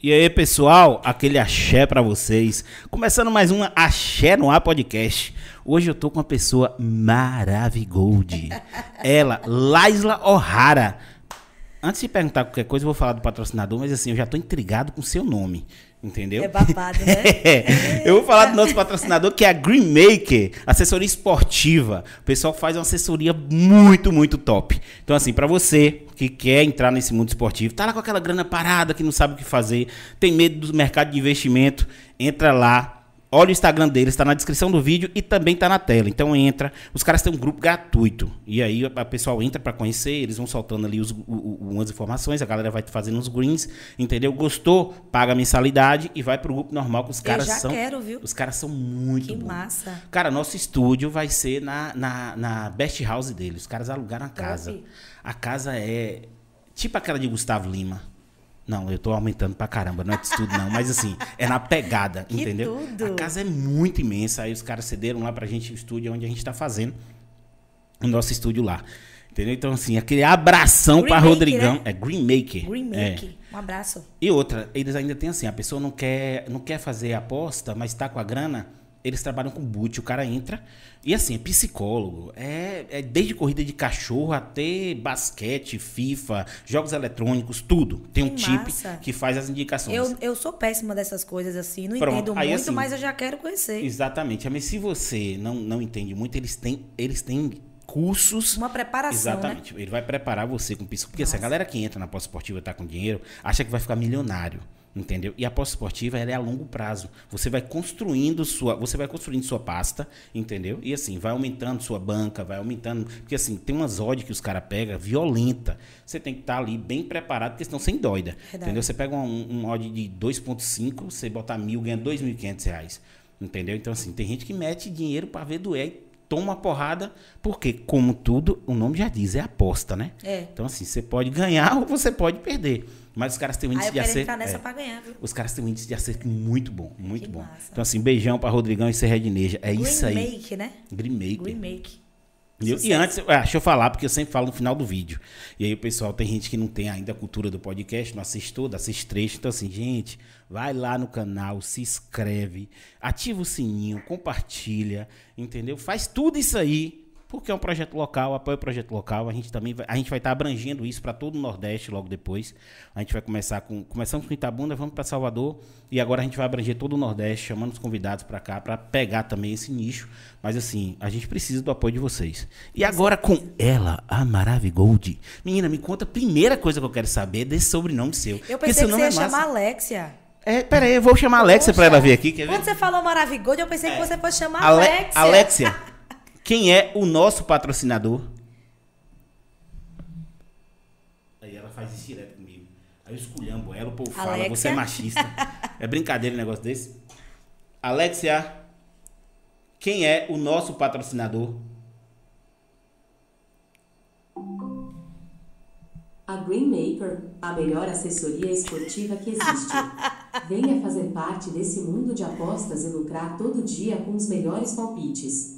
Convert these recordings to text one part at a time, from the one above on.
E aí, pessoal, aquele axé pra vocês. Começando mais uma Axé no Ar podcast. Hoje eu tô com uma pessoa maravigold. Ela, Laisla O'Hara. Antes de perguntar qualquer coisa, eu vou falar do patrocinador, mas assim, eu já tô intrigado com o seu nome. Entendeu? É babado, né? eu vou falar do nosso patrocinador, que é a Green Maker, assessoria esportiva. O pessoal faz uma assessoria muito, muito top. Então, assim, para você que quer entrar nesse mundo esportivo, tá lá com aquela grana parada, que não sabe o que fazer, tem medo do mercado de investimento, entra lá, Olha o Instagram deles, está na descrição do vídeo e também está na tela. Então entra. Os caras têm um grupo gratuito. E aí a pessoal entra para conhecer, eles vão soltando ali os, o, umas informações, a galera vai fazendo os greens, entendeu? Gostou? Paga a mensalidade e vai pro grupo normal que os caras Eu já são. quero, viu? Os caras são muito Que bons. massa. Cara, nosso estúdio vai ser na, na, na Best House deles. Os caras alugaram a casa. A casa é tipo aquela de Gustavo Lima. Não, eu tô aumentando pra caramba, não é de tudo não, mas assim, é na pegada, Que entendeu? tudo. A casa é muito imensa, aí os caras cederam lá pra gente o estúdio onde a gente tá fazendo o nosso estúdio lá. Entendeu? Então assim, aquele abração Maker, Rodrigão, né? é Green Maker. Green É. Um abraço. E outra, eles ainda têm assim, a pessoa não quer, não quer fazer aposta, mas tá com a grana, eles trabalham com boot, o cara entra e assim, é psicólogo, é, é desde corrida de cachorro até basquete, FIFA, jogos eletrônicos, tudo. Tem um chip que faz as indicações. Eu, eu sou péssima dessas coisas assim. Não Pronto, entendo aí, muito, assim, mas eu já quero conhecer. Exatamente. Mas se você não, não entende muito, eles têm, eles têm cursos Uma preparação, né? Exatamente. Ele vai preparar você com psicólogo. Porque assim, a galera que entra na pós-esportiva e tá com dinheiro, acha que vai ficar milionário. Entendeu? E a pós-esportiva ela é a longo prazo. Você vai construindo sua, você vai construindo sua pasta, entendeu? E assim, vai aumentando sua banca, vai aumentando, porque assim, tem umas odds que os caras pegam violenta. Você tem que estar ali bem preparado, porque senão você endoida. Verdade. Entendeu? Você pega um, um odd de 2.5, você botar mil, ganha 2.500 reais. Entendeu? Então assim, tem gente que mete dinheiro para ver doer e toma uma porrada, porque como tudo, o nome já diz, é aposta, né? É. Então, assim, você pode ganhar ou você pode perder. Mas os caras têm um índice eu de acerto. é, pra ganhar, os caras têm um índice de acerto muito bom, muito Que bom. massa. Então, assim, beijão pra Rodrigão e Serredineja. É isso aí. Green Make, né? Green Maker. Green Make. E, eu- e antes, ah, deixa eu falar, porque eu sempre falo no final do vídeo. E aí o pessoal, tem gente que não tem ainda a cultura do podcast, não assiste todo, assiste trecho. Então assim, gente, vai lá no canal, se inscreve, ativa o sininho, compartilha, entendeu? Faz tudo isso aí, porque é um projeto local, apoia o projeto local. A gente também vai, a gente vai estar abrangendo isso para todo o Nordeste logo depois. A gente vai começar com, começamos com Itabuna, vamos para Salvador e agora a gente vai abranger todo o Nordeste, chamando os convidados para cá para pegar também esse nicho. Mas assim, a gente precisa do apoio de vocês. E agora com ela, a Maravigold. Menina, me conta a primeira coisa que eu quero saber desse sobrenome seu. Eu pensei seu que você ia é massa. chamar Alexia. É, pera aí, eu vou chamar a Alexia para Poxa, ela vir aqui, quer ver? Quando você falou Maravigold, eu pensei que você fosse chamar Ale- Alexia. Alexia, quem é o nosso patrocinador? Aí ela faz isso direto comigo. Aí eu esculhambo ela, o povo fala, Alexia? você é machista. é brincadeira um negócio desse? Alexia, quem é o nosso patrocinador? A Greenmaker, a melhor assessoria esportiva que existe. Venha fazer parte desse mundo de apostas e lucrar todo dia com os melhores palpites.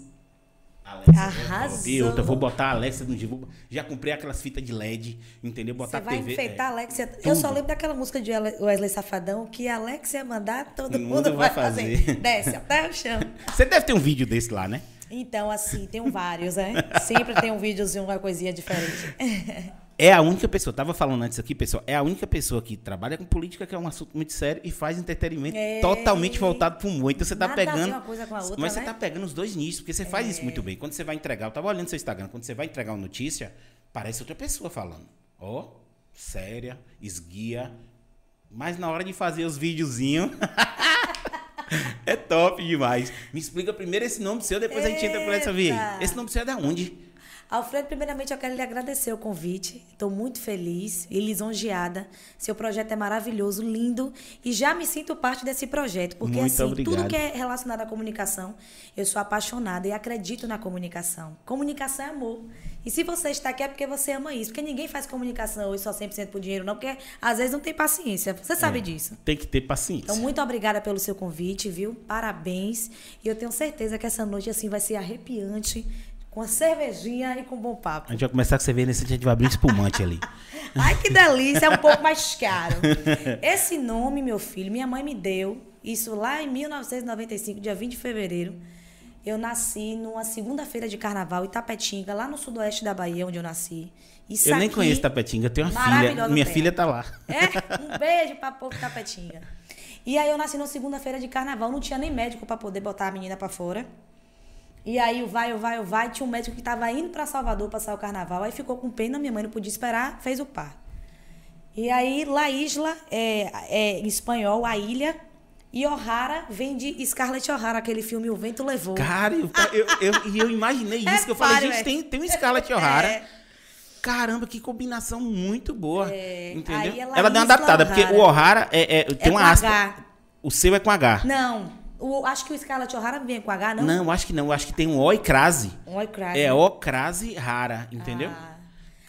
Alexia, Arrasou. E outra, vou botar a Alexia no dia. Já comprei aquelas fitas de LED, entendeu? Botar Você vai TV. enfeitar a é, Alexia. Eu só tudo. lembro daquela música de Wesley Safadão que a Alexia mandar, todo mundo, mundo vai vai fazer. fazer. Desce até o chão. Você deve ter um vídeo desse lá, né? Então, assim, tem vários, né? Sempre tem um videozinho, uma coisinha diferente. É a única pessoa, tava falando antes aqui, pessoal, é a única pessoa que trabalha com política, que é um assunto muito sério, e faz entretenimento É. totalmente voltado pro humor. Então você tá Nada pegando. uma coisa com a outra, mas você né? tá pegando os dois nichos, porque você faz isso muito bem. Quando você vai entregar, eu tava olhando seu Instagram, quando você vai entregar uma notícia, parece outra pessoa falando. Ó, séria, esguia. Mas na hora de fazer os videozinhos. é top demais. Me explica primeiro esse nome seu, depois a gente entra por essa via. Eita. Esse nome seu é da onde? Alfredo, primeiramente eu quero lhe agradecer o convite. Estou muito feliz e lisonjeada. Seu projeto é maravilhoso, lindo e já me sinto parte desse projeto. Porque Muito assim, obrigado. tudo que é relacionado à comunicação, eu sou apaixonada e acredito na comunicação. Comunicação é amor. E se você está aqui é porque você ama isso. Porque ninguém faz comunicação hoje só 100% por dinheiro, não, porque às vezes não tem paciência. Você sabe É, disso. Tem que ter paciência. Então, muito obrigada pelo seu convite, viu? Parabéns. E eu tenho certeza que essa noite assim vai ser arrepiante com a cervejinha e com bom papo. A gente vai começar com cerveja nesse a gente vai abrir um espumante ali. Ai, que delícia, é um pouco mais caro. Esse nome, meu filho, minha mãe me deu, isso lá em 1995, dia 20 de fevereiro. Eu nasci numa segunda-feira de carnaval, Itapetinga, lá no sudoeste da Bahia, onde eu nasci. Isso eu nem aqui- conheço Tapetinga, eu tenho uma filha. Minha terra. filha tá lá. É, um beijo pra povo Tapetinga. E aí eu nasci numa segunda-feira de carnaval, não tinha nem médico pra poder botar a menina pra fora. E aí o vai, o vai, o vai, tinha um médico que tava indo pra Salvador passar o carnaval, aí ficou com pena, minha mãe não podia esperar, fez o parto. E aí La Isla é, é em espanhol a ilha e O'Hara vem de Scarlett O'Hara, aquele filme O Vento Levou. Cara, eu, eu, eu, e eu imaginei isso, que eu falei, Repare, gente, tem, tem um Scarlett O'Hara. É. Caramba, que combinação muito boa. É, entendeu? é Ela deu uma adaptada, porque o O'Hara é, é- tem É uma aspa. H. O seu é com H. Não, o, acho que o Scarlett O'Hara vem com H, não? Não, acho que não. Acho que tem um O e crase. Oi, Cry. É O crase rara, entendeu? Ah.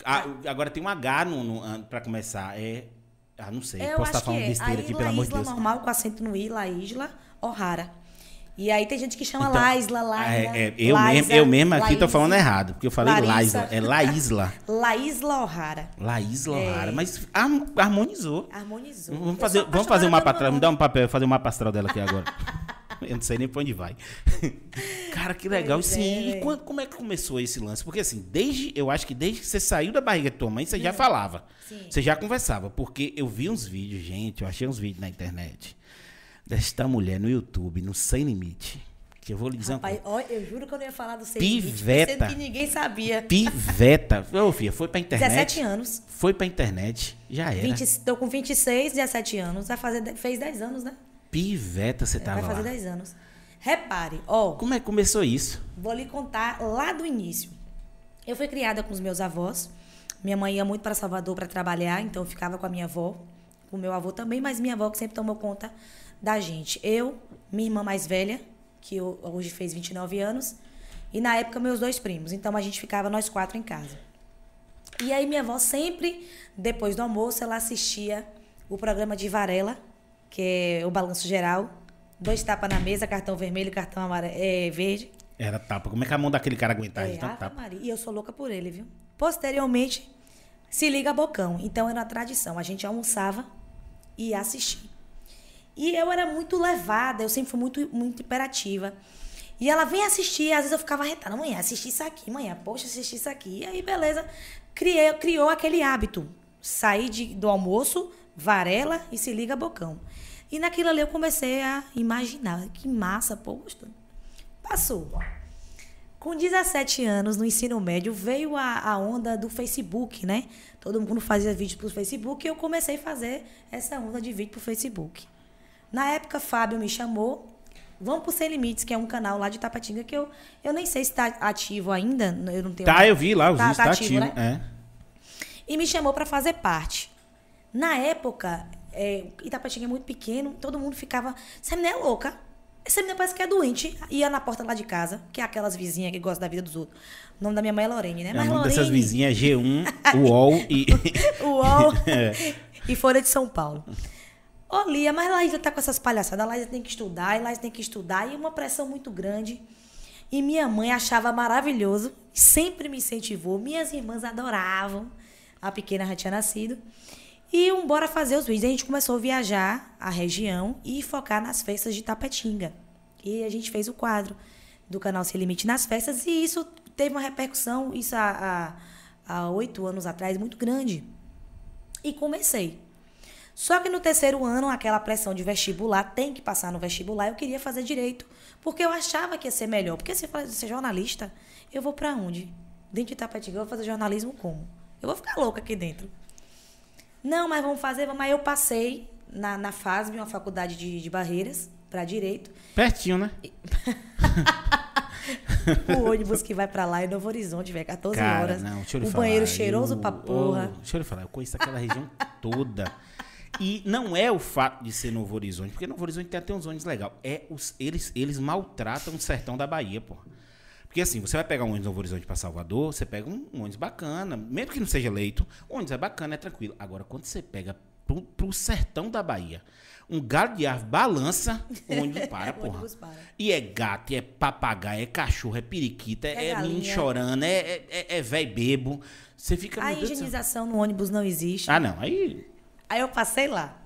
Ah, agora tem um H no, no, ah, pra começar. É. Ah, não sei. Eu Posso estar falando que é. besteira aqui, pelo amor de Laísla Deus. normal, com acento no I, La Isla, O'Hara. E aí tem gente que chama Então, Laisla, Laisla. É, é, eu, Laisa, mesmo, eu mesmo aqui tô Laísa, falando errado, porque eu falei. Laisla. É Laísla. Laísla O'Hara. Laísla É. O'Hara. Mas har- harmonizou. Harmonizou. Vamos fazer, vamos fazer um mapa astral. Me dá um papel, fazer um mapa astral dela aqui agora. Eu não sei nem pra onde vai. Cara, que legal. Pois Sim, é, e quando- como é que começou esse lance? Porque assim, desde, eu acho que desde que você saiu da barriga de tua mãe, você já falava. Sim. Você já conversava. Porque eu vi uns vídeos, gente, eu achei uns vídeos na internet. Desta mulher no YouTube, no Sem Limite. Que eu vou lhe dizer uma Rapaz, coisa. ó, eu juro que eu não ia falar do seu Piveta. sendo que ninguém sabia. Piveta. Ô, filha, foi pra internet. 17 anos. Foi pra internet. Já era. 20, tô com 26, 17 anos. Vai fazer, fez 10 anos, né? Piveta, você tava Vai fazer lá. 10 anos. Repare, ó, Como é que começou isso? Vou lhe contar lá do início. Eu fui criada com os meus avós. Minha mãe ia muito para Salvador para trabalhar, então eu ficava com a minha avó, com o meu avô também, mas minha avó que sempre tomou conta da gente. Eu, minha irmã mais velha, que ho- hoje fez 29 anos, e na época meus dois primos. Então a gente ficava nós quatro em casa. E aí minha avó sempre, depois do almoço, ela assistia o programa de Varela, que é o Balanço Geral. Dois tapas na mesa, cartão vermelho, cartão amare- é, verde. Era tapa. Como é que a mão daquele cara aguentava de É, tanto tapa? Maria. E eu sou louca por ele, viu? Posteriormente, se liga Bocão. Então era uma tradição. A gente almoçava e ia assistir. E eu era muito levada, eu sempre fui muito, muito imperativa. E ela vem assistir, às vezes eu ficava retada, mãe, assisti isso aqui, mãe, poxa, assisti isso aqui. E aí, beleza, criei, criou aquele hábito. Sair de, do almoço, varela e se liga Bocão. E naquilo ali eu comecei a imaginar, que massa, poxa. Passou. Com 17 anos, no ensino médio, veio a, a onda do Facebook, né? Todo mundo fazia vídeo pro Facebook e eu comecei a fazer essa onda de vídeo pro Facebook. Na época, Fábio me chamou. Vamos pro Sem Limites, que é um canal lá de Tapatinga que eu, eu nem sei se tá ativo ainda. Eu não tenho. Tá, eu vi lá, os Tá- tá tá ativo, ativo. É. e me chamou para fazer parte. Na época, é, Itapatinga é muito pequeno, todo mundo ficava. Essa menina é louca. Essa menina parece que é doente. Ia na porta lá de casa, que é aquelas vizinhas que gostam da vida dos outros. O nome da minha mãe é Lorene, né? É, Mas o nome Lorene, dessas vizinhas é G1, UOL e. UOL É. e Folha de São Paulo. Ô, Lia, mas Laísa tá com essas palhaçadas. A Laísa tem que estudar, e Laísa tem que estudar. E uma pressão muito grande. E minha mãe achava maravilhoso. Sempre me incentivou. Minhas irmãs adoravam. A pequena já tinha nascido. E um bora fazer os vídeos. A gente começou a viajar a região e focar nas festas de Tapetinga. E a gente fez o quadro do canal Sem Limite nas festas. E isso teve uma repercussão, isso há oito anos atrás, muito grande. E comecei. Só que no terceiro ano, aquela pressão de vestibular, tem que passar no vestibular, eu queria fazer direito, porque eu achava que ia ser melhor. Porque se eu ser jornalista, eu vou pra onde? Dentro de Itapetinga, eu vou fazer jornalismo como? Eu vou ficar louca aqui dentro. Não, mas vamos fazer, vamos. Aí eu passei na, na FASB, uma faculdade de, de barreiras, para direito. Pertinho, né? O ônibus que vai pra lá é Novo Horizonte, velho, 14 Cara, horas. não, deixa eu lhe o falar. banheiro cheiroso eu, pra porra. Ô, deixa eu lhe falar, eu conheço aquela região toda. E não é o fato de ser Novo Horizonte, porque Novo Horizonte tem até uns ônibus legais. É os, eles, eles maltratam o sertão da Bahia, pô. Porque assim, você vai pegar um ônibus Novo Horizonte pra Salvador, você pega um, um ônibus bacana, mesmo que não seja leito, o ônibus é bacana, é tranquilo. Agora, quando você pega pro, pro sertão da Bahia, Um galho de árvore balança, o ônibus para, O porra. para. E é gato, e é papagaio, é cachorro, é periquita, é, É é menino chorando, é, é, é, é velho bebo. Você fica. A higienização no ônibus não existe. Ah, não. Aí. Aí eu passei lá.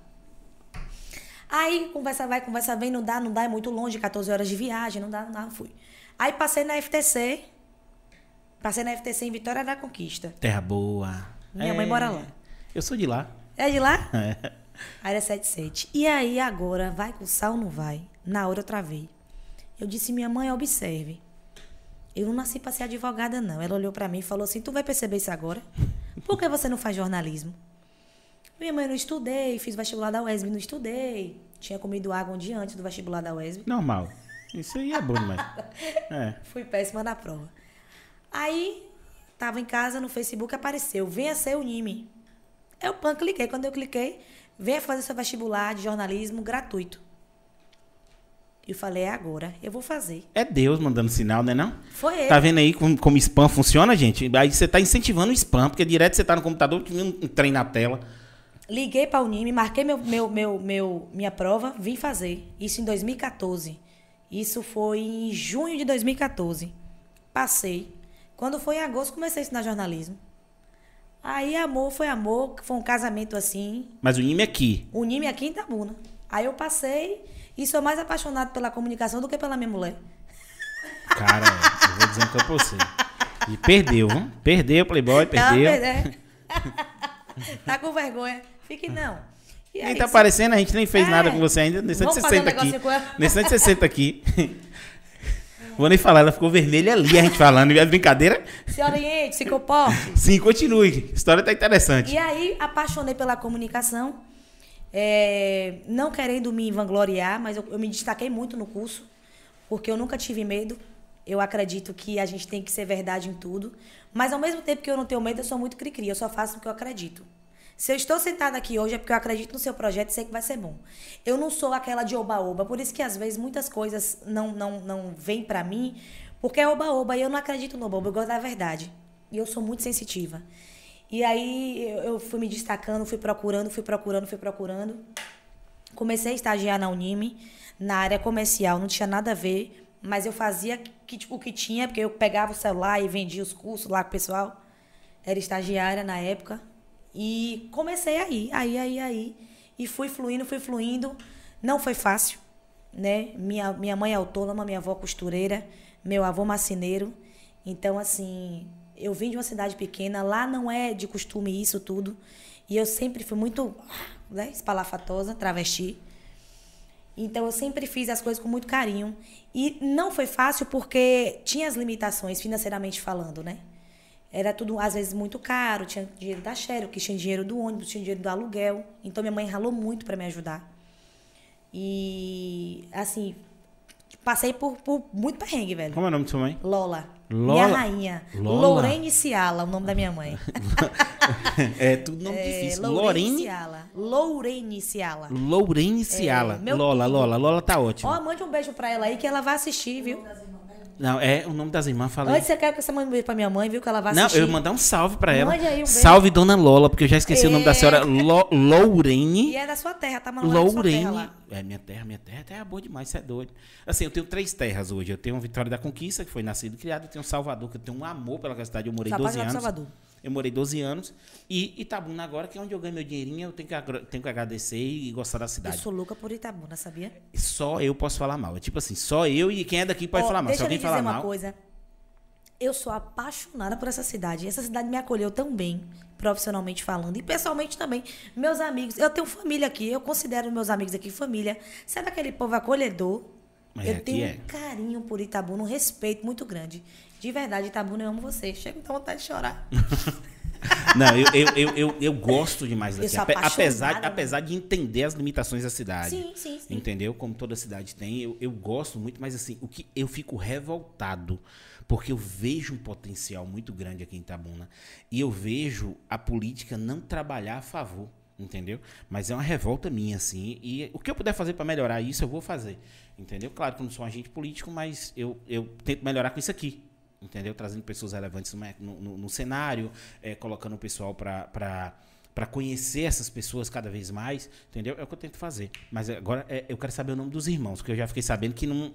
Aí conversa vai, conversa vem, não dá, não dá, é muito longe, 14 horas de viagem, não dá, não dá, fui. Aí passei na FTC. Passei na FTC em Vitória da Conquista. Terra boa. Minha mãe mora lá. Eu sou de lá. É de lá? É. Área 77. E aí agora, vai com sal ou não vai? Na hora eu travei. Eu disse, minha mãe, observe. Eu não nasci pra ser advogada, não. Ela olhou pra mim e falou assim, tu vai perceber isso agora? Por que você não faz jornalismo? Minha mãe, não estudei, fiz vestibular da UESB, não estudei. Tinha comido água um dia antes do vestibular da UESB. Normal. Isso aí é bom demais. É. Fui péssima na prova. Aí, tava em casa, no Facebook, apareceu, venha ser o NIME. Eu pan, cliquei. Quando eu cliquei, venha fazer seu vestibular de jornalismo gratuito. E eu falei, é agora, eu vou fazer. É Deus mandando sinal, né não? Foi ele. Tá vendo aí como, como spam funciona, gente? Aí você tá incentivando o spam, porque direto você tá no computador, um trem na tela. Liguei para a Unime, marquei meu, meu, meu, meu, minha prova, vim fazer. Isso em 2014. Isso foi em junho de 2014. Passei. Quando foi em agosto, comecei a ensinar jornalismo. Aí, amor, foi amor, foi um casamento assim. Mas o IME aqui. Unime aqui em Itabuna. Aí eu passei e sou mais apaixonado pela comunicação do que pela minha mulher. Cara, eu vou dizer uma coisa pra você. E perdeu, viu? Perdeu, Playboy, Ela perdeu. perde- tá com vergonha. Fique não. E Nem aí, tá se- aparecendo, a gente nem fez É. nada com você ainda. Nesse Vamos fazer um 60 aqui. com? Nesse de 60 aqui. Vou nem falar, ela ficou vermelha ali, a gente falando. É brincadeira? Se oriente, se comporte. Sim, continue. A história tá interessante. E aí, apaixonei pela comunicação, é, não querendo me vangloriar, mas eu, eu me destaquei muito no curso, porque eu nunca tive medo. Eu acredito que a gente tem que ser verdade em tudo. Mas ao mesmo tempo que eu não tenho medo, eu sou muito cri-cri. Eu só faço o que eu acredito. Se eu estou sentada aqui hoje é porque eu acredito no seu projeto e sei que vai ser bom. Eu não sou aquela de oba-oba, por isso que às vezes muitas coisas não não não vêm pra mim, porque é oba-oba e eu não acredito no oba-oba, eu gosto da verdade. E eu sou muito sensitiva. E aí eu fui me destacando, fui procurando, fui procurando, fui procurando. Comecei a estagiar na Unime, na área comercial, não tinha nada a ver, mas eu fazia que, tipo, o que tinha, porque eu pegava o celular e vendia os cursos lá com o pessoal. Era estagiária na época. E comecei aí, aí, aí, aí. E fui fluindo, fui fluindo. Não foi fácil, né? Minha, minha mãe é autônoma, minha avó costureira, meu avô marceneiro. Então, assim, eu vim de uma cidade pequena, lá não é de costume isso tudo. E eu sempre fui muito né, espalafatosa, travesti. Então eu sempre fiz as coisas com muito carinho. E não foi fácil porque tinha as limitações financeiramente falando, né? Era tudo, às vezes, muito caro. Tinha dinheiro da Xero, que tinha dinheiro do ônibus, tinha dinheiro do aluguel. Então minha mãe ralou muito para me ajudar. E, assim, passei por, por muito perrengue, velho. Como é o nome de sua mãe? Lola. Lola? Minha rainha. Lola? Lorene Ciala, o nome da minha mãe. É tudo nome É, difícil. Lorene. Ciala. Lorene Ciala. Lorene Ciala. É, Lola. Lola. Lola tá ótimo. Ó, mande um beijo pra ela aí que ela vai assistir, viu? Não, é o nome das irmãs, falei. Antes você quer que você mande um beijo pra minha mãe, viu? Que ela vai Não, assistir. eu ia mandar um salve pra ela. Mande aí um beijo. salve, dona Lola, porque eu já esqueci o nome da É. senhora. Lo, Lourene. E é da sua terra, tá sua terra Lourene. lá. É, minha terra, minha terra, terra boa demais, você é doido. Assim, eu tenho três terras hoje. Eu tenho Vitória da Conquista, que foi nascido e criado. Eu tenho Salvador, que eu tenho um amor pela cidade. Eu morei Sou 12 apaixonada anos. Salvador. Eu morei 12 anos. E Itabuna agora, que é onde eu ganho meu dinheirinho, eu tenho que, tenho que agradecer e gostar da Eu cidade. sou louca por Itabuna, sabia? Só eu posso falar mal. É tipo assim, só eu e quem é daqui pode Ó, falar mal. Se Deixa eu lhe alguém dizer falar uma mal. coisa. Eu sou apaixonada por essa cidade. Essa cidade me acolheu tão bem, profissionalmente falando. E pessoalmente também. Meus amigos, eu tenho família aqui, eu considero meus amigos aqui família. Sabe aquele povo acolhedor? Mas eu aqui tenho é. um carinho por Itabuna, um respeito muito grande. De verdade, Itabuna, eu amo você. Chega com vontade de chorar. Não, eu, eu, eu, eu, eu gosto demais daqui. apesar, apaixonada, apesar de entender as limitações da cidade. Sim, sim, sim. Entendeu? Como toda cidade tem. Eu, eu gosto muito, mas assim, o que eu fico revoltado. Porque eu vejo um potencial muito grande aqui em Itabuna. E eu vejo a política não trabalhar a favor. Entendeu? Mas é uma revolta minha, assim. E o que eu puder fazer para melhorar isso, eu vou fazer. Entendeu? Claro que eu não sou um agente político, mas eu, eu tento melhorar com isso aqui. Entendeu? Trazendo pessoas relevantes no, no, no- cenário, eh, colocando o pessoal para Pra conhecer essas pessoas cada vez mais, entendeu? É o que eu tento fazer. Mas agora é, eu quero saber o nome dos irmãos, porque eu já fiquei sabendo que não.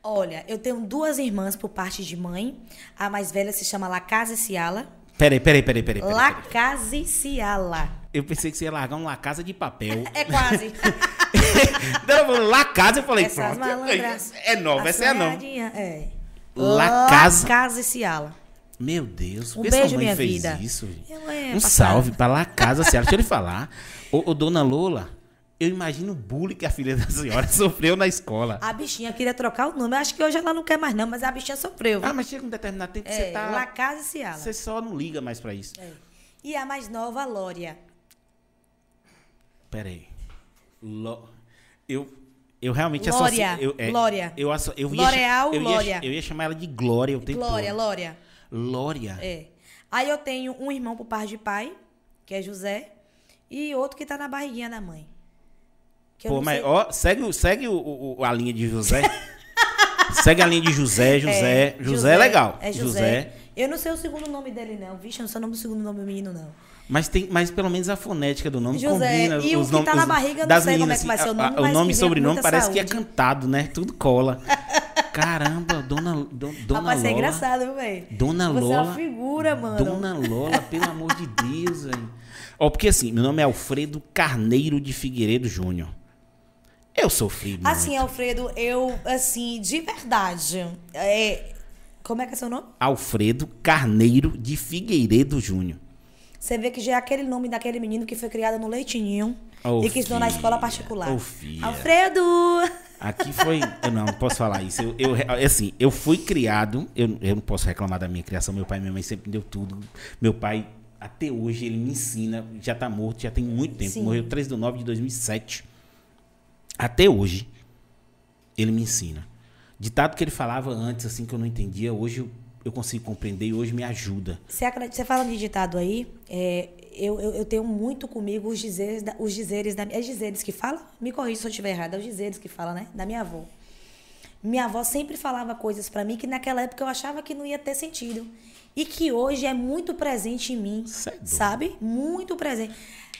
Olha, eu tenho duas irmãs por parte de mãe. A mais velha se chama Lacase Ciala. Peraí, peraí, peraí, peraí. peraí, peraí. Lacase Ciala. Eu pensei que você ia largar uma casa de papel. É quase. Então eu falei, La Casa, eu falei, Essas pronto. É nova, essa é a nova. É. La Casa. Lacase Ciala. Meu Deus, Um por que sua beijo, mãe minha fez vida. isso? é, um salve pra La Casa, senhora. Deixa eu lhe falar. Ô, ô, dona Lola, eu imagino o bullying que a filha da senhora sofreu na escola. A bichinha queria trocar o nome. Acho que hoje ela não quer mais, não, mas a bichinha sofreu. viu? Ah, mas chega um determinado tempo que é, você tá. Lacase Ciala. Você só não liga mais pra isso. É. E a mais nova, Lória. Pera aí. Lo- Eu, eu realmente Glória, associo. Eu, é, Glória. Eu, asso- eu ia, L'Oréal, cha- eu, ia, Glória. eu ia chamar ela de Glória o tempo Glória, todo. Lória. Glória. É. Aí eu tenho um irmão por parte de pai, que é José, e outro que tá na barriguinha da mãe. Pô, mas sei- ó, segue, segue o, o- a linha de José. segue a linha de José, José. José, é legal. É José. Eu não sei o segundo nome dele, não. Vixe, eu não sei o nome do segundo nome do menino, não. Mas, tem, mas pelo menos a fonética do nome José, combina. e o os que nomes, tá na barriga, não sei como é que vai ser o assim, nome, a- o nome que e sobrenome parece que é saúde. cantado, né? Tudo cola. Caramba, dona, do- dona Rapaz, você é Lola. engraçado, viu, velho? Dona Você é Lola. uma figura, mano. Dona Lola, pelo amor de Deus, velho. Ó, porque assim, meu nome é Alfredo Carneiro de Figueiredo Júnior. Eu sofri muito. Assim, Alfredo, eu, assim, de verdade. É... Como é que é seu nome? Alfredo Carneiro de Figueiredo Júnior. Você vê que já é aquele nome daquele menino que foi criado no leitinho Ô, e que estudou na escola particular. ô, filha. Alfredo! Aqui foi. Eu não, não posso falar isso. Eu, eu- assim, eu fui criado. Eu, eu não posso reclamar da minha criação. Meu pai e minha mãe sempre me deu tudo. Meu pai, até hoje, ele me ensina. Já tá morto, já tem muito tempo. Sim. Morreu 3 de 9 de 2007. Até hoje, ele me ensina. Ditado que ele falava antes, assim, que eu não entendia, hoje eu, eu consigo compreender e hoje me ajuda. Você, falando de ditado aí, é, eu, eu, eu tenho muito comigo os dizeres, da, os dizeres da É dizeres que fala? Me corrija se eu estiver errado, é os dizeres que fala, né? Da minha avó. Minha avó sempre falava coisas pra mim que naquela época eu achava que não ia ter sentido. E que hoje é muito presente em mim, Cê é sabe? Muito presente.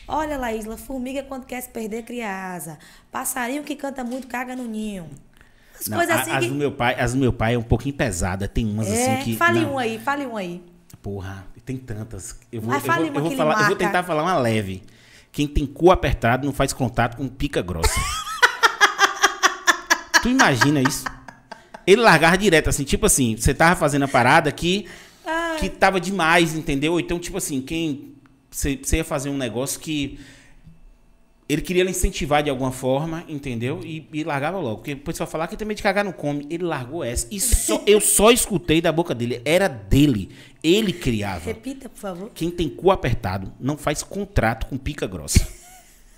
Olha, Laísla, formiga quando quer se perder cria asa. Passarinho que canta muito caga no ninho. As Não, coisas assim as, que... do meu pai, as do meu pai é um pouquinho pesada. Tem umas É, assim que. fale não. um aí, fale um aí. Porra, tem tantas. Eu vou, Mas eu vou, fale eu vou que lhe falar, eu vou tentar falar uma leve. Quem tem cu apertado não faz contato com pica grossa. tu imagina isso? Ele largava direto, assim, tipo assim, você tava fazendo a parada que, que tava demais, entendeu? Então, tipo assim, quem. Você ia fazer um negócio que. Ele queria incentivar de alguma forma, entendeu? E, e largava logo. Porque o pessoal falar que tem medo de cagar no come. Ele largou essa. E só, eu só escutei da boca dele. Era dele. Ele criava. Repita, por favor. Quem tem cu apertado não faz contrato com pica grossa.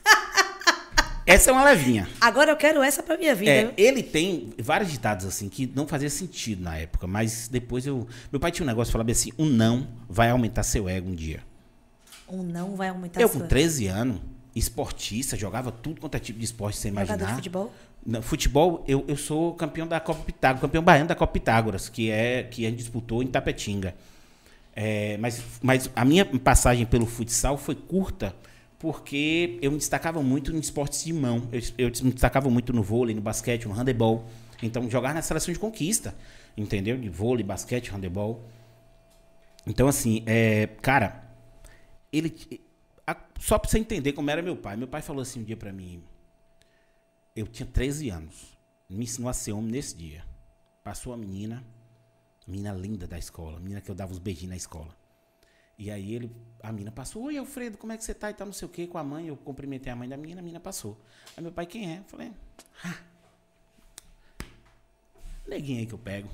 Essa é uma levinha. Agora eu quero essa pra minha vida. É, ele tem vários ditados assim que não fazia sentido na época, mas depois eu. Meu pai tinha um negócio que falava assim: um não vai aumentar seu ego um dia. Um não vai aumentar eu, sua... com 13 anos, esportista, jogava tudo quanto é tipo de esporte, você imaginar. Jogador de futebol? Não, futebol, eu, eu sou campeão da Copa Pitágoras, campeão baiano da Copa Pitágoras, que é que a gente disputou em Tapetinga. É, mas, mas a minha passagem pelo futsal foi curta porque eu me destacava muito em esportes de mão. Eu, eu me destacava muito no vôlei, no basquete, no handebol. Então, jogar na seleção de conquista, entendeu? De vôlei, basquete, handebol. Então, assim, é, cara, ele. A- só pra você entender como era meu pai. Meu pai falou assim um dia pra mim. Eu tinha 13 anos. Me ensinou a ser homem nesse dia. Passou a menina, menina linda da escola, menina que eu dava os beijinhos na escola. E aí ele, a menina passou, oi Alfredo, como é que você tá? E tá não sei o que com a mãe. Eu cumprimentei a mãe da menina, a menina passou. Aí meu pai, quem é? Eu falei, ah, neguinho aí que eu pego.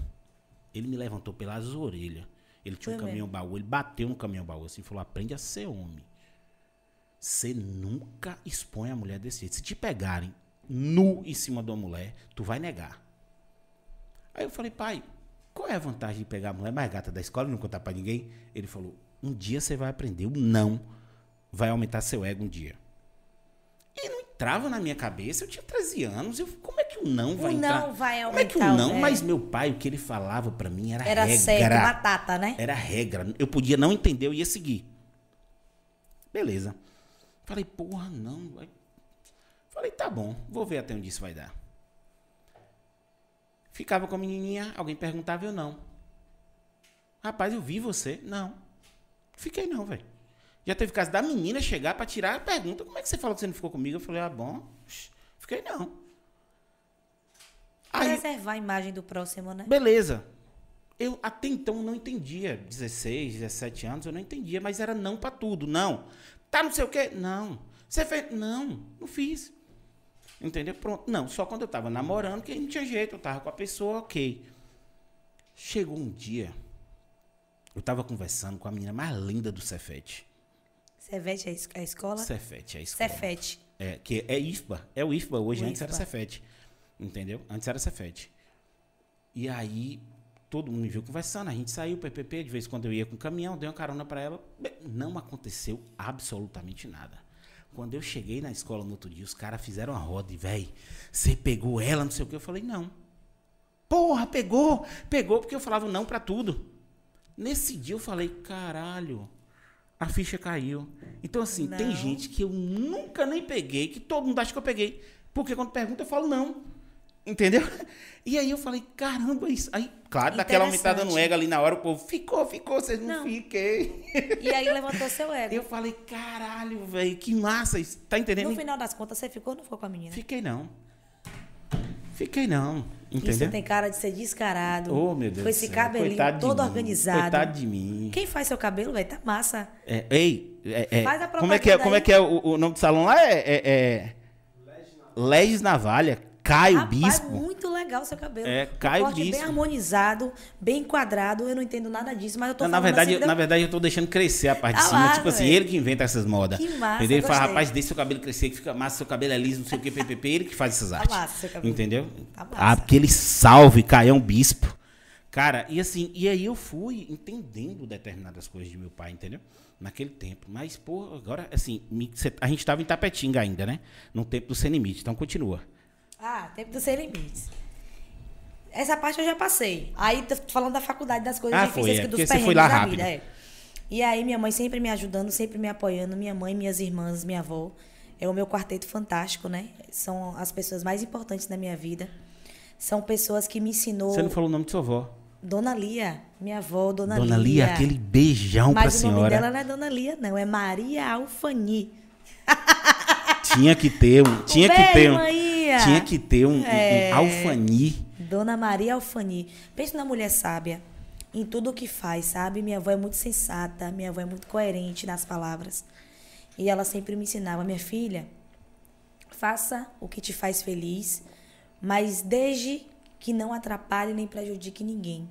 Ele me levantou pelas orelhas. Ele tinha um Foi caminhão baú, ele bateu no caminhão baú assim e falou: aprende a ser homem. Você nunca expõe a mulher desse jeito. Se te pegarem nu em cima de uma mulher, tu vai negar. Aí eu falei, pai, qual é a vantagem de pegar a mulher mais gata da escola e não contar pra ninguém? Ele falou, um dia você vai aprender, o não vai aumentar seu ego um dia. E não entrava na minha cabeça, eu tinha 13 anos, eu, como é que o não vai O entrar? não vai Como é que o aumentar não? ego. Mas meu pai, o que ele falava pra mim era, Era regra. certo, batata, né? Era regra. Eu podia não entender, eu ia seguir. Beleza. Falei, porra, não. Aí Falei, tá bom, vou ver até onde isso vai dar. Ficava com a menininha, alguém perguntava, eu não. Rapaz, eu vi você. Não. Fiquei não, velho. Já teve caso da menina chegar pra tirar a pergunta. Como é que você falou que você não ficou comigo? Eu falei, ah, bom. Fiquei não. Aí, Preservar a imagem do próximo, né? beleza. Eu até então não entendia. 16, 17 anos, eu não entendia, mas era não pra tudo. Não. Tá não sei o quê? Não. Você fez? Não, não fiz. Entendeu? Pronto. Não, só quando eu tava namorando, que não tinha jeito, eu tava com a pessoa, ok. Chegou um dia, eu tava conversando com a menina mais linda do Cefete. Cevete é a é a escola? Cefete, é a escola. Cefete. É, que é IFBA. É o IFBA hoje, O antes era IFBA. Cefete. Entendeu? Antes era Cefete. E aí, todo mundo me viu conversando, a gente saiu, PPP, de vez em quando eu ia com o caminhão, dei uma carona pra ela. Bem, Não aconteceu absolutamente nada. Quando eu cheguei na escola no outro dia, os caras fizeram uma roda e, véi, você pegou ela, não sei o que. Eu falei, não. Porra, pegou! Pegou porque eu falava não pra tudo. Nesse dia eu falei, caralho, a ficha caiu. Então, assim, tem Não. gente que eu nunca nem peguei, que todo mundo acha que eu peguei. Porque quando pergunta, eu falo não. Entendeu? E aí eu falei, caramba, isso. Aí, claro, daquela aumentada no ego ali na hora, o povo ficou, ficou, vocês não, Não. fiquei. E aí levantou seu ego. Eu falei, caralho, velho, que massa isso. Tá entendendo? No final das contas, você ficou ou não ficou com a menina? Fiquei não. Fiquei não. Isso Entendeu? tem cara de ser descarado. Oh, meu Deus Com esse cabelinho todo mim. organizado. Coitado de mim. Quem faz seu cabelo, velho? Tá massa. É, ei, é, é, Faz a como é que é, como é, que é o, o nome do salão lá? É, é, é Legis Navalha, Caio Rapaz, Bispo. muito legal seu cabelo. É, Um Caio corte bem Bispo. harmonizado, bem enquadrado. Eu não entendo nada disso, mas eu tô Não, na verdade, assim, eu- na verdade, eu tô deixando crescer a parte Tá de cima. lá, tipo assim, ele que inventa essas modas. Que massa, Entendeu? Ele fala, rapaz, deixa seu cabelo crescer, que fica massa, seu cabelo é liso, não sei o que, PPP. Ele que faz essas artes. massa seu cabelo. Entendeu? Tá massa. Ah, aquele salve, Caião Bispo. Cara, e assim, e aí eu fui entendendo determinadas coisas de meu pai, entendeu? Naquele tempo. Mas, pô, agora, assim, me- cê- a gente tava em Tapetinga ainda, né? No tempo do Sem Limite, então continua. Ah, tempo dos sem limites. Essa parte eu já passei. Aí, tô falando da faculdade, das coisas Ah, difíceis, foi, é, que dos porque você perrengues foi lá da rápido. vida. É. E aí, minha mãe sempre me ajudando, sempre me apoiando. Minha mãe, minhas irmãs, minha avó. É o meu quarteto fantástico, né? São as pessoas mais importantes da minha vida. São pessoas que me ensinou... Você não falou o nome de sua avó. Dona Lia, minha avó, Dona, Dona Lia, aquele beijão pra Mas o nome senhora. dela não é Dona Lia, não. É Maria Alfani. Tinha que ter um. Tinha que ter um. Maria. Tinha que ter um, um- um É. alfani. Dona Maria Alfani. Pensa na mulher sábia em tudo o que faz, sabe? Minha avó é muito sensata, minha avó é muito coerente nas palavras. E ela sempre me ensinava, minha filha, faça o que te faz feliz, mas desde que não atrapalhe nem prejudique ninguém.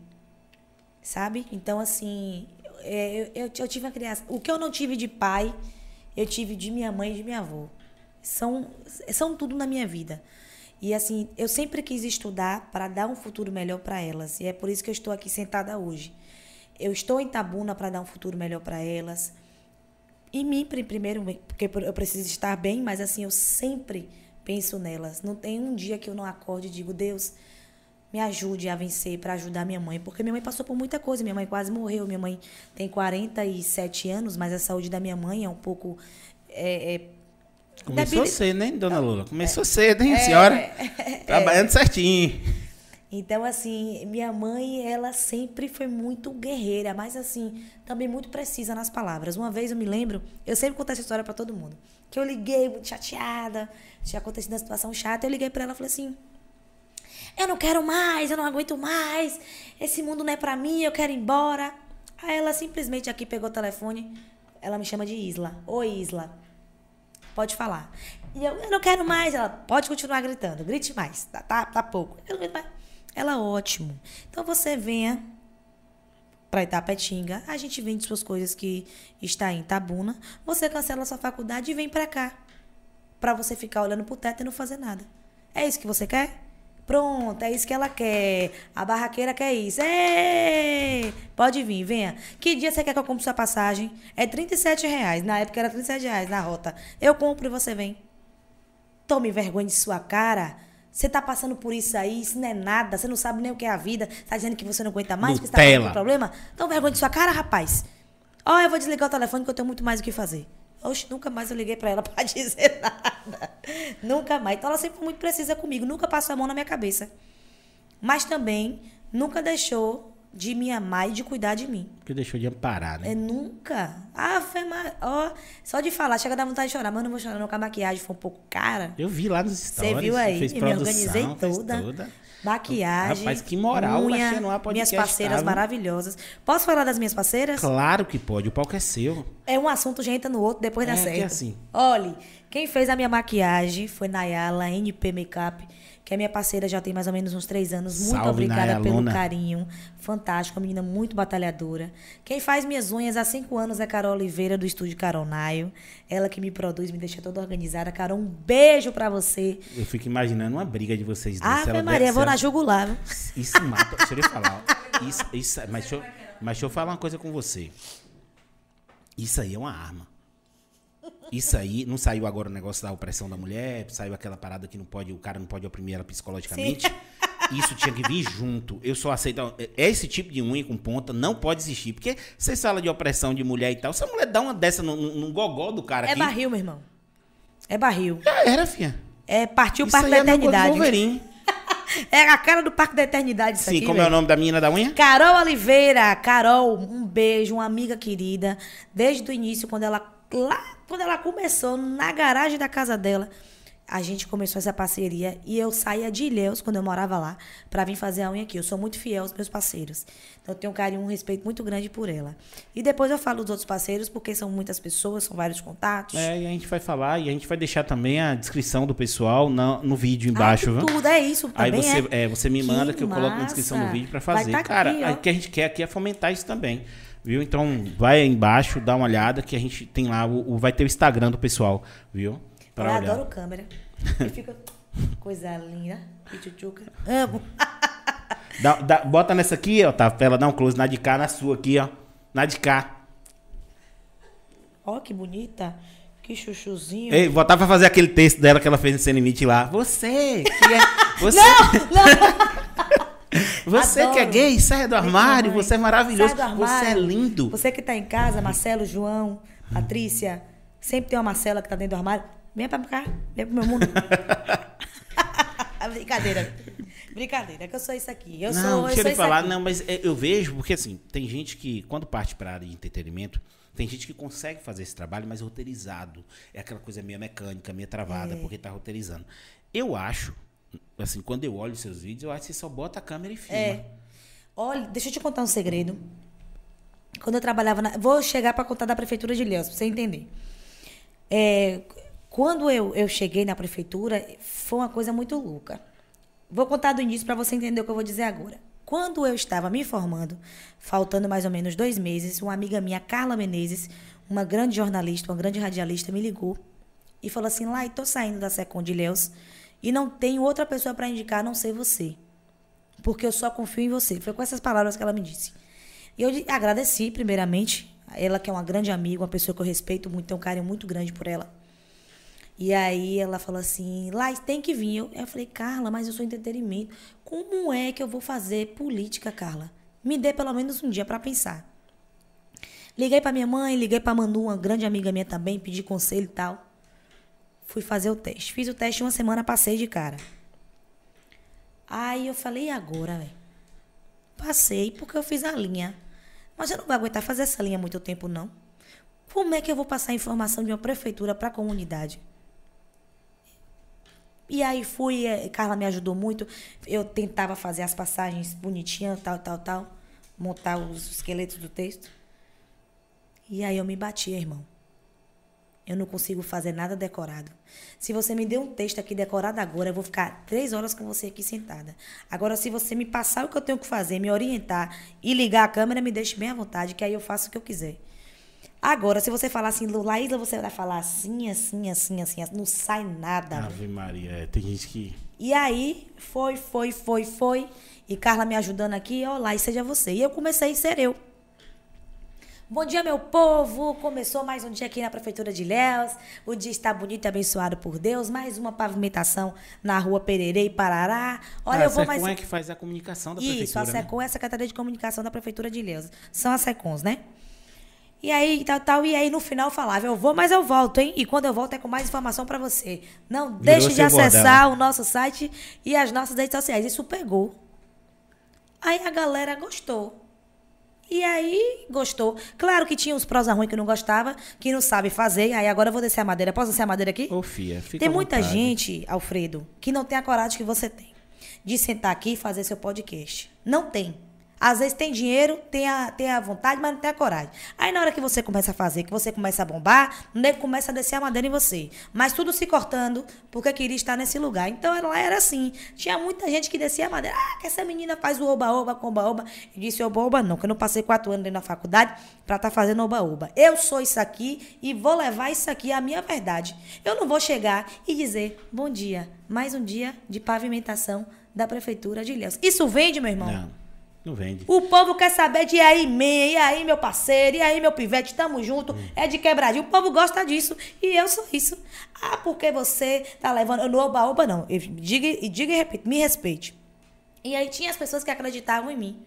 Sabe? Então, assim, é, eu, eu, eu tive uma criança. O que eu não tive de pai, eu tive de minha mãe e de minha avó. São, são tudo na minha vida. E assim, eu sempre quis estudar para dar um futuro melhor para elas. E é por isso que eu estou aqui sentada hoje. Eu estou em Tabuna para dar um futuro melhor para elas. E mim pri- primeiro, porque eu preciso estar bem, mas assim, eu sempre penso nelas. Não tem um dia que eu não acorde e digo, Deus, me ajude a vencer para ajudar minha mãe, porque minha mãe passou por muita coisa, minha mãe quase morreu, minha mãe tem 47 anos, mas a saúde da minha mãe é um pouco é, é, Começou debili- cedo, hein, dona Lula? Começou cedo, hein, senhora? Trabalhando certinho. Então, assim, minha mãe, ela sempre foi muito guerreira, mas, assim, também muito precisa nas palavras. Uma vez eu me lembro, eu sempre conto essa história pra todo mundo, que eu liguei muito chateada, tinha acontecido uma situação chata, eu liguei pra ela e falei assim: eu não quero mais, eu não aguento mais, esse mundo não é pra mim, eu quero ir embora. Aí ela simplesmente aqui pegou o telefone, ela me chama de Isla. Oi, Isla. Pode falar. E eu, eu não quero mais. Ela, pode continuar gritando. Grite mais. Tá, tá, tá pouco. Eu não grito mais. Ela, ótimo. Então você venha para Itapetinga. A gente vende suas coisas que está em Tabuna. Você cancela sua faculdade e vem para cá. Para você ficar olhando pro teto e não fazer nada. É isso que você quer? Pronto, é isso que ela quer. A barraqueira quer isso. Ei! Pode vir, venha. Que dia você quer que eu compre sua passagem? É 37 reais. Na época era 37 reais na rota. Eu compro e você vem. Tome vergonha de sua cara. Você tá passando por isso aí, isso não é nada, você não sabe nem o que é a vida, tá dizendo que você não aguenta mais, que você tá Nutella. por problema? Tome vergonha de sua cara, rapaz. Ó, eu vou desligar o telefone que eu tenho muito mais o que fazer. Oxe, nunca mais eu liguei pra ela pra dizer nada. nunca mais. Então ela sempre foi muito precisa comigo, nunca passou a mão na minha cabeça. Mas também nunca deixou de me amar e de cuidar de mim. Porque deixou de amparar, né? É nunca. Ah, foi ma- ó, só de falar, chega a dar vontade de chorar, mas eu não vou chorar não, que a maquiagem foi um pouco cara. Eu vi lá nos Você stories. viu aí? Fez me produção, organizei fez toda. toda. Maquiagem. Rapaz, que moral, unha, Baixinha no Ar Minhas parceiras tava. maravilhosas. Posso falar das minhas parceiras? Claro que pode, o palco é seu. É um assunto, já entra no outro, depois dá É, que certo. é assim. Olha, quem fez a minha maquiagem foi Nayala, NP Makeup, que é minha parceira já tem mais ou menos uns três anos. Muito Salve, obrigada pelo Nayaluna. carinho. Fantástica, uma menina muito batalhadora. Quem faz minhas unhas há cinco anos é Carol Oliveira, do estúdio Carol Naio. Ela que me produz, me deixa toda organizada. Carol, um beijo pra você. Eu fico imaginando uma briga de vocês dois. Ave ela Maria, vou na jugular. viu? Isso mata. Deixa eu lhe falar. Isso, isso, mas, deixa eu, mas deixa eu falar uma coisa com você. Isso aí é uma arma. Isso aí, não saiu agora o negócio da opressão da mulher, saiu aquela parada que não pode, o cara não pode oprimir ela psicologicamente. Isso tinha que vir junto. Eu só aceito. Esse tipo de unha com ponta não pode existir. Porque vocês falam de opressão de mulher e tal. Se a mulher dá uma dessa no, no, no gogó do cara É aqui. barril, meu irmão. É barril. Já era, filha. É partiu o Parque da é Eternidade. Wolverine. É a cara do Parque da Eternidade isso Sim, aqui, como é o nome da menina da unha? Carol Oliveira, Carol, um beijo, uma amiga querida. Desde o início, quando ela lá, quando ela começou na garagem da casa dela, a gente começou essa parceria e eu saía de Ilhéus quando eu morava lá pra vir fazer a unha aqui. Eu sou muito fiel aos meus parceiros. Então eu tenho um carinho, um respeito muito grande por ela. E depois eu falo dos outros parceiros porque são muitas pessoas, são vários contatos. É, e a gente vai falar e a gente vai deixar também a descrição do pessoal na- no vídeo embaixo, Ah, tudo é isso Aí você, é. é, você me manda que eu coloco na descrição do vídeo pra Vai fazer. tá Cara, o que a gente quer aqui é fomentar isso também. Viu? Então, vai aí embaixo, dá uma olhada que a gente tem lá, o, o- vai ter o Instagram do pessoal, viu? Eu olhar. adoro câmera. E fica coisa linda. Pichuchuca. Amo. Dá- dá- bota nessa aqui, ó, tá? Pra ela dar um close na de cá, na sua aqui, ó. Na de cá. Ó, que bonita. Que chuchuzinho. Ei, botar pra fazer aquele texto dela que ela fez no Sem Limite lá. Você, que é. Você, você que é Adoro. gay, sai do armário, você é maravilhoso, você é lindo. Você que tá em casa, Marcelo, João, Patrícia. Sempre tem uma Marcela que tá dentro do armário. Vem pra cá. Vem pro meu mundo. Brincadeira. Brincadeira, que eu sou isso aqui. Eu não, sou, deixa eu falar, não, mas é, eu vejo, porque assim, tem gente que, quando parte pra área de entretenimento, tem gente que consegue fazer esse trabalho, mas roteirizado. É aquela coisa meio mecânica, meio travada, É. porque tá roteirizando. Eu acho, assim, quando eu olho seus vídeos, eu acho que você só bota a câmera e filma. É. Olha, deixa eu te contar um segredo. Quando eu trabalhava na. Vou chegar para contar da prefeitura de Ilhéus, pra você entender. É, quando eu, eu cheguei na prefeitura, foi uma coisa muito louca. Vou contar do início para você entender o que eu vou dizer agora. Quando eu estava me formando, faltando mais ou menos dois meses, uma amiga minha, Carla Menezes, uma grande jornalista, uma grande radialista, me ligou e falou assim: Lai, tô saindo da Secom de Ilhéus e não tenho outra pessoa para indicar a não ser você porque eu só confio em você. Foi com essas palavras que ela me disse. E eu agradeci, primeiramente, ela que é uma grande amiga, uma pessoa que eu respeito muito, tenho um carinho muito grande por ela. E aí ela falou assim, Lai, tem que vir. Eu, eu falei, Carla, mas eu sou entretenimento. Como é que eu vou fazer política, Carla? Me dê pelo menos um dia para pensar. Liguei para minha mãe, liguei para Manu, uma grande amiga minha também, pedi conselho e tal. Fui fazer o teste. Fiz o teste uma semana, passei de cara. Aí eu falei, e agora, velho? Passei porque eu fiz a linha. Mas eu não vou aguentar fazer essa linha muito tempo, não. Como é que eu vou passar a informação de uma prefeitura para a comunidade? E aí fui, eh, Carla me ajudou muito. Eu tentava fazer as passagens bonitinhas, tal, tal, tal. Montar os esqueletos do texto. E aí eu me bati, irmão. Eu não consigo fazer nada decorado. Se você me der um texto aqui decorado agora, eu vou ficar três horas com você aqui sentada. Agora, se você me passar o que eu tenho que fazer, me orientar e ligar a câmera, me deixe bem à vontade, que aí eu faço o que eu quiser. Agora, se você falar assim, Laísa, você vai falar assim, assim, assim, assim, assim, não sai nada. Ave Maria, é, tem gente que. E aí, foi, foi, foi, foi. E Carla me ajudando aqui, ó lá, e seja você. E eu comecei a ser eu. Bom dia, meu povo! Começou mais um dia aqui na Prefeitura de Ilhéus. O dia está bonito e abençoado por Deus. Mais uma pavimentação na rua Pererê e Parará. Olha, ah, eu vou a mais. Secom é que faz a comunicação da Isso, prefeitura. a né? SECOM é a Secretaria de Comunicação da Prefeitura de Ilhéus. São as SECONs, né? E aí, tal, tal. E aí, no final, falava, eu vou, mas eu volto, hein? E quando eu volto, é com mais informação pra você. Não deixe de acessar bordão. o nosso site e as nossas redes sociais. Isso pegou. Aí a galera gostou. E aí, gostou. Claro que tinha os prosa ruins que não gostava, que não sabe fazer. Aí agora eu vou descer a madeira. Posso descer a madeira aqui? Ô, fia, fica Tem muita vontade. gente, Alfredo, que não tem a coragem que você tem de sentar aqui e fazer seu podcast. Não tem. Às vezes tem dinheiro, tem a, tem a vontade, mas não tem a coragem. Aí na hora que você começa a fazer, que você começa a bombar, o nego começa a descer a madeira em você. Mas tudo se cortando, porque queria estar nesse lugar. Então ela era assim. Tinha muita gente que descia a madeira. Ah, que essa menina faz o oba-oba com oba-oba. Eu disse oba-oba não, que eu não passei quatro anos dentro da faculdade para estar fazendo oba-oba. Eu sou isso aqui e vou levar isso aqui à minha verdade. Eu não vou chegar e dizer, bom dia, mais um dia de pavimentação da Prefeitura de Ilhéus. Isso vende, meu irmão? Não, não vende. O povo quer saber de aí, man, e aí, meu parceiro, e aí, meu pivete, tamo junto, é de quebradinho. O povo gosta disso e eu sou isso. Ah, porque você tá levando. No oba-oba, não. Eu diga, e diga e repito, me respeite. E aí tinha as pessoas que acreditavam em mim.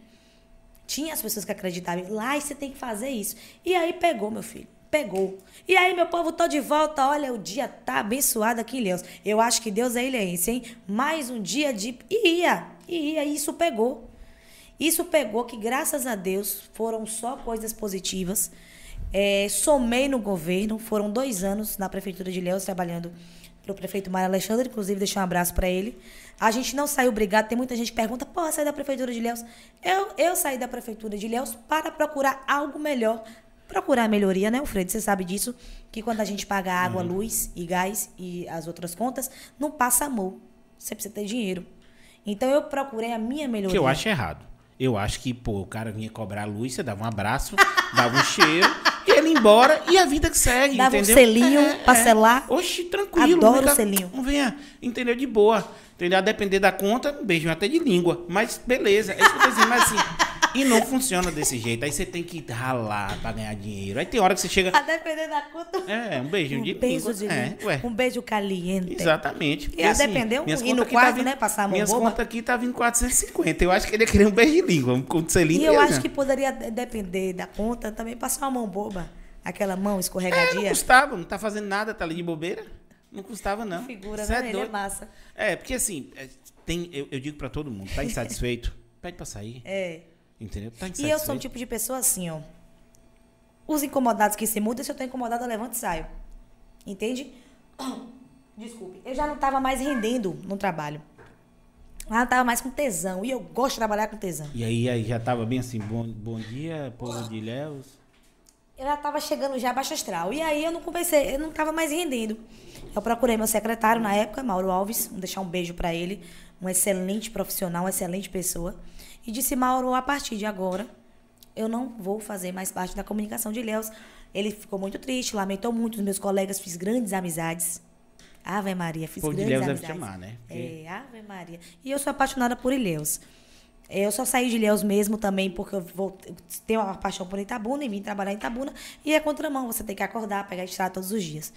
Tinha as pessoas que acreditavam. Lá você tem que fazer isso. E aí pegou, meu filho. Pegou. E aí, meu povo, tô de volta. Olha, o dia tá abençoado aqui em Leus. Eu acho que Deus é ilhense, hein? Mais um dia de. E ia. E ia. E isso pegou. Isso pegou que, graças a Deus, foram só coisas positivas. É, somei no governo. Foram dois anos na Prefeitura de Leus trabalhando para o prefeito Mário Alexandre, inclusive deixar um abraço para ele. A gente não saiu brigado, tem muita gente que pergunta, porra, sair da Prefeitura de Ilhéus. Eu, eu saí da Prefeitura de Ilhéus para procurar algo melhor. Procurar melhoria, né, Alfredo? Você sabe disso, que quando a gente paga água, luz e gás e as outras contas, não passa amor. Você precisa ter dinheiro. Então eu procurei a minha melhoria. Que eu acho errado. Eu acho que, pô, o cara vinha cobrar a luz, você dava um abraço, dava um cheiro, e ele ia embora e a vida que segue, Dava um entendeu? selinho pra selar. Oxi, tranquilo. Adoro não o selinho. Não venha, entendeu? De boa. Entendeu? A depender da conta, um beijinho até de língua. Mas beleza, é isso que eu tô dizendo, mas assim... E não funciona desse jeito. Aí você tem que ralar pra ganhar dinheiro. Aí tem hora que você chega... A depender da conta. É, um beijinho um de beijo língua. de é, língua. ué. Um beijo caliente. Exatamente. Porque, a depender, um- minhas ir no tá quarto, vindo- né, passar a mão Minhas contas aqui tá vindo 450. Eu acho que ele ia querer um beijo de língua. Um selinho E eu acho que poderia de- depender da conta também passar uma mão boba. Aquela mão É, não escorregadia. custava, não tá fazendo nada, tá ali de bobeira. Não custava, não. Figura, Cê né? é Ele é massa. É, porque assim, é, tem, eu, eu digo pra todo mundo, tá insatisfeito? Pede pra sair. É. Entendeu? Tá E eu sou um tipo de pessoa assim, ó. Os incomodados que se mudam, se eu tô incomodada, eu levanto e saio. Entende? Desculpe. Eu já não tava mais rendendo no trabalho. Eu não tava mais com tesão. E eu gosto de trabalhar com tesão. E aí, aí já tava bem assim, bom, bom dia, povo de Ilhéus. eu já tava chegando já baixa astral. E aí eu não comecei, eu não tava mais rendendo. Eu procurei meu secretário na época, Mauro Alves, vou deixar um beijo pra ele, um excelente profissional, uma excelente pessoa. E disse, Mauro, a partir de agora, eu não vou fazer mais parte da comunicação de Ilhéus. Ele ficou muito triste, lamentou muito os meus colegas, fiz grandes amizades. Ave Maria, fiz de grandes Ilhéus deve amizades. te amar, né? Porque- É, Ave Maria. E eu sou apaixonada por Ilhéus. Eu só saí de Ilhéus mesmo também porque eu vou, eu tenho uma paixão por Itabuna e vim trabalhar em Itabuna. E é contramão, você tem que acordar, pegar estrada todos os dias.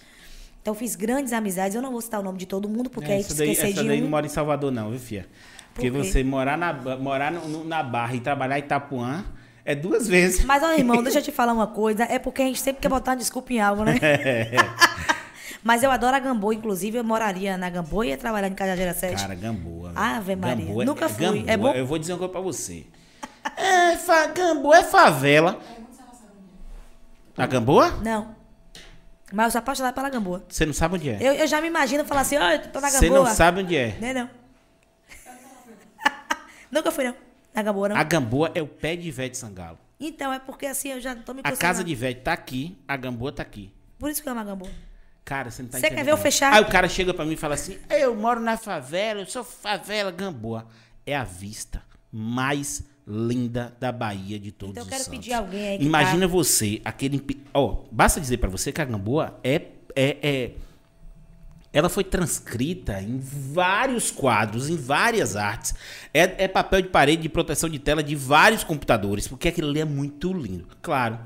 Então fiz grandes amizades. Eu não vou citar o nome de todo mundo, porque É, aí te daí, esquecer essa de daí um. não mora em Salvador, não, viu, Fia? Porque Por você morar na, morar no- na Barra e trabalhar em Itapuã é duas vezes. Mas, ó, irmão, deixa eu te falar uma coisa. É porque a gente sempre quer botar uma desculpa em algo, né? Mas eu adoro a Gamboa, inclusive eu moraria na Gamboa e ia trabalhar em Cajazeira 7. Cara, Gamboa. Ave Maria. Gamboa é- Nunca é fui. Gamboa. É bom? Eu vou dizer uma coisa pra você. É, fa, Gamboa é favela. A Gamboa? Não. Mas eu sou apaixonada pela Gamboa. Você não sabe onde é. Eu, eu já me imagino falar assim, ó, eu tô na Você Gamboa. não sabe onde é. Né, não. Nunca fui, não. Na Gamboa, não. A Gamboa é o pé de Ivete Sangalo. Então, é porque assim, eu já tô me A casa de Ivete tá aqui, a Gamboa tá aqui. Por isso que eu amo a Gamboa. Cara, você não tá Você quer ver eu fechar? Aí o cara chega pra mim e fala assim: Eu moro na favela, eu sou favela Gamboa. É a vista mais linda da Bahia de todos Então eu os quero santos. pedir alguém aí que Imagina você, aquele. Ó, basta dizer pra você que a Gamboa é, é, é. Ela foi transcrita em vários quadros, em várias artes. É, é papel de parede de proteção de tela de vários computadores, porque aquilo ali é muito lindo. Claro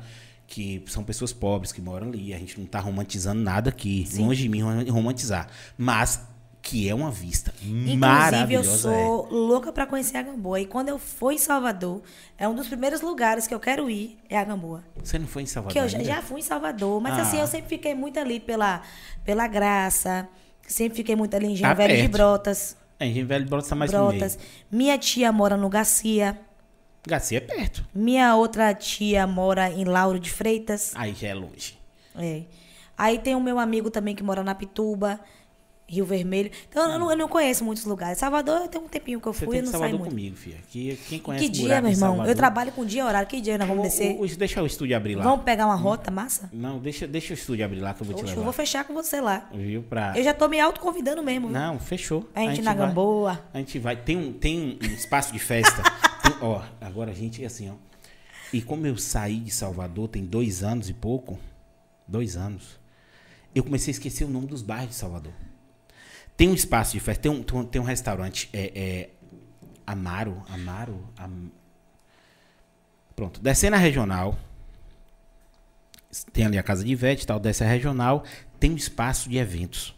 que são pessoas pobres que moram ali, a gente não tá romantizando nada aqui, longe de mim rom- romantizar. Mas que é uma vista Inclusive, eu maravilhosa. é. sou louca pra conhecer a Gamboa. E quando eu for em Salvador, é um dos primeiros lugares que eu quero ir, é a Gamboa. é. Você não foi em Salvador Que eu já, já fui em Salvador, mas Ah. assim, eu sempre fiquei muito ali pela, pela Graça, sempre fiquei muito ali em Engenho Tá Velho de perto. Brotas. É, em Velho Brotas tá mais Brotas. Minha tia mora no Garcia. Garcia é perto. Minha outra tia mora em Lauro de Freitas. Aí já é longe. É. Aí tem o meu amigo também que mora na Pituba, Rio Vermelho. Então eu não, eu não conheço muitos lugares. Salvador, tem um tempinho que eu Você fui tem e não saí Salvador muito. comigo, filha. Que, quem conhece Que dia, meu irmão? Eu trabalho com dia horário. Que dia nós vamos O- descer? o- deixa o estúdio abrir lá. Vamos pegar uma rota massa? Não, deixa, deixa o estúdio abrir lá que eu vou te Oxe, eu levar. vou fechar com você lá. Viu? Pra... Eu já tô me autoconvidando mesmo. viu? Não, fechou. A gente na vai- Gamboa. A gente vai. Tem um, tem um espaço de festa. Tem- ó, agora a gente é assim, ó. E como eu saí de Salvador tem dois anos e pouco, dois anos, eu comecei a esquecer o nome dos bairros de Salvador. Tem um espaço de festa, tem um, tem um, restaurante, é, é Amaro, Amaro, Am- Pronto, descendo a regional, tem ali a casa de Ivete e tal, desce a regional, tem um espaço de eventos.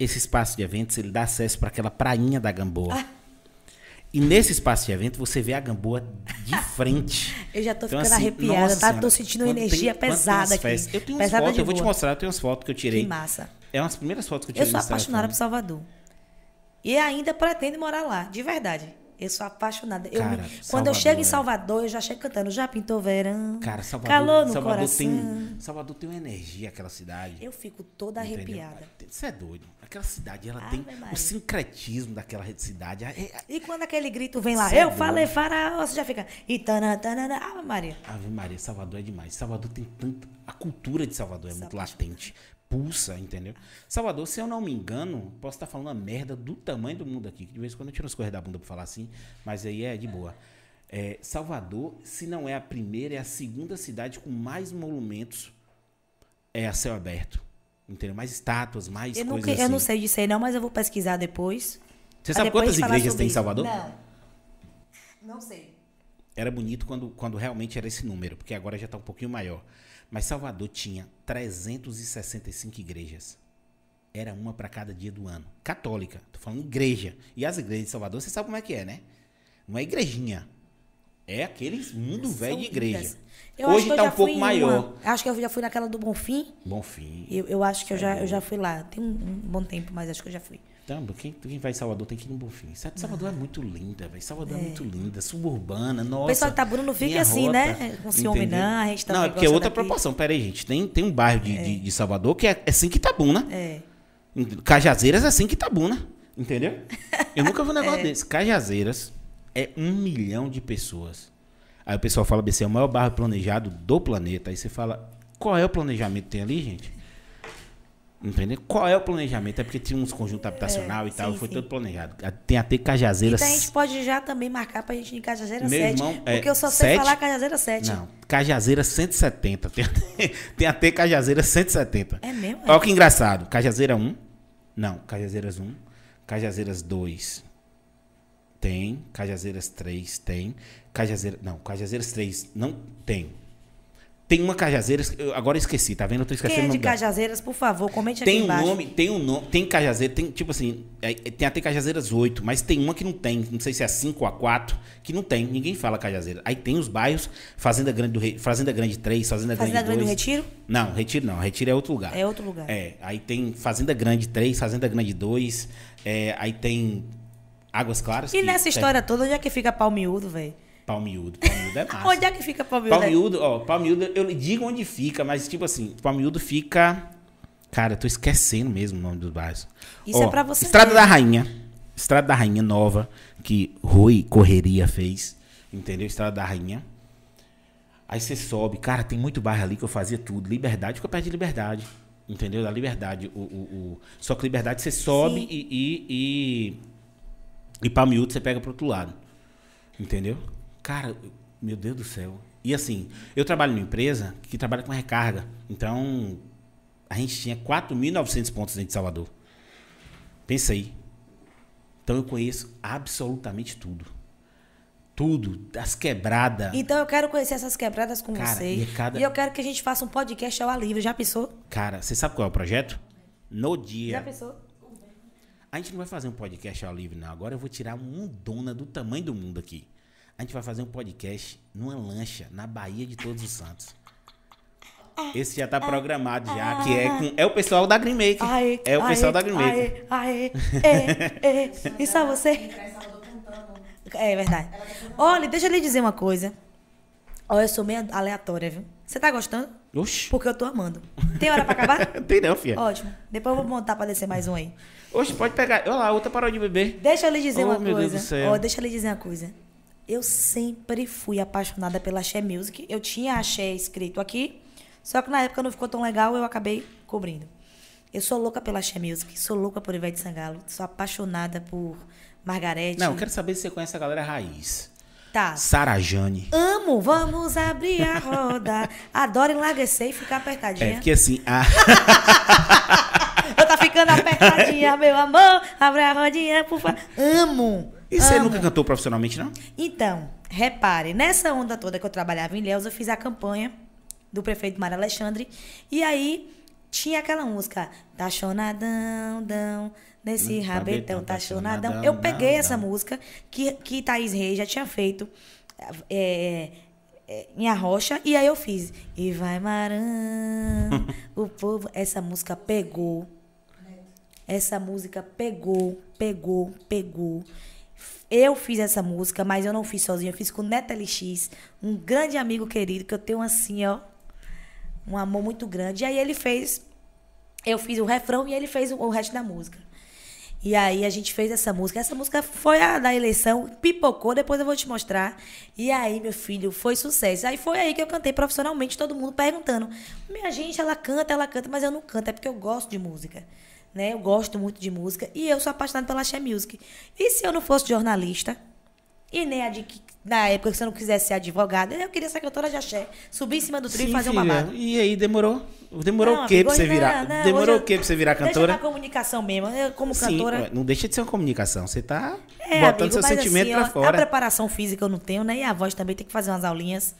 Esse espaço de eventos, ele dá acesso para aquela prainha da Gamboa. E nesse espaço de evento, você vê a Gamboa de frente. Eu já tô Então, ficando assim, arrepiada, nossa tá? Tô sentindo uma energia tem pesada aqui. festas- Eu tenho umas pesada fotos, eu vou te mostrar, eu tenho umas fotos que eu tirei. Que massa. É umas primeiras fotos que eu Eu tirei sou no Instagram. apaixonada por Salvador. E ainda pretendo morar lá, de verdade. Eu sou apaixonada. Eu Cara, me- quando eu Salvador chego em é- Salvador, eu já chego cantando. Já pintou verão. Cara, Salvador, calor no Salvador coração. tem, Salvador tem uma energia, aquela cidade. Eu fico toda entendeu? arrepiada. Você é doido. Aquela cidade, ela tem o sincretismo daquela cidade. É- E quando aquele grito vem lá, Cê é eu falei faraó, você já fica. Tanã, Ave Maria. Ave Maria, Salvador é demais. Salvador tem tanto. A cultura de Salvador é muito latente. Pulsa, entendeu? Salvador, se eu não me engano, posso estar falando uma merda do tamanho do mundo aqui. que De vez em quando eu tiro as coisas da bunda pra falar assim, mas aí é de boa. É, Salvador, se não é a primeira, é a segunda cidade com mais monumentos é a céu aberto. Entendeu? Mais estátuas, mais Eu, coisas nunca, assim. eu não sei disso aí, não, mas eu vou pesquisar depois. Você sabe depois quantas igrejas tem em. Salvador? Não. Não sei. Era bonito quando, quando realmente era esse número, porque agora já está um pouquinho maior. Mas Salvador tinha 365 igrejas. Era uma para cada dia do ano. Católica. Tô falando igreja. E as igrejas de Salvador, você sabe como é que é, né? Não é igrejinha. É aqueles mundo velho de igreja. Hoje está um pouco maior. uma. Acho que eu já fui naquela do Bonfim. Bom fim. Eu, eu acho que eu já, eu já fui lá. Tem um, um bom tempo, mas acho que eu já fui. Então, quem, quem vai em Salvador tem que ir no Bonfim. Sa- Salvador é muito linda, velho. Salvador é. muito linda, suburbana, nossa. O pessoal que tá Bruno fica assim, rota, né? Com ciúme, não, a gente também Não, é porque é outra daqui. proporção. Pera aí, gente. Tem, tem um bairro de, de, de Salvador que é, é assim que Itabuna. É. Cajazeiras é assim que Itabuna. Entendeu? Eu nunca vi um É. negócio desse. Cajazeiras é um milhão de pessoas. Aí o pessoal fala, BC, é o maior bairro planejado do planeta. Aí você fala, qual é o planejamento que tem ali, gente? Entendeu? Qual é o planejamento? É porque tinha uns conjuntos habitacional e tal, sim, foi sim. todo planejado. Tem até Cajazeiras. Então a gente pode já também marcar pra gente ir em Cajazeira Meu 7. irmão, é, porque eu só sei sete? falar Cajazeira 7. Não, Cajazeira 170. Tem até, tem até Cajazeira 170. É mesmo? Olha que engraçado. Cajazeira 1. Não, Cajazeiras 1. Cajazeiras 2. Tem. Cajazeiras 3 tem. Cajazeira. Não, Cajazeiras 3 não tem. Tem uma Cajazeiras. eu Agora eu esqueci, tá vendo? Eu tô esquecendo Quem é de. Cajazeiras, por favor, comente Tem aqui um embaixo. nome, tem um nome, tem Cajazeira, tem tipo assim, é, é, tem até Cajazeiras 8, mas tem uma que não tem, não sei se é a 5 ou a 4, que não tem, ninguém fala Cajazeira. Aí tem os bairros, Fazenda Grande do Re... Fazenda Grande 3, Fazenda, Fazenda Grande Grande 2. do Retiro? Não, Retiro não, Retiro é outro lugar. É outro lugar. É, aí tem Fazenda Grande 3, Fazenda Grande 2, é, aí tem Águas Claras. E nessa tem história toda, onde é que fica Palmiúdo, velho? Palmiúdo, Palmiúdo é massa. Onde é que fica Palmiúdo? Palmiúdo, ó, Palmiúdo, eu lhe digo onde fica, mas tipo assim, Palmiúdo fica. Cara, eu tô esquecendo mesmo o nome dos bairros. Isso Ó, é pra você Estrada ver. da Rainha. Estrada da Rainha nova, que Rui Correria fez. Entendeu? Estrada da Rainha. Aí você sobe. Cara, tem muito bairro ali que eu fazia tudo. Liberdade fica perto de Liberdade. Entendeu? Da Liberdade. O, o, o- Só que Liberdade você sobe Sim. e, e, e. E Palmiúdo você pega pro outro lado. Entendeu? Cara, meu Deus do céu. E assim, eu trabalho numa empresa que trabalha com recarga. Então, a gente tinha 4.900 pontos dentro de Salvador. Pensa aí. Então eu conheço absolutamente tudo. Tudo. Das quebradas. Então eu quero conhecer essas quebradas com Cara, você. e é cada- E eu quero que a gente faça um podcast ao ar livre. Já pensou? Cara, você sabe qual é o projeto? No dia. Já pensou? A gente não vai fazer um podcast ao livre, não. Agora eu vou tirar uma dona do tamanho do mundo aqui. A gente vai fazer um podcast numa lancha na Bahia de Todos os Santos. Esse já tá programado já, que é com é o pessoal da Green Maker. Aê, é o pessoal aê, da Green Maker. Aê, aê, é, é, isso é você? É verdade. Olha, deixa eu lhe dizer uma coisa. Olha, eu sou meio aleatória, viu? Você tá gostando? Oxi. Porque eu tô amando. Tem hora pra acabar? Tem não, filha. Ótimo. Depois eu vou montar pra descer mais um aí. Oxe, pode pegar. Olha lá, a outra parou de beber. Deixa eu lhe dizer Oh, uma meu Deus coisa. do céu. Ó, deixa eu lhe dizer uma coisa. Eu sempre fui apaixonada pela Axé Music. Eu tinha Axé escrito aqui, só que na época não ficou tão legal, eu acabei cobrindo. Eu sou louca pela Axé Music, sou louca por Ivete Sangalo, sou apaixonada por Margarete. Não, eu quero saber se você conhece a galera raiz. Tá. Sarajane. Amo, vamos abrir a roda. Adoro enlarguecer e ficar É, apertadinha. porque assim, a... Eu tá ficando apertadinha, meu amor. Abre a rodinha, por favor. Amo. E você nunca cantou profissionalmente, não? Então, repare, nessa onda toda que eu trabalhava em Ilhéus, eu fiz a campanha do prefeito Mário Alexandre. E aí tinha aquela música, tá chonadão, dão, nesse Hum, rabetão, tá tá chonadão. chonadão, Eu peguei essa música que, que Thaís Reis já tinha feito é, é, em Arrocha, e aí eu fiz. E vai marão, o povo. Essa música pegou. Essa música pegou, pegou, pegou. Eu fiz essa música, mas eu não fiz sozinha. Eu fiz com Neta LX, um grande amigo querido que eu tenho assim, ó. Um amor muito grande. E aí ele fez. Eu fiz o refrão e ele fez o, resto da música. E aí a gente fez essa música. Essa música foi a da eleição, pipocou, depois eu vou te mostrar. E aí, meu filho, foi sucesso. Aí foi aí que eu cantei profissionalmente, todo mundo perguntando. Minha gente, ela canta, ela canta, mas eu não canto, é porque eu gosto de música. Né? Eu gosto muito de música e eu sou apaixonada pela Axé Music. E se eu não fosse jornalista, e nem a de que, na época que você não quisesse ser advogada, eu queria ser cantora de axé, subir em cima do trio e fazer um filha. babado. E aí, demorou? Demorou Não, o quê amigo, pra você virar? não, não, demorou o eu- quê pra você virar Deixa cantora? na comunicação mesmo. Eu, como Sim, cantora. não deixa de ser uma comunicação. Você tá É, botando amigo, seu sentimento assim, pra ó, A fora. preparação física eu não tenho, né? E a voz também tem que fazer umas aulinhas.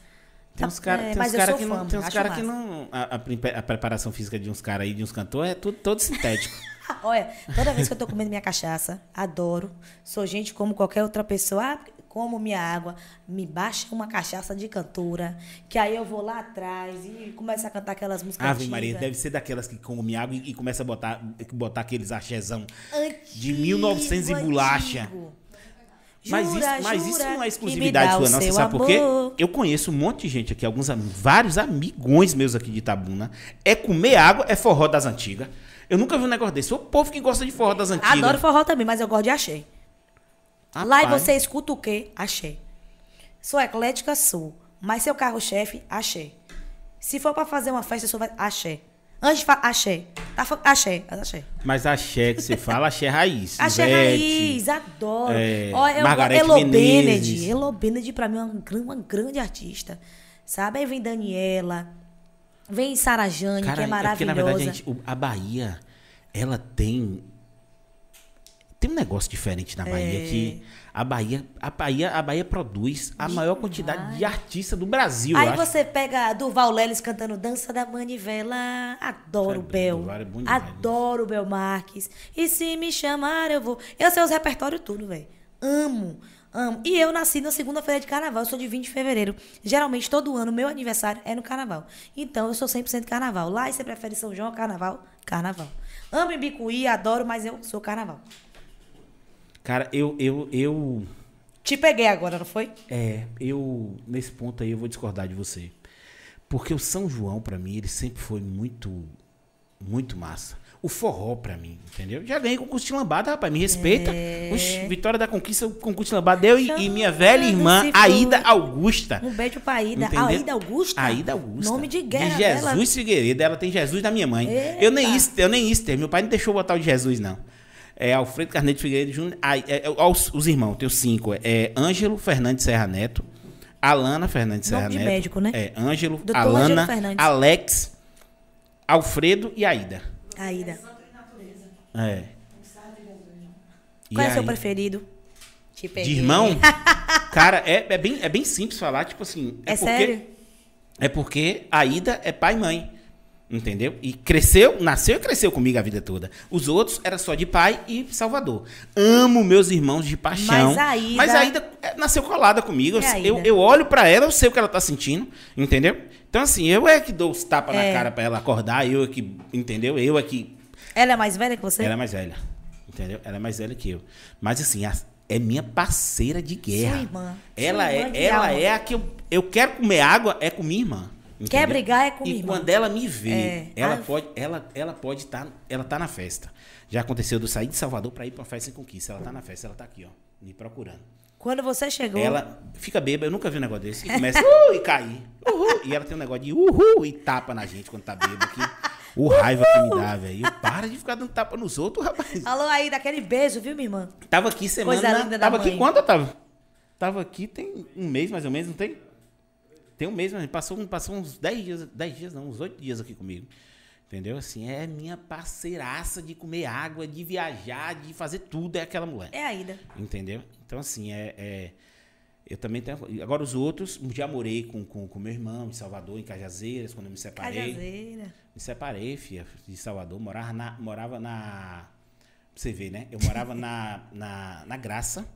Tem uns caras É, cara que não. Tem uns cara que não. A, a pre- a preparação física de uns caras aí, de uns cantores, é tudo todo sintético. Olha, toda vez que eu tô comendo minha cachaça, adoro. Sou gente como qualquer outra pessoa. Ah, como minha água, me baixa uma cachaça de cantora, que aí eu vou lá atrás e começo a cantar aquelas músicas Ave antigas. Maria, deve ser daquelas que come água e, e começa a botar, botar aqueles axézão. Antigo, de 1900 e bolacha. antigo. Mas, Jura, isso, mas isso não é exclusividade sua, não. Você sabe por quê? amor. Eu conheço um monte de gente aqui, alguns vários amigões meus aqui de Itabuna. É comer água, é forró das antigas. Eu nunca vi um negócio desse. O povo que gosta de forró das antigas. Adoro forró também, mas eu gosto de axé. Lá e você escuta o quê? Axé. Sou eclética, sou. Mas seu carro-chefe, axé. Se for pra fazer uma festa, sou vai- axé. Antes de falar axé. Tá, axé, axé. Mas axé que você fala, axé raiz. Axé Ivete. raiz, adoro. é, Ó, eu, Elo Menezes. Bened. Elo Bened pra mim é uma, uma grande artista. Sabe? Aí vem Daniela. Vem Sara Jane, Cara, que é é porque, maravilhosa. na verdade, gente, a Bahia, ela tem. Tem um negócio diferente na Bahia É. que a Bahia, a Bahia, a Bahia produz a maior quantidade de artistas do Brasil. Aí acho. você pega Durval Leles cantando Dança da Manivela. Adoro o Bel. É bom demais. Adoro o Bel Marques. E se me chamar, eu vou. Eu sei os repertórios tudo, velho. Amo. Amo. E eu nasci na segunda-feira de carnaval. Eu sou de 20 de fevereiro. Geralmente, todo ano, meu aniversário é no carnaval. Então, eu sou 100% carnaval. Lá, e você prefere São João ou carnaval? Carnaval. Amo Ibicuí, adoro, mas eu sou carnaval. Cara, eu, eu, eu. Te peguei agora, não foi? É, eu. Nesse ponto aí eu vou discordar de você. Porque o São João, pra mim, ele sempre foi muito. Muito massa. O forró, pra mim, entendeu? Já ganhei concurso de lambada, rapaz, me respeita. É. Oxi, Vitória da Conquista, o concurso de lambada. Eu e, e minha velha irmã, Aida. Augusta. Um beijo pra Aida. Entendeu? Aida Augusta? Aida Augusta. Nome de guerra De dela. Jesus Figueiredo. Ela tem Jesus da minha mãe. Eu nem Eita. isso, eu nem isso. Meu pai não deixou botar o de Jesus, não. É Alfredo Carneiro Figueiredo Júnior. Ai, é, é, os, os irmãos, tenho cinco. É Ângelo Fernandes Serra Neto. Alana Fernandes Serra de Neto. médico, né? É, Ângelo, Doutor Alana, Ângelo Fernandes. Alex, Alfredo e Aida. Aida. É. E Qual é o seu preferido? Te peguei. De irmão? Cara, é, é, bem, é bem simples falar, tipo assim. É porque, sério? É porque a Ida é pai e mãe. Entendeu? E cresceu, nasceu e cresceu comigo a vida toda. Os outros era só de pai e Salvador. Amo meus irmãos de paixão. Mas a Ida- Mas a Ida, é, nasceu colada comigo. É eu, eu olho pra ela, eu sei o que ela tá sentindo. Entendeu? Então, assim, eu é que dou os tapas É. na cara pra ela acordar. Eu é que. Entendeu? Eu é que Ela é mais velha que você? ela é mais velha. Entendeu? Ela é mais velha que eu. Mas assim, a- é minha parceira de guerra. Sua irmã. Ela Sua irmã é, ela alma. é a que eu, eu quero comer água é com minha irmã. Quer entendeu? brigar é com E quando ela me vê, É. ela Ah, pode, ela, ela pode estar, ela tá na festa. Já aconteceu de eu sair de Salvador pra ir pra uma festa em conquista. Ela tá na festa, ela tá aqui, ó, me procurando. Quando você chegou. Ela fica bêbada, eu nunca vi um negócio desse. E começa uh, e cair. Uhul. E ela tem um negócio de uhul e tapa na gente quando tá bêbada aqui. O raiva que me dá, velho. Para de ficar dando tapa nos outros, rapaz. Alô aí, daquele beijo, viu, minha irmã? Tava aqui semana. Coisa linda da tava mãe. aqui quando eu tava? Tava aqui tem um mês mais ou menos, não tem? Tem um mês, mas passou, passou uns 10 dias, 10 dias não, uns 8 dias aqui comigo. Entendeu? Assim, é minha parceiraça de comer água, de viajar, de fazer tudo, é aquela mulher. É a Ida. Entendeu? Então, assim, é. é- eu também tenho. Agora, os outros, já morei com, com, com meu irmão em Salvador, em Cajazeiras, quando eu me separei. Cajazeira. Me separei, filha, de Salvador. Morava na. Morava na pra você ver, né? Eu morava na, na, na Graça.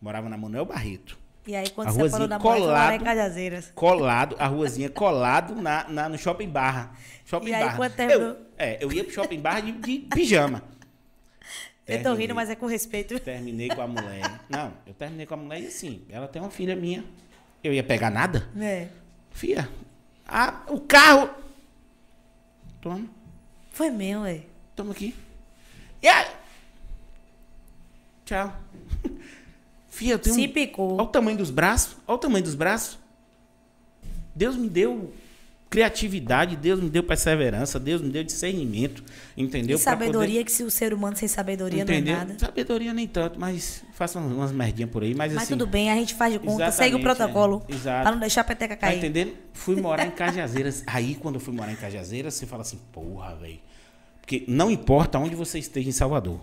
Morava na Manuel Barreto. E aí, quando A você falou da em colado. Cajazeiras. Colado, a ruazinha colado na, na- no Shopping Barra. Shopping E aí, Barra. quando terminou? eu, é, eu ia pro Shopping Barra de, de pijama. Eu tô Terminei. rindo, mas é com respeito. Terminei com a mulher. Não, eu terminei com a mulher e assim, ela tem uma filha minha. Eu ia pegar nada? É. Filha, a, o carro. Toma, Foi meu, ué. toma aqui. E aí? Tchau. Filha, eu tenho Se um- picou. Olha o tamanho dos braços. Olha o tamanho dos braços. Deus me deu criatividade, Deus me deu perseverança, Deus me deu discernimento, entendeu? E Pra poder- sabedoria, que se o ser humano sem sabedoria entendeu? não é nada. Sabedoria nem tanto, mas faça umas, merdinhas por aí, mas, Mas assim... tudo bem, a gente faz de conta, segue o Exatamente, protocolo. é. Pra não deixar a peteca Tá cair. entendendo? Fui morar em Cajazeiras. Aí, quando eu fui morar em Cajazeiras, você fala assim, porra, velho. Porque não importa onde você esteja em Salvador.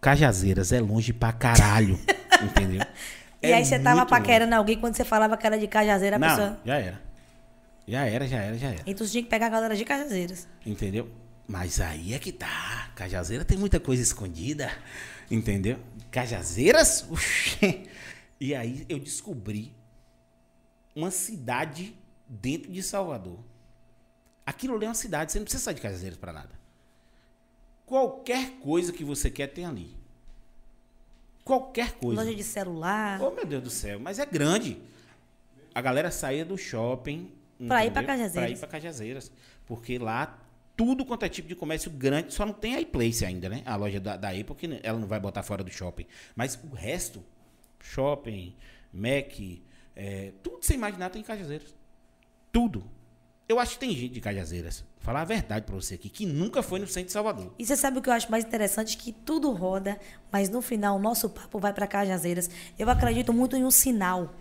Cajazeiras é longe pra caralho. entendeu? E É aí você tava longe. paquerando alguém quando você falava que era de Cajazeira, a Não, pessoa. já era. Já era, já era, já era. Então você tinha que pegar a galera de Cajazeiras. Entendeu? Mas aí é que tá. Cajazeira tem muita coisa escondida. Entendeu? Cajazeiras? Oxê. E aí eu descobri uma cidade dentro de Salvador. Aquilo ali é uma cidade, você não precisa sair de Cajazeiras para nada. Qualquer coisa que você quer tem ali. Qualquer coisa. Loja de celular. Oh, meu Deus do céu, mas é grande. A galera saía do shopping. Pra ir entendeu? Cajazeiras. Pra ir pra Cajazeiras. Porque lá, tudo quanto é tipo de comércio grande, só não tem a iPlace ainda, né? A loja da, da Apple, que ela não vai botar fora do shopping. Mas o resto, shopping, Mac, é, tudo que você imaginar tem em Cajazeiras. Tudo. Eu acho que tem gente de Cajazeiras, falar a verdade pra você aqui, que nunca foi no centro de Salvador. E você sabe o que eu acho mais interessante? Que tudo roda, mas no final o nosso papo vai para Cajazeiras. Eu acredito muito em um sinal.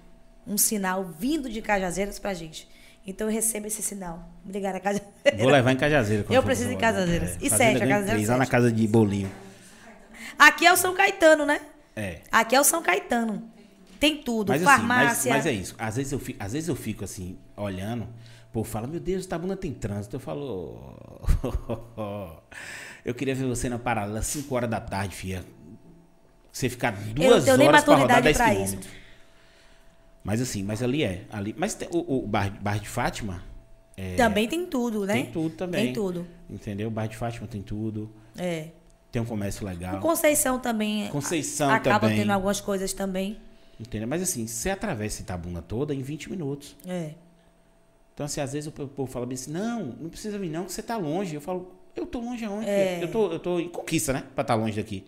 Um sinal vindo de Cajazeiras pra gente. Então eu recebo esse sinal. Obrigada, Cajazeiras. Vou levar em Cajazeiras. Eu preciso em. Cajazeiras. E Fazenda sete, a Cajazeiras Lá na casa de bolinho. Aqui é o São Caetano, né? É. Aqui é o São Caetano. Tem tudo. Mas, assim, mas, farmácia. mas é isso. Às vezes, eu fico, às vezes eu fico assim, olhando, povo fala, meu Deus, Tabuna tem trânsito. Eu falo, eu queria ver você na paralela às 5 horas da tarde, filha. Você ficar duas horas pra rodar maturidade 10 pra quilômetros. Mas assim, mas ali é. Ali, mas tem- o, o bairro, bairro de Fátima é, Também tem tudo, né? tem tudo também. Tem tudo. Entendeu? O bairro de Fátima tem tudo. É. Tem um comércio legal. O Conceição também. Conceição acaba também. tendo algumas coisas também. Entendeu? Mas assim, você atravessa Itabuna toda em 20 minutos. É. Então, assim, às vezes o povo fala bem assim, não, não precisa vir não, que você tá longe. Eu falo, eu tô longe aonde? É. Eu, tô, eu tô em conquista, né? Pra estar longe daqui.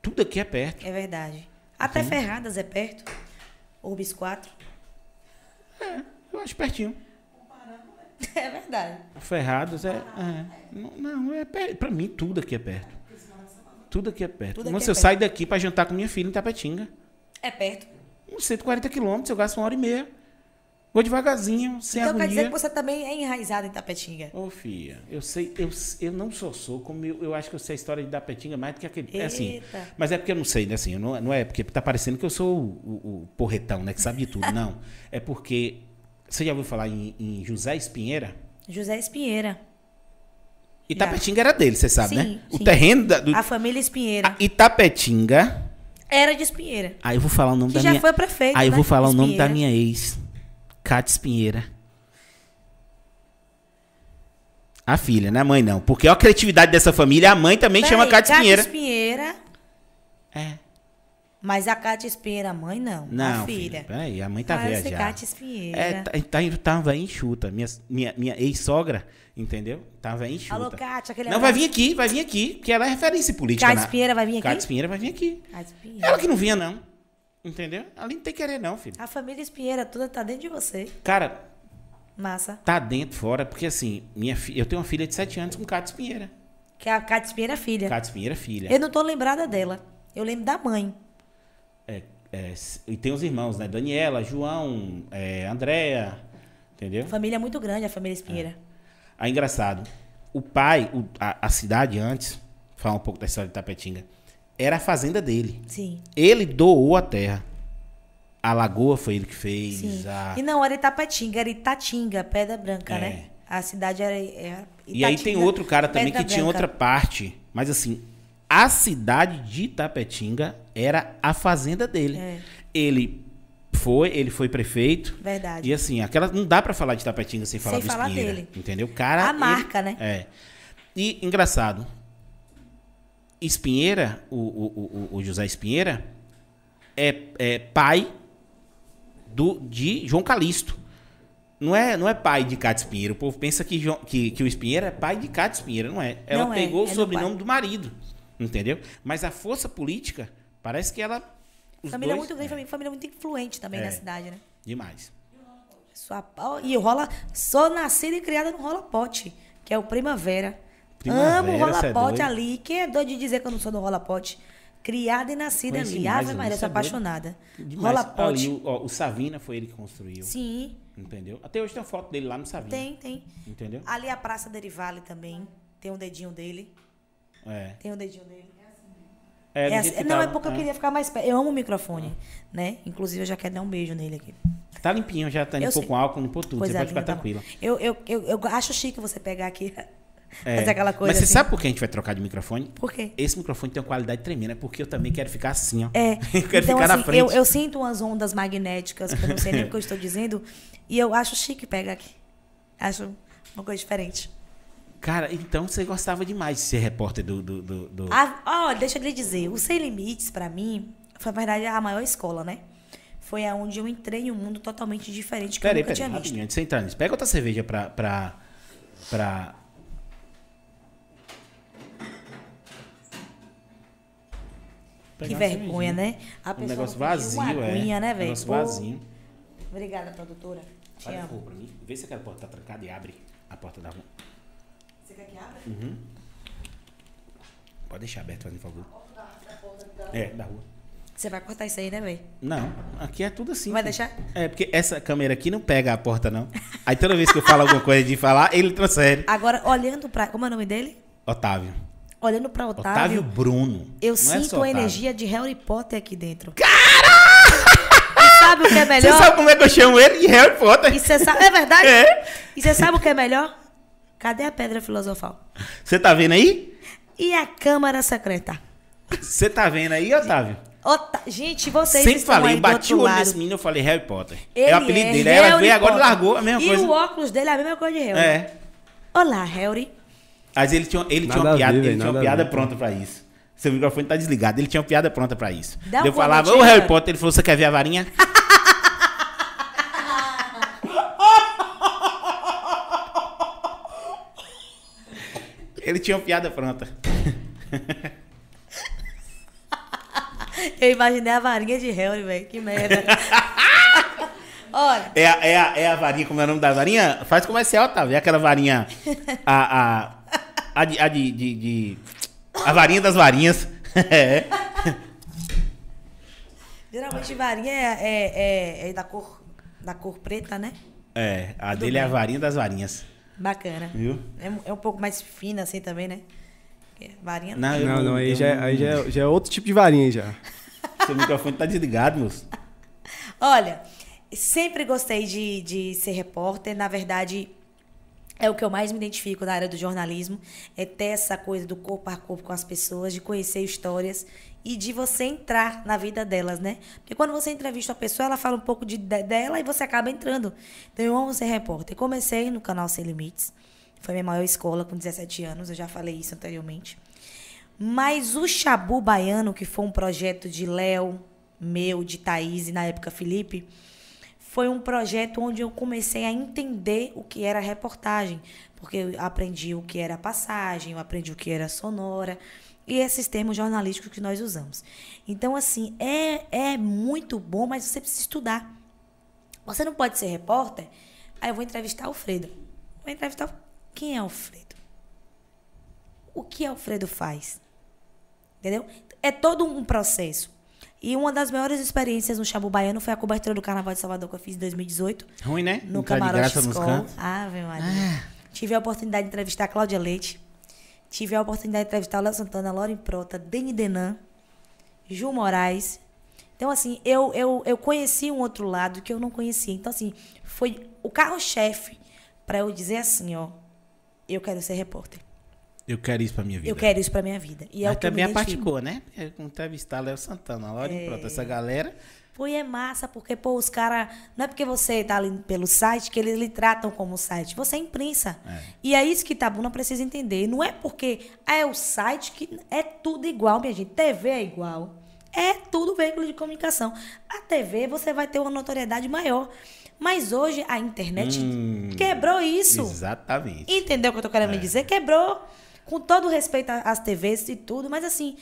Tudo aqui é perto. É verdade. Até Ferradas é perto. Urbis 4. Eu acho pertinho. É verdade. Ferrados é. é não, não, é perto. Pra mim, tudo aqui é perto. Tudo aqui é perto. Tudo Nossa, é eu saio daqui pra jantar com minha filha em Tapetinga. É perto. Uns 140 quilômetros, eu gasto uma hora e meia. Vou devagarzinho, sem então quer dizer agonia. que você também é enraizado em Tapetinga. Ô, filha, eu sei, eu, eu não sou sou, como eu, eu acho que eu sei a história de Dapetinga mais do que aquele. É assim. Eita. Mas é porque eu não sei, né? Assim, não, não é porque tá parecendo que eu sou o, o- o porretão, né? Que sabe de tudo. Não. É porque. Você já ouviu falar em, em José Espinheira? José Espinheira. Itapetinga era dele, você sabe, Sim, né? O sim. terreno da, do A família Espinheira. a Itapetinga. Era de Espinheira. Aí eu vou falar o nome Que da já minha. foi prefeito, Aí eu né? vou falar o nome da Espinheira. minha ex, Cátia Espinheira. A filha, né? A mãe não. Porque a criatividade dessa família, a mãe também chama Peraí, Cátia Espinheira. Espinheira. É. Mas a Cátia Espinheira, a mãe não. Não, a filha. filha. Peraí, a mãe tá Ah, velha já. Cátia Espinheira. É, tá, tá, tava enxuta. Minha, minha, minha ex-sogra, entendeu? Tava enxuta. Alô, Cátia, aquele Não, vai vir aqui, vai vir aqui, porque ela é referência política. Cátia na- Espinheira vai vir aqui? Cátia Espinheira vai vir aqui. Cátia Espinheira. Ela que não vinha, não. Entendeu? Ela não tem querer, não, filho. A família Espinheira toda tá dentro de você. Cara, Massa. tá dentro, fora, porque assim, minha fi... eu tenho uma filha de 7 anos com Cátia Espinheira. Que a Cátia Espinheira é filha. Cátia Espinheira, filha. Eu não tô lembrada dela. Eu lembro da mãe. É, é, e tem os irmãos, né? Daniela, João, é, Andréia, entendeu? Família muito grande, a família Espinheira. Aí, engraçado, o pai, o- a, a cidade antes, falar um pouco da história de Tapetinga, era a fazenda dele. Sim. Ele doou a terra. A lagoa foi ele que fez. Sim. a- E não era Itapetinga, era Itatinga, Pedra Branca, É. né? A cidade era. era E aí tem Itatinga, outro cara também Pedra que tinha Branca. outra parte. Mas assim, a cidade de Itapetinga era a fazenda dele. É. Ele foi, ele foi prefeito. Verdade. E assim, aquela não dá pra falar de Tapetinga sem falar Sem do falar Espinheira, dele. entendeu? Cara A ele- marca, né? É. E engraçado, Espinheira, o, o, o, o José Espinheira é, é pai do de João Calixto. Não é, não é pai de Cátia Espinheira. O povo pensa que, João- que, que o Espinheira é pai de Cátia Espinheira. Não é. Ela Não é, pegou é o do sobrenome pai. do marido. Entendeu? Mas a força política, parece que ela. Família dois- muito grande, família, família muito influente também É. na cidade, né? Demais. Sua, e o rola. Sou nascida e criada no Rola Pote, que é o Primavera. Primavera, Amo o é Pote doido. ali. Quem é doido de dizer que eu não sou do Rola Pote? Criada e nascida Conheci ali. Ave Maria, não sou sabia. apaixonada. Demais. Rola Ali, Pote. o, ó, o Savina foi ele que construiu. Sim, Entendeu? Até hoje tem uma foto dele lá no Savina. tem, tem. Entendeu? Ali a Praça Derivale também. Tem um dedinho dele. É. Tem um dedinho dele. É, É do assim- não, é tava, porque eu queria ficar mais perto. Eu amo o microfone, né? Inclusive, eu já quero dar um beijo nele aqui. Tá limpinho, já tá sei. com álcool, limpou tudo. Coisa você pode ficar linda, tá tranquila. Eu, eu, eu, eu acho chique você pegar aqui, É. fazer aquela coisa Mas você assim. sabe por que a gente vai trocar de microfone? Por quê? Esse microfone tem uma qualidade tremenda, é porque eu também quero ficar assim, ó. É, eu quero então ficar assim, na frente. eu, eu sinto umas ondas magnéticas, que eu não sei nem o que eu estou dizendo, e eu acho chique pegar aqui. Acho uma coisa diferente. Cara, então você gostava demais de ser repórter do. do, do- do- Ah, ó, deixa eu lhe dizer, o Sem Limites, pra mim, foi, na verdade, a maior escola, né? Foi aonde eu entrei em um mundo totalmente diferente que Peraí, eu nunca peraí, tinha visto. antes de entrar nisso. Pega outra cerveja pra. pra. pra. Pegar uma vergonha, né? A Um pessoa negócio não pediu vazio, uma é. aguinha, né, Um velho? negócio Pô, vazio. Obrigada, produtora. Te a amo. pra mim. Vê se aquela porta tá trancada e abre a porta da rua. Você quer que abra? Pode deixar aberto, fazendo favor. É, da rua. Você vai cortar isso aí, né, velho? Não, aqui é tudo assim. Vai deixar? É, porque essa câmera aqui não pega a porta, não. Aí toda vez que eu falo alguma coisa de falar, ele transfere. Agora, olhando pra. Como é o nome dele? Otávio. Olhando pra Otávio, Otávio Bruno. eu Não é sinto só a energia de Harry Potter aqui dentro. Caralho! E sabe o que é Você melhor? sabe como é que eu chamo ele? De Harry Potter. E você sabe. É verdade? É. E você sabe o que é melhor? Cadê a pedra filosofal? Você tá vendo aí? E a Câmara Secreta? Você tá vendo aí, Otávio? Ota- Gente, vocês Sempre estão falei, aí bati o olho nesse menino, eu falei Harry Potter. Ele é o apelido é dele. Aí ela Harry veio agora e largou a mesma e coisa. o óculos dele é a mesma coisa de Harry. É. Olá, Harry. Mas ele tinha, ele tinha uma piada, ver, ele tinha uma piada ver. pronta pra isso. Seu microfone tá desligado. Ele tinha uma piada pronta pra isso. Dá eu falava, ô Harry. Potter, ele falou, você quer ver a varinha? ele tinha uma piada pronta. Eu imaginei a varinha de Harry, velho. Que merda. Olha, É a, é, a, é a varinha, como é o nome da varinha? Faz comercial, Otávio. É aquela varinha. A, a, a, de, a de, de- de- A varinha das varinhas. É. geralmente varinha é, é, é- é da, cor, da cor preta, né? É, a dele é a varinha das varinhas. Bacana. Viu? É, um- é um pouco mais fina assim também, né? Porque Varinha Não, eu Não, não, aí, já, é- aí já, é- já é outro tipo de varinha já. Seu microfone tá desligado, moço. Olha, sempre gostei de, de ser repórter. Na verdade, É o que eu mais me identifico na área do jornalismo, é ter essa coisa do corpo a corpo com as pessoas, de conhecer histórias e de você entrar na vida delas, né? Porque quando você entrevista a pessoa, ela fala um pouco de, de- dela e você acaba entrando. Então eu amo ser repórter. Comecei no canal Sem Limites, foi minha maior escola com 17 anos, eu já falei isso anteriormente. Mas o Chabu Baiano, que foi um projeto de Léo, meu, de Thaís e na época Felipe, foi um projeto onde eu comecei a entender o que era reportagem, porque eu aprendi o que era passagem, eu aprendi o que era sonora e esses termos jornalísticos que nós usamos. Então, assim, é, é muito bom, mas você precisa estudar. Você não pode ser repórter, aí eu vou entrevistar Alfredo. Vou entrevistar. Quem é Alfredo? O que Alfredo faz? Entendeu? É todo um processo. E uma das maiores experiências no Chabu Baiano foi a cobertura do Carnaval de Salvador que eu fiz em 2018. Ruim, né? No Entrar de Camarote cantos. Ave Maria. Tive a oportunidade de entrevistar a Cláudia Leite. Tive a oportunidade de entrevistar o Léo Santana, Lauren Prota, Deni Denan, Ju Moraes. Então, assim, eu, eu, eu conheci um outro lado que eu não conhecia. Então, assim, foi o carro-chefe para eu dizer assim, ó, eu quero ser repórter. Eu quero isso pra minha vida. Eu quero isso pra minha vida. E é Mas o que eu me também a parte boa, né? Porque entrevistar Léo Santana, Laura É. pronto, essa galera. Pô, e é massa, porque, pô, os caras. Não é porque você tá ali pelo site que eles lhe tratam como site. Você é imprensa. E é isso que Tabuna precisa entender. Não é porque ah, é o site que é tudo igual, minha gente. TV é igual. É tudo veículo de comunicação. A TV você vai ter uma notoriedade maior. Mas hoje a internet Hum, quebrou isso. Exatamente. Entendeu o que eu tô querendo É. dizer? Quebrou. Com todo respeito às TVs e tudo, mas assim,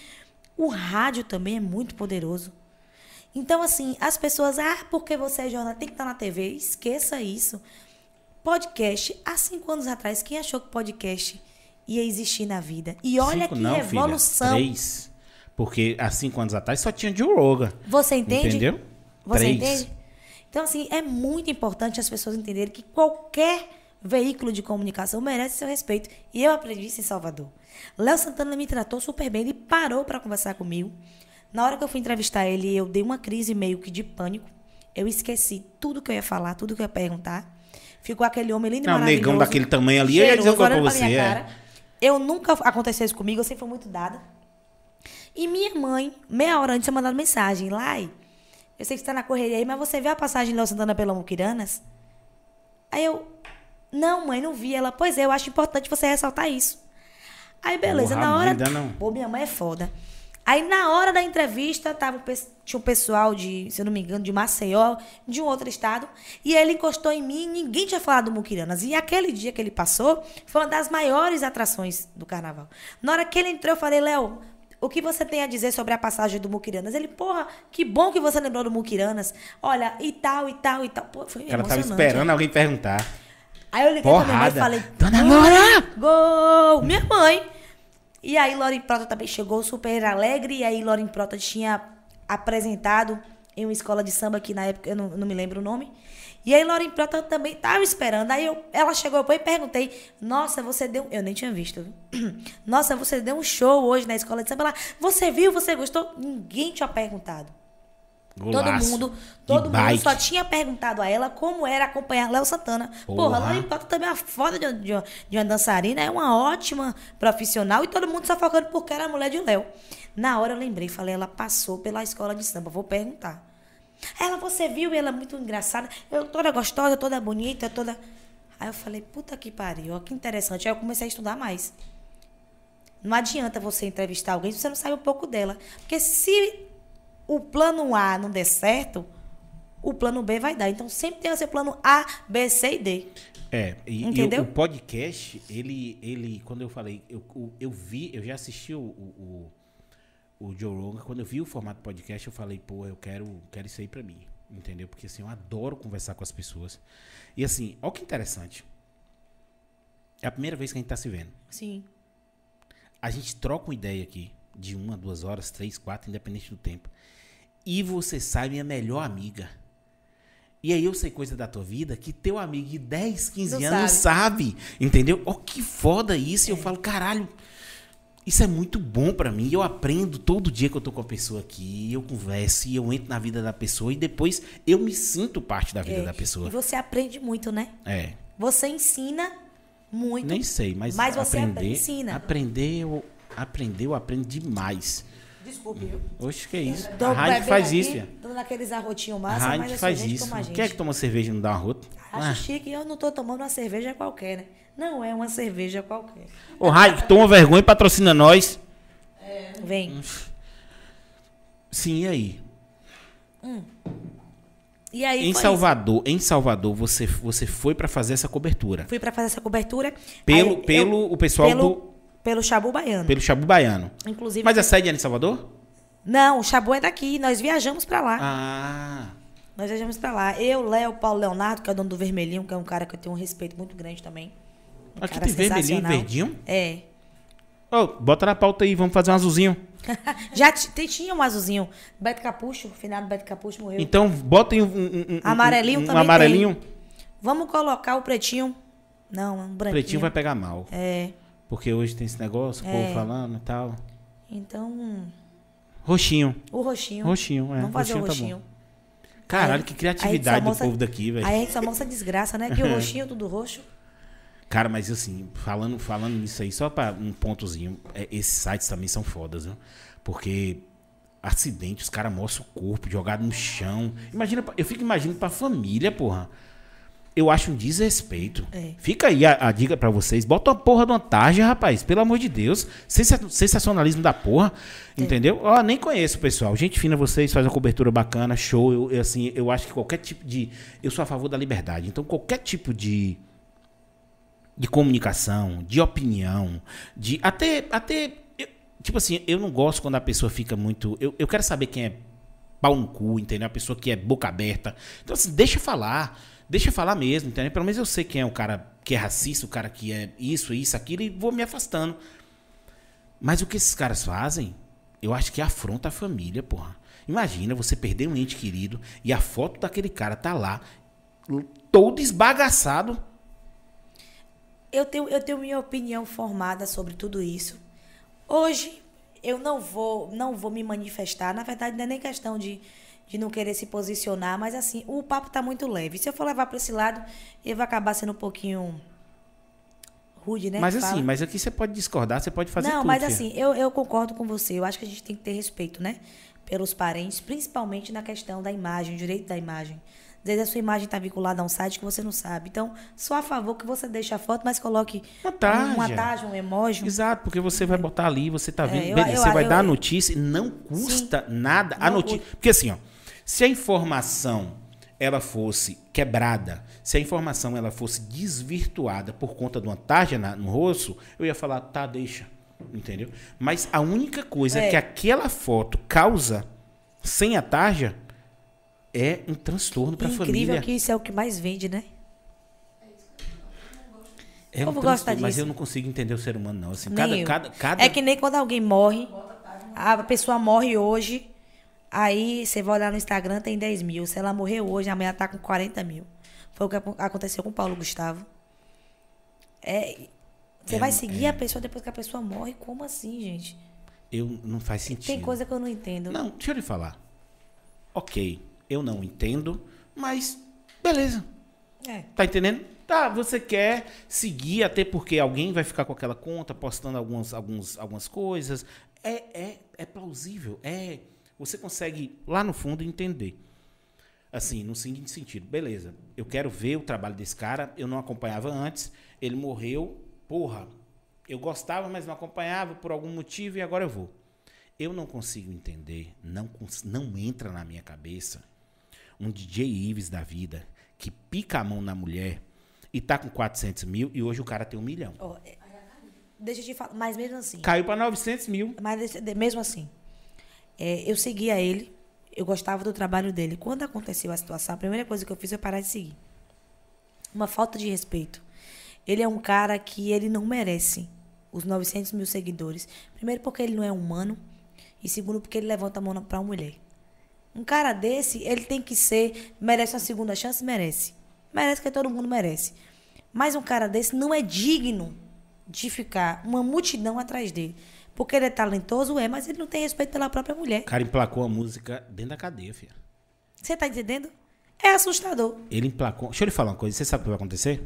o rádio também é muito poderoso. Então, assim, as pessoas, ah, porque você é jornalista, tem que estar na TV. Esqueça isso. Podcast, há cinco anos atrás, quem achou que podcast ia existir na vida? E olha Cinco que não, revolução. Filha, três. Porque há cinco anos atrás só tinha Joe Rogan. Você entende? Entendeu? Você Três. entende? Então, assim, é muito importante as pessoas entenderem que qualquer veículo de comunicação merece seu respeito. E eu aprendi isso em Salvador. Léo Santana me tratou super bem, ele parou para conversar comigo. Na hora que eu fui entrevistar ele, eu dei uma crise meio que de pânico. Eu esqueci tudo que eu ia falar, tudo que eu ia perguntar. Ficou aquele homem lindo e Não, o maravilhoso. negão daquele tamanho ali, eu ia dizer pra minha você, é. cara. Eu nunca aconteceu isso comigo, eu sempre fui muito dada. E minha mãe, meia hora antes, tinha mandado mensagem. Lai, eu sei que você tá na correria aí, mas você viu a passagem de Léo Santana pela Muquiranas? Aí eu, não, mãe, não vi. Ela, pois é, eu acho importante você ressaltar isso. Aí, beleza, Porra, na hora. ainda não. Pô, minha mãe é foda. Aí, na hora da entrevista, tava, tinha um pessoal de, se eu não me engano, de Maceió, de um outro estado, e ele encostou em mim e ninguém tinha falado do Muquiranas. E aquele dia que ele passou, foi uma das maiores atrações do carnaval. Na hora que ele entrou, eu falei, Léo, o que você tem a dizer sobre a passagem do Muquiranas? Ele, porra, que bom que você lembrou do Muquiranas. Olha, e tal, e tal, e tal. Pô, foi O cara tava emocionante. esperando alguém perguntar. Aí eu liguei pra minha mãe e Porrada. falei, Dona "Gol, Laura!" Gol! Minha mãe. E aí Loren Prota também chegou super alegre. E aí Loren Prota tinha apresentado em uma escola de samba que na época eu não, não me lembro o nome. E aí Loren Prota também tava esperando. Aí eu, ela chegou eu e perguntei: Nossa, você deu. Eu nem tinha visto. viu? Nossa, você deu um show hoje na escola de samba lá. Você viu? Você gostou? Ninguém tinha perguntado. Todo Golaço. mundo, De todo mundo bike. só tinha perguntado a ela como era acompanhar Léo Santana. Porra, Porra. Léo Prota também é uma foda de, de, de uma dançarina, é uma ótima profissional e todo mundo só focando porque era a mulher de Léo. Na hora eu lembrei, falei, ela passou pela escola de samba, vou perguntar. Ela, você viu? Ela é muito engraçada. Eu toda gostosa, toda bonita, toda. Aí eu falei, puta que pariu, ó, que interessante. Aí eu comecei a estudar mais. Não adianta você entrevistar alguém se você não sabe um pouco dela. Porque se o plano A não der certo, o plano B vai dar. Então sempre tem o seu plano A, B, C e D. É, e, e Entendeu? o, o podcast, ele, ele, quando eu falei, eu, o- eu vi, eu já assisti o, o, o, o Joe Rogan, quando eu vi o formato podcast, eu falei, pô, eu quero, quero isso aí pra mim, entendeu? Porque assim, eu adoro conversar com as pessoas. E assim, olha que interessante. É a primeira vez que a gente tá se vendo. Sim. A gente troca uma ideia aqui, de uma, duas horas, três, quatro, independente do tempo. E você sai minha melhor amiga. E aí eu sei coisa da tua vida que teu amigo de 10, 15 Não anos não sabe. Entendeu? Ó, que foda isso. E eu falo, caralho, isso é muito bom pra mim. Eu aprendo todo dia que eu tô com a pessoa aqui. Eu converso e eu entro na vida da pessoa. E depois eu me sinto parte da vida É. da pessoa. E você aprende muito, né? É. Você ensina Muito. Nem sei, mas, Mas você aprender, ensina. aprendeu, aprendeu, aprende demais. Desculpe, viu? Oxe, que isso? Tô a rádio bebendo faz aqui, isso, filha. Dando aqueles arrotinhos A massa, mas rádio é faz gente isso. a. Quem é que toma cerveja e não dá uma rota? Acho Ah. chique, eu não tô tomando uma cerveja qualquer, né? Não é uma cerveja qualquer. Ô, rádio, toma vergonha e patrocina nós. Vem. Sim, e aí? E aí Em Salvador, em Salvador, você, você foi pra fazer essa cobertura. isso. Fui pra fazer essa cobertura. Pelo, Aí eu- pelo o pessoal pelo, do. Pelo Chabu Baiano. Pelo Chabu Baiano. Inclusive. Mas a sede é em Salvador? Não, o Chabu é daqui. Nós viajamos pra lá. Ah. Nós viajamos pra lá. Eu, Léo, Paulo Leonardo, que é o dono do Vermelhinho, que é um cara que eu tenho um respeito muito grande também. Um Aqui cara tem vermelhinho e verdinho. É. Ô, bota na pauta aí, vamos fazer um azulzinho. Já tinha um azulzinho. Beto Capucho, o finado Beto Capucho morreu. Então, botem um, um, um- Amarelinho um, um também amarelinho. Vamos colocar o pretinho. Não, um O branquinho. pretinho vai pegar mal. É. Porque hoje tem esse negócio, o É. povo falando e tal. Então, Roxinho. o roxinho. Roxinho, é. Vamos fazer Roxinho o tá roxinho. Caralho, Aí- que criatividade do povo daqui, velho. Aí a gente só mostra desgraça, né? Que o roxinho, tudo roxo. Cara, mas assim, falando, falando nisso aí, só pra um pontozinho, é, esses sites também são fodas, viu? Porque acidente, os caras mostram o corpo jogado no chão. Imagina, eu fico imaginando pra família, porra. Eu acho um desrespeito. É. Fica aí a, a dica pra vocês. Bota uma porra de uma tarja, rapaz. Pelo amor de Deus. Sensa- Sensacionalismo da porra. Entendeu? Ó, nem conheço, pessoal. Gente fina vocês, faz uma cobertura bacana, show. Eu, eu, assim, eu acho que qualquer tipo de. Eu sou a favor da liberdade. Então, qualquer tipo de de comunicação, de opinião, de até até eu- tipo assim, eu não gosto quando a pessoa fica muito, eu, eu quero saber quem é pau no cu, entendeu? A pessoa que é boca aberta. Então assim, deixa falar, deixa falar mesmo, entendeu? Pelo menos eu sei quem é o cara que é racista, o cara que é isso, isso, aquilo e vou me afastando. Mas o que esses caras fazem, eu acho que afronta a família, porra. Imagina você perder um ente querido e a foto daquele cara tá lá todo esbagaçado. Eu tenho, eu tenho minha opinião formada sobre tudo isso. Hoje, eu não vou, não vou me manifestar. Na verdade, não é nem questão de, de não querer se posicionar, mas assim, o papo tá muito leve. Se eu for levar para esse lado, ele vai acabar sendo um pouquinho rude, né? Mas assim, fala. mas aqui você pode discordar, você pode fazer não, tudo. mas assim, eu, eu concordo com você. Eu acho que a gente tem que ter respeito, né? Pelos parentes, principalmente na questão da imagem, o direito da imagem. Às vezes a sua imagem está vinculada a um site que você não sabe. Então, sou a favor que você deixe a foto, mas coloque Uma tarja. uma tarja, um emoji. Exato, porque você vai botar ali, você tá vendo, É, eu- beleza, eu- você vai eu- dar a eu- notícia não custa nada a notícia. Porque assim, ó, se a informação ela fosse quebrada, se a informação ela fosse desvirtuada por conta de uma tarja na- no rosto, eu ia falar, tá, deixa. Entendeu? Mas a única coisa É. que aquela foto causa sem a tarja é um transtorno para a Incrível família. que isso é o que mais vende, né? É um povo gosta transtorno, mas disso. eu não consigo entender o ser humano, não. Assim, cada, eu. cada, cada... É que nem quando alguém morre, a pessoa morre hoje, aí você vai olhar no Instagram, tem 10 mil. Se ela morreu hoje, amanhã tá com 40 mil. Foi o que acon- aconteceu com o Paulo Gustavo. É, você É, vai seguir a pessoa depois que a pessoa morre? Como assim, gente? Eu não faz sentido. Tem coisa que eu não entendo. Não, deixa eu lhe falar. Ok, eu não entendo, mas beleza. É. Tá entendendo? Tá, você quer seguir, até porque alguém vai ficar com aquela conta, postando algumas, alguns, algumas coisas. É, é, é plausível. É, você consegue, lá no fundo, entender. Assim, no seguinte sentido, beleza. Eu quero ver o trabalho desse cara, eu não acompanhava antes, ele morreu, porra. Eu gostava, mas não acompanhava por algum motivo e agora eu vou. Eu não consigo entender, não, não entra na minha cabeça um DJ Ives da vida que pica a mão na mulher e tá com 400 mil e hoje o cara tem um milhão. Ó, é, deixa eu te falar, mas mesmo assim. Caiu pra 900 mil. Mas mesmo assim, é, eu seguia ele, eu gostava do trabalho dele. Quando aconteceu a situação, a primeira coisa que eu fiz foi parar de seguir. Uma falta de respeito. Ele é um cara que ele não merece os 900 mil seguidores. Primeiro porque ele não é humano e segundo porque ele levanta a mão para uma mulher. Um cara desse, ele tem que ser, merece uma segunda chance, merece. Merece que todo mundo merece. Mas um cara desse não é digno de ficar uma multidão atrás dele. Porque ele é talentoso, é, mas ele não tem respeito pela própria mulher. O cara emplacou a música dentro da cadeia, filha. Você tá entendendo? É assustador. Ele emplacou. Deixa eu lhe falar uma coisa. Você sabe o que vai acontecer?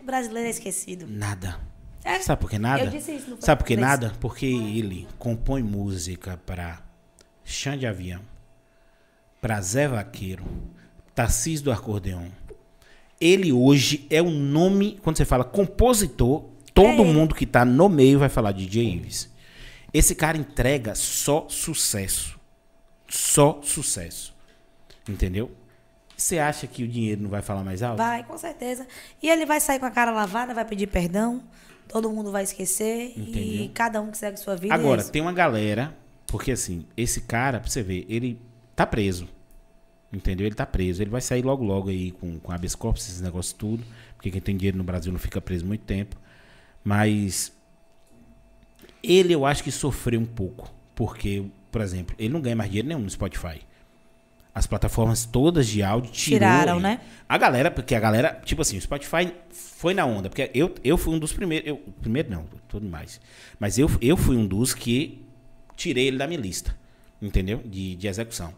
O brasileiro é esquecido. Nada. É, Sabe por que nada? eu disse isso, foi Sabe por que nada? Porque ele compõe música para Chão de Avião, para Zé Vaqueiro, Tarcísio do Acordeon. Ele hoje é o nome, quando você fala compositor, todo É mundo que tá no meio vai falar de DJ Ives. Esse cara entrega só sucesso. Só sucesso. Entendeu? Você acha que o dinheiro não vai falar mais alto? Vai, com certeza. E ele vai sair com a cara lavada, vai pedir perdão. Todo mundo vai esquecer. E Entendeu? cada um que segue sua vida. Agora, é tem uma galera, porque assim, esse cara, pra você ver, ele tá preso. Entendeu? Ele tá preso. Ele vai sair logo logo aí com, com habeas corpus, esses negócios tudo. Porque quem tem dinheiro no Brasil não fica preso muito tempo. Mas ele eu acho que sofreu um pouco. Porque, por exemplo, ele não ganha mais dinheiro nenhum no Spotify. As plataformas todas de áudio Tiraram, né? A galera, porque a galera, tipo assim, o Spotify foi na onda. Porque eu, eu fui um dos primeiros. Eu, primeiro não, tudo mais. Mas eu, eu fui um dos que tirei ele da minha lista. Entendeu? De, de execução.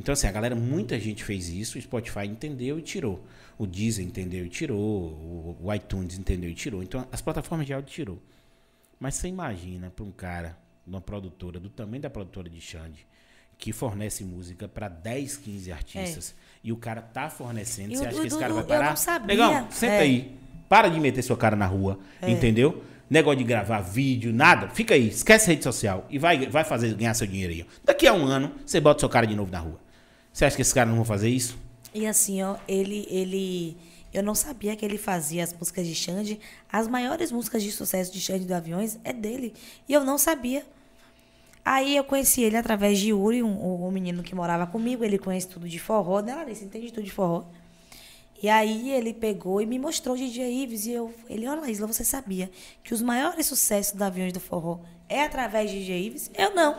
Então, assim, a galera, muita gente fez isso, o Spotify entendeu e tirou. O Deezer entendeu e tirou, o, iTunes entendeu e tirou. Então, as plataformas de áudio tirou. Mas você imagina para um cara, uma produtora, do tamanho da produtora de Xande, que fornece música para 10, 15 artistas, e o cara tá fornecendo, É. Você acha que esse cara vai eu parar? não sabia. Negão, senta É. aí. Para de meter sua cara na rua, entendeu? Negócio de gravar vídeo, nada. Fica aí, esquece rede social e vai, vai fazer ganhar seu ó. Daqui a um ano, você bota sua cara de novo na rua. Você acha que esses caras não vão fazer isso? E assim, ó, ele, ele. Eu não sabia que ele fazia as músicas de Xande. As maiores músicas de sucesso de Xande do Aviões é dele. E eu não sabia. Aí eu conheci ele através de Yuri, um, um menino que morava comigo. Ele conhece tudo de forró, né, Larissa? Entende tudo de forró. E aí ele pegou e me mostrou o DJ Ives. E eu, ele, olha, Isla, você sabia que os maiores sucessos do Aviões do Forró é através de DJ Ives? Eu não.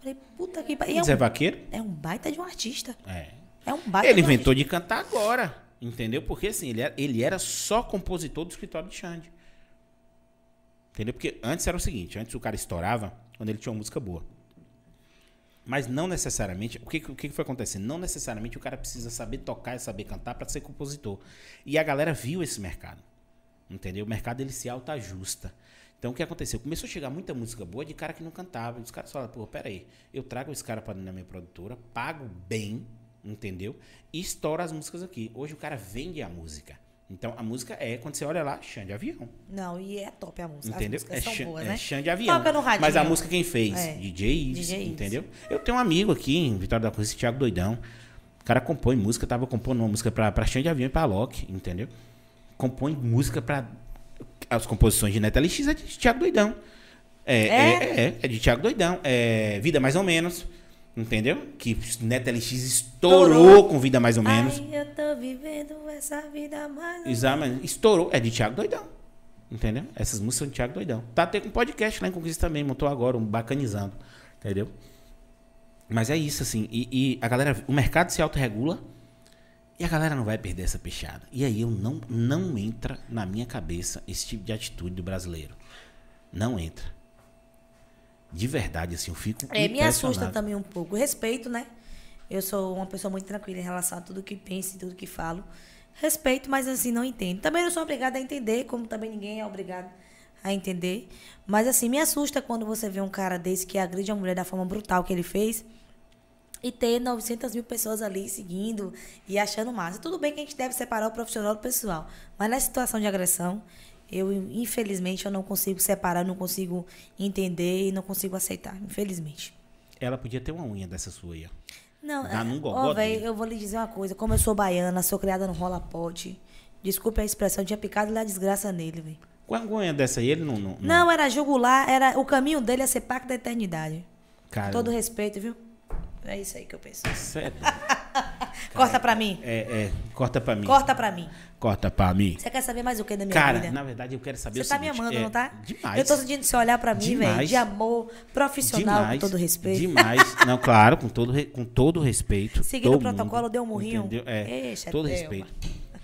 Falei, puta que pariu. É Zé um, Vaqueiro? é um baita de um artista. É. É um baita Ele inventou de cantar agora, entendeu? Porque assim, ele era, ele era só compositor do escritório de Xande. Entendeu? Porque antes era o seguinte, antes o cara estourava quando ele tinha uma música boa. Mas não necessariamente, o que, o que foi acontecendo? Não necessariamente o cara precisa saber tocar e saber cantar para ser compositor. E a galera viu esse mercado. Entendeu? O mercado ele se autoajusta. Então o que aconteceu? Começou a chegar muita música boa de cara que não cantava. E os caras falaram, pô, peraí, eu trago esse cara para na minha produtora, pago bem, entendeu? E estouro as músicas aqui. Hoje o cara vende a música. Então a música é, quando você olha lá, chão de avião. Não, e é top a música. Entendeu? É são boas, é né? chão de avião. Toca no radinho. Mas a música quem fez? É. DJ Ives. entendeu? Eu tenho um amigo aqui em Vitória da Cruz, Thiago Doidão. O cara compõe música, tava compondo uma música pra, pra chão de avião e pra Loki, entendeu? Compõe música pra. As composições de Neta LX é de Thiago Doidão. É, É? é, é, é de Thiago Doidão. É Vida Mais ou Menos. Entendeu? Que Neta LX estourou Estourou. com Vida Mais ou Menos. Ai, eu tô vivendo essa vida mais. Exatamente. Estourou. É de Thiago Doidão. Entendeu? Essas músicas são de Thiago Doidão. Tá até com podcast lá em Conquista também. Montou agora, um bacanizando. Entendeu? Mas é isso, assim. E, e a galera, o mercado se autorregula e a galera não vai perder essa peixada. E aí eu não, não entra na minha cabeça esse tipo de atitude do brasileiro. Não entra. De verdade, assim, eu fico. É, me assusta também um pouco. Respeito, né? Eu sou uma pessoa muito tranquila em relação a tudo que penso e tudo que falo. Respeito, mas assim, não entendo. Também não sou obrigada a entender, como também ninguém é obrigado a entender. Mas assim, me assusta quando você vê um cara desse que agride a mulher da forma brutal que ele fez e ter 900 mil pessoas ali seguindo e achando massa. Tudo bem que a gente deve separar o profissional do pessoal, mas na situação de agressão, eu infelizmente eu não consigo separar, não consigo entender e não consigo aceitar, infelizmente. Ela podia ter uma unha dessa sua aí, ó. Não, Dá é- num ó, dele. eu vou lhe dizer uma coisa. Como eu sou baiana, sou criada no rola pote. Desculpe a expressão, tinha picado lá desgraça nele, velho. Com a unha dessa aí, ele não. Não, Não, era jugular, era o caminho dele a ser pacto da eternidade. Cara, Todo respeito, viu? É isso aí que eu penso. Sério? Corta pra mim. É, é, corta pra mim. Corta pra mim. Corta pra mim. Você quer saber mais o que da minha Cara, vida? na verdade eu quero saber Você o tá me seguinte, amando, é, não tá? Demais. Eu tô sentindo você olhar pra mim, velho, de amor, profissional, demais, com todo respeito. Demais. Não, claro, com todo, com todo respeito. Seguindo todo o protocolo, mundo, deu um murrinho. Entendeu? É, Eixa, todo Thelma. respeito.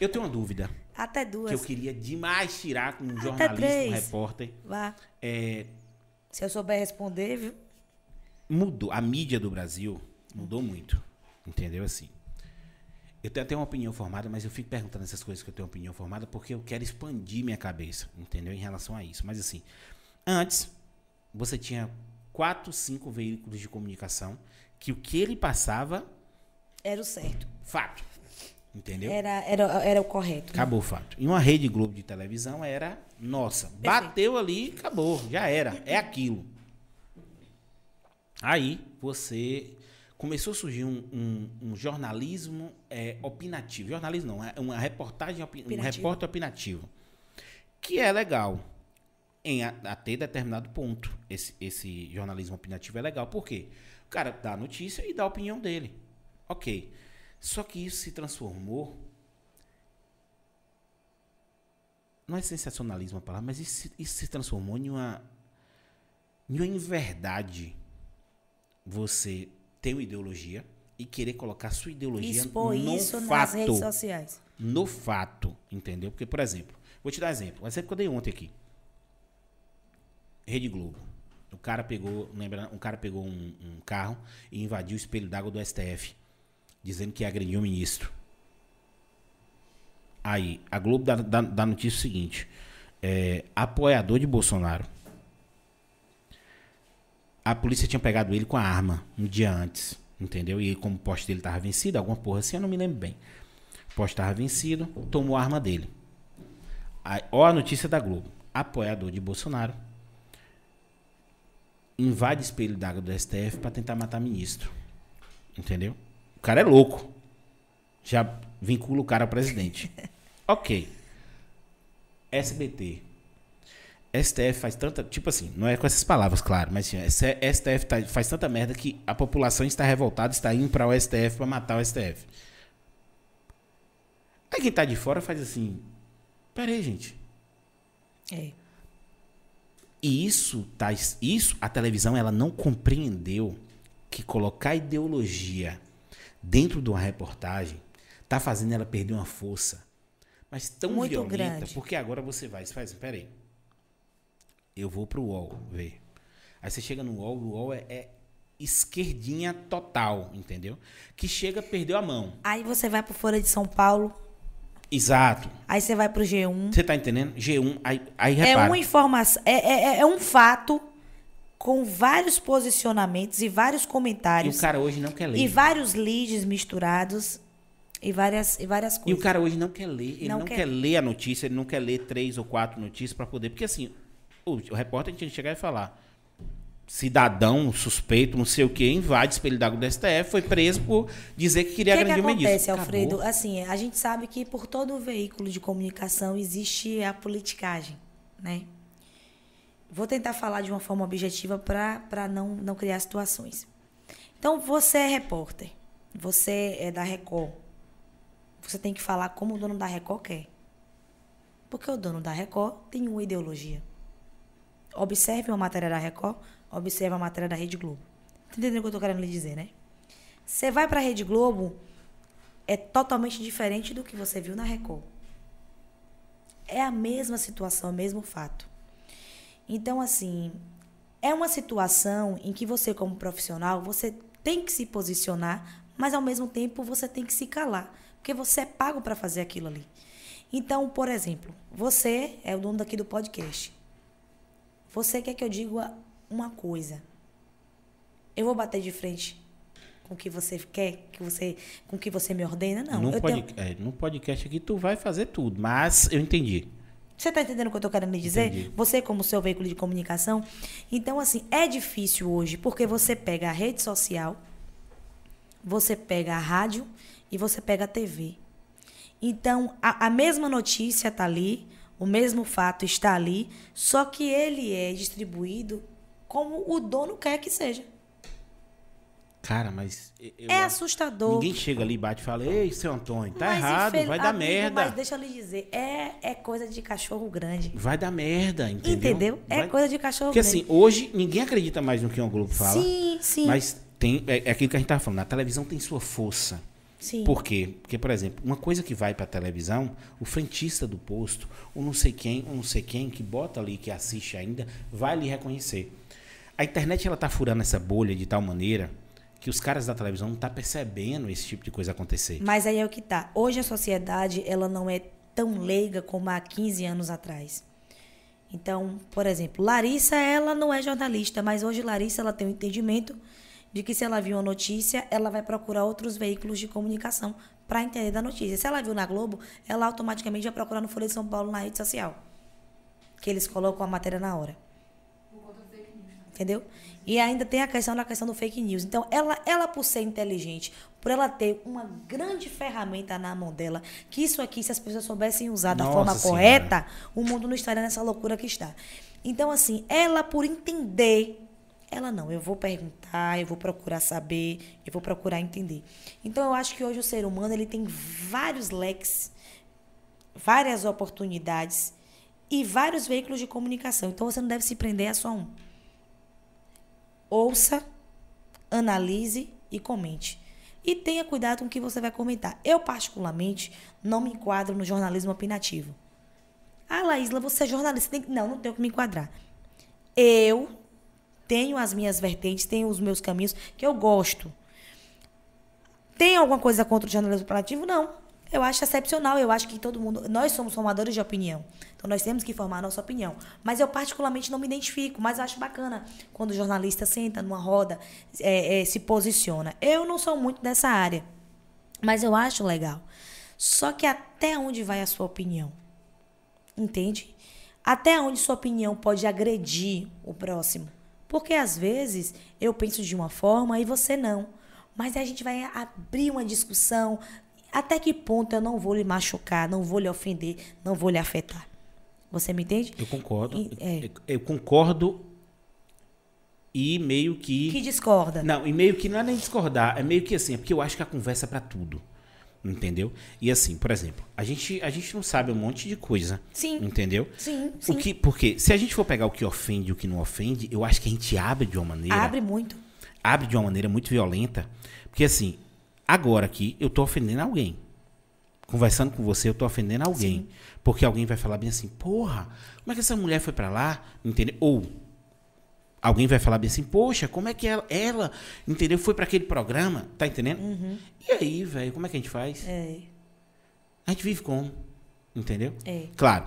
Eu tenho uma dúvida Até que duas. eu queria demais tirar com um jornalista, um três. repórter. Vá. É, Se eu souber responder, viu? mudou. A mídia do Brasil mudou muito. Entendeu? Assim. Eu tenho até uma opinião formada, mas eu fico perguntando essas coisas que eu tenho opinião formada porque eu quero expandir minha cabeça, entendeu? Em relação a isso. Mas assim, antes, você tinha quatro, cinco veículos de comunicação que o que ele passava, Era o certo. fato. Entendeu? Era, era, era o correto. Acabou o fato. E uma rede Globo de televisão era, nossa, bateu ali, acabou, já era, é aquilo. Aí você começou a surgir um, um- um jornalismo é, opinativo. Jornalismo não, é uma reportagem, opi- um repórter opinativo. Que é legal em até determinado ponto. Esse, esse jornalismo opinativo é legal. Por quê? O cara dá a notícia e dá a opinião dele. Ok. Só que isso se transformou não é sensacionalismo a palavra, mas isso, se- isso se transformou em uma, em uma inverdade. Você ter uma ideologia e querer colocar sua ideologia Expor no isso nas fato. redes sociais. No fato, entendeu? Porque, por exemplo, vou te dar um exemplo. Um exemplo que eu dei ontem aqui. Rede Globo. O cara pegou, lembra, um cara pegou um, um carro e invadiu o espelho d'água do STF, dizendo que agrediu o ministro. Aí, a Globo dá, dá, dá notícia o seguinte: é, apoiador de Bolsonaro. A polícia tinha pegado ele com a arma um dia antes, entendeu? E como o poste dele tava vencido, alguma porra assim, eu não me lembro bem. O poste tava vencido, tomou a arma dele. Aí, ó a notícia da Globo. Apoiador de Bolsonaro invade espelho d'água do STF para tentar matar ministro. Entendeu? O cara é louco. Já vincula o cara ao presidente. ok. SBT. STF faz tanta. Tipo assim, não é com essas palavras, claro, mas assim, STF tá- faz tanta merda que a população está revoltada, está indo para o STF para matar o STF. Aí quem tá de fora faz assim. Pera aí, gente. É. E isso, tá, isso, a televisão ela não compreendeu que colocar ideologia dentro de uma reportagem tá fazendo ela perder uma força, mas tão Muito violenta, grande. porque agora você vai, você faz assim, peraí, eu vou pro UOL ver. Aí você chega no UOL, o UOL é, é esquerdinha total, entendeu? Que chega, perdeu a mão. Aí você vai pro Folha de São Paulo, Exato. aí você vai pro G1. Você tá entendendo? G1, aí, aí É repara. uma informação, é, é, é um fato com vários posicionamentos e vários E comentários o cara hoje não quer ler. e vários leads misturados e várias, e várias E o coisas. cara hoje não quer ler, ele Não não, quer. quer. ler a notícia, ele não quer ler três ou quatro notícias para poder. Porque assim, o, o repórter tinha que chegar e falar: cidadão suspeito, não sei o que, invade espelho d'água do STF, foi preso por dizer que O queria que, é que agredir o ministro. acontece, Alfredo? Acabou. Assim, a gente sabe que por todo veículo de comunicação existe a politicagem, né? Vou tentar falar de uma forma objetiva para não, não criar situações. Então, você é repórter, você é da Record. Você tem que falar como o dono da Record quer. Porque o dono da Record tem uma ideologia. Observe uma matéria da Record, observe a matéria da Rede Globo. Tá entendendo o que eu tô querendo lhe dizer, né? Você vai pra Rede Globo, é totalmente diferente do que você viu na Record. É a mesma situação, o mesmo fato. Então, assim, é uma situação em que você, como profissional, você tem que se posicionar, mas ao mesmo tempo você tem que se calar, porque você é pago para fazer aquilo ali. Então, por exemplo, você é o dono daqui do podcast. Você quer que eu diga uma coisa? Eu vou bater de frente com o que você quer, que você, com o que você me ordena? Não. no, eu pod- tenho- é, no podcast aqui tu vai fazer tudo, mas eu entendi. Você está entendendo o que eu estou querendo lhe dizer? Entendi. Você, como seu veículo de comunicação. Então, assim, é difícil hoje, porque você pega a rede social, você pega a rádio e você pega a TV. Então, a, a mesma notícia está ali, o mesmo fato está ali, só que ele é distribuído como o dono quer que seja. Cara, mas. eu- é assustador. Ninguém chega ali e bate e fala: Ei, seu Antônio, tá Mas, errado, infel- vai dar amigo, merda. Mas deixa eu lhe dizer, é, é coisa de cachorro grande. Vai dar merda, entendeu? Entendeu? É Vai- coisa de cachorro Porque grande. assim, hoje ninguém acredita mais no que o Globo fala. Sim, sim. Mas tem, é, é aquilo que a gente tava falando, a televisão tem sua força. Sim. Por quê? Porque, por exemplo, uma coisa que vai pra televisão, o frentista do posto, o não sei quem, o não sei quem, que bota ali, que assiste ainda, vai lhe reconhecer. A internet, ela tá furando essa bolha de tal maneira que os caras da televisão não tá percebendo esse tipo de coisa acontecer. Mas aí é o que tá. Hoje a sociedade, ela não é tão leiga como há 15 anos atrás. Então, por exemplo, Larissa, ela não é jornalista, mas hoje Larissa, ela tem o entendimento de que se ela viu uma notícia, ela vai procurar outros veículos de comunicação para entender da notícia. Se ela viu na Globo, ela automaticamente vai procurar no Folha de São Paulo na rede social. Que eles colocam a matéria na hora. Entendeu? E ainda tem a questão da questão do fake news. Então, ela, ela por ser inteligente, por ela ter uma grande ferramenta na mão dela, que isso aqui, se as pessoas soubessem usar da Nossa forma Senhora. correta, o mundo não estaria nessa loucura que está. Então, assim, ela por entender, ela não, eu vou perguntar, eu vou procurar saber, eu vou procurar entender. Então, eu acho que hoje o ser humano, ele tem vários leques, várias oportunidades e vários veículos de comunicação. Então, você não deve se prender a só um ouça, analise e comente. E tenha cuidado com o que você vai comentar. Eu, particularmente, não me enquadro no jornalismo opinativo. Ah, Laísla, você é jornalista. Tem... Não, não tenho que me enquadrar. Eu tenho as minhas vertentes, tenho os meus caminhos que eu gosto. Tem alguma coisa contra o jornalismo opinativo? Não. Eu acho excepcional. Eu acho que todo mundo. Nós somos formadores de opinião. Então nós temos que formar a nossa opinião. Mas eu, particularmente, não me identifico. Mas acho bacana quando o jornalista senta numa roda, é, é, se posiciona. Eu não sou muito dessa área. Mas eu acho legal. Só que até onde vai a sua opinião? Entende? Até onde sua opinião pode agredir o próximo? Porque às vezes eu penso de uma forma e você não. Mas a gente vai abrir uma discussão. Até que ponto eu não vou lhe machucar, não vou lhe ofender, não vou lhe afetar? Você me entende? Eu concordo. E- é. Eu, eu concordo e meio que. Que discorda. Não, e meio que não é nem discordar, é meio que assim, é porque eu acho que a conversa é pra tudo. Entendeu? E assim, por exemplo, a gente, a gente não sabe um monte de coisa. Sim. Entendeu? Sim, O sim. que, porque se a gente for pegar o que ofende e o que não ofende, eu acho que a gente abre de uma maneira. Abre muito. abre de uma maneira muito violenta. Porque assim, agora aqui eu tô ofendendo alguém. Conversando com você, eu tô ofendendo alguém. Porque alguém vai falar bem assim, porra, como é que essa mulher foi pra lá? Entendeu? Ou alguém vai falar bem assim, poxa, como é que ela, ela entendeu? Foi pra aquele programa, tá entendendo? E aí, velho, como é que a gente faz? É, A gente vive como? Entendeu? é. Claro,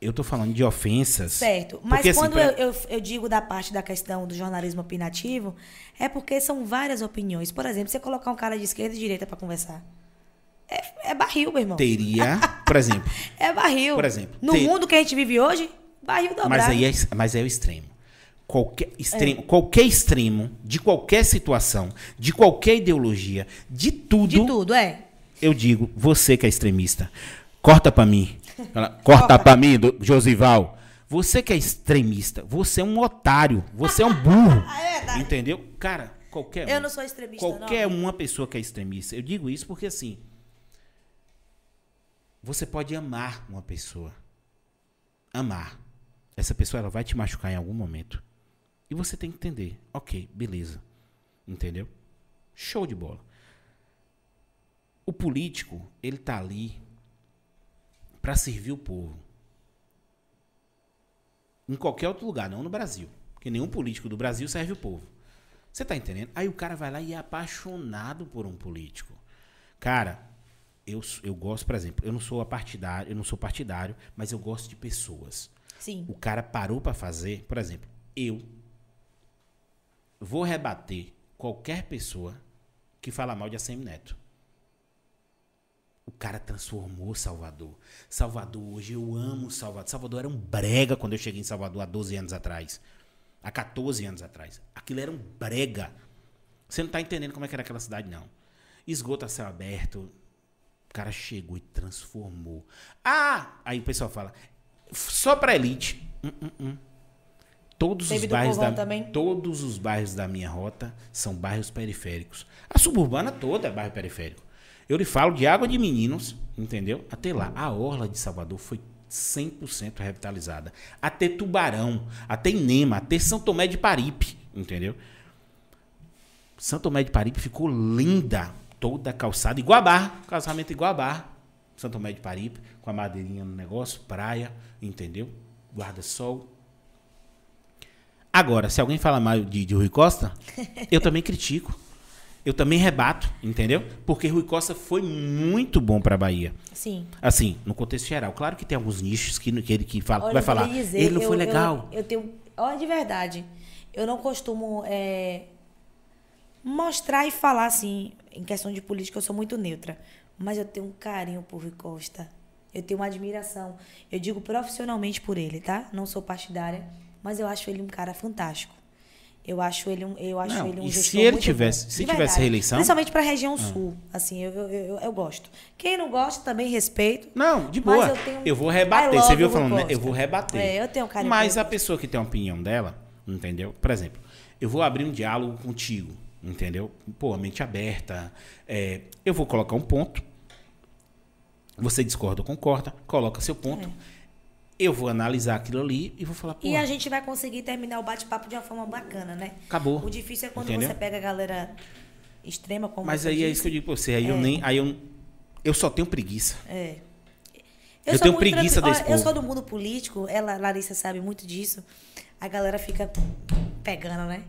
eu tô falando de ofensas. Certo. Mas Porque, assim, quando pra- eu, eu, eu digo da parte da questão do jornalismo opinativo, é porque são várias opiniões. Por exemplo, você colocar um cara de esquerda e direita para conversar. É, é barril, meu irmão. Teria, por exemplo, É barril. Por exemplo, No tem- mundo que a gente vive hoje, barril dobrado. Mas aí é, mas é o extremo. Qualquer extremo, qualquer extremo de qualquer situação, de qualquer ideologia, de tudo, De tudo, é. eu digo, você que é extremista, corta pra mim. Fala, corta pra mim, do- Josival. Você que é extremista, você é um otário, você é um burro. É entendeu? Cara, qualquer Eu um, não sou extremista, qualquer não. uma pessoa que é extremista. Eu digo isso porque assim, você pode amar uma pessoa. Amar. Essa pessoa ela vai te machucar em algum momento. E você tem que entender. Ok, beleza. Entendeu? Show de bola. O político, ele tá ali para servir o povo. Em qualquer outro lugar, não no Brasil. Porque nenhum político do Brasil serve o povo. Você tá entendendo? Aí o cara vai lá e é apaixonado por um político. Cara, eu, eu gosto, por exemplo, eu não sou partidário, eu não sou partidário, mas eu gosto de pessoas. Sim. O cara parou pra fazer, por exemplo, eu vou rebater qualquer pessoa que fala mal de ACM Neto. O cara transformou Salvador. Salvador hoje, eu amo Salvador. Salvador era um brega quando eu cheguei em Salvador há 12 anos atrás. Há 14 anos atrás. Aquilo era um brega. Você não tá entendendo como é que era aquela cidade, não. Esgoto a céu aberto. O cara chegou e transformou. Ah! Aí o pessoal fala, só pra elite. Hum, hum, hum. Todos Teve os bairros da também? todos os bairros da minha rota são bairros periféricos. A suburbana toda é bairro periférico. Eu lhe falo de Água de Meninos, entendeu? Até lá, a orla de Salvador foi 100% revitalizada. Até Tubarão, até Inema, até São Tomé de Paripe, entendeu? São Tomé de Paripe ficou linda, toda calçada, igual a barra, calçamento igual a barra. São Tomé de Paripe, com a madeirinha no negócio, praia, entendeu? Guarda-sol. Agora, se alguém fala mal de, de Rui Costa, eu também critico. eu também rebato, entendeu? Porque Rui Costa foi muito bom pra Bahia. Sim. Assim, no contexto geral. Claro que tem alguns nichos que, que ele que fala, Olha, vai eu falar, dizer, ele não eu- foi eu- legal. Eu, tenho. Olha, de verdade. Eu não costumo é, mostrar e falar assim, em questão de política, eu sou muito neutra. Mas eu tenho um carinho por Rui Costa. Eu tenho uma admiração. Eu digo profissionalmente por ele, tá? Não sou partidária, mas eu acho ele um cara fantástico. Eu acho ele um, eu acho Não, ele um e se ele muito tivesse- bom. se tivesse verdade. reeleição? Principalmente para a região sul. Assim, eu, eu, eu, eu gosto. Quem não gosta, também respeito. Não, de boa. eu Eu, tenho- vou I rebater. Você viu falando, né? Eu vou rebater. É, eu tenho um carinho Mas a pessoa que tem a opinião dela, entendeu? Por exemplo, eu vou abrir um diálogo contigo, entendeu? Pô, mente aberta. é, eu vou colocar um ponto. Você discorda ou concorda, coloca seu ponto. Eu vou analisar aquilo ali e vou falar, É. E a gente vai conseguir terminar o bate-papo de uma forma bacana, né? acabou. O difícil é quando Entendeu? você pega a galera extrema, como Mas aí é disse. isso que eu digo pra você. Aí eu nem. Aí eu, eu só tenho preguiça. É. Eu sou tenho muito preguiça desse Olha, Eu sou do mundo político, ela, Larissa, sabe muito disso. A galera fica pegando, né?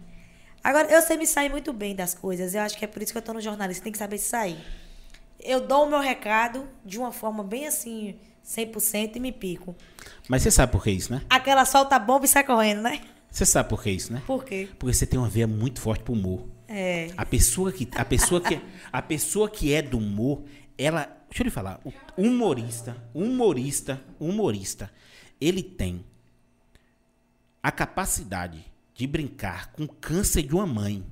Agora, eu sei me sair muito bem das coisas. Eu acho que é por isso que eu tô no jornalismo. Tem que saber se sair. Eu dou o meu recado de uma forma bem assim, 100% e me pico. Mas você sabe por que isso, né? Aquela solta a bomba e sai correndo, né? Você sabe por que isso, né? Por quê? Porque você tem uma veia muito forte pro humor. É. A pessoa que a pessoa que a pessoa que é do humor, ela, deixa eu lhe falar, o humorista, humorista, humorista, ele tem a capacidade de brincar com o câncer de uma mãe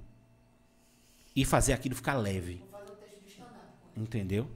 e fazer aquilo ficar leve. Entendeu?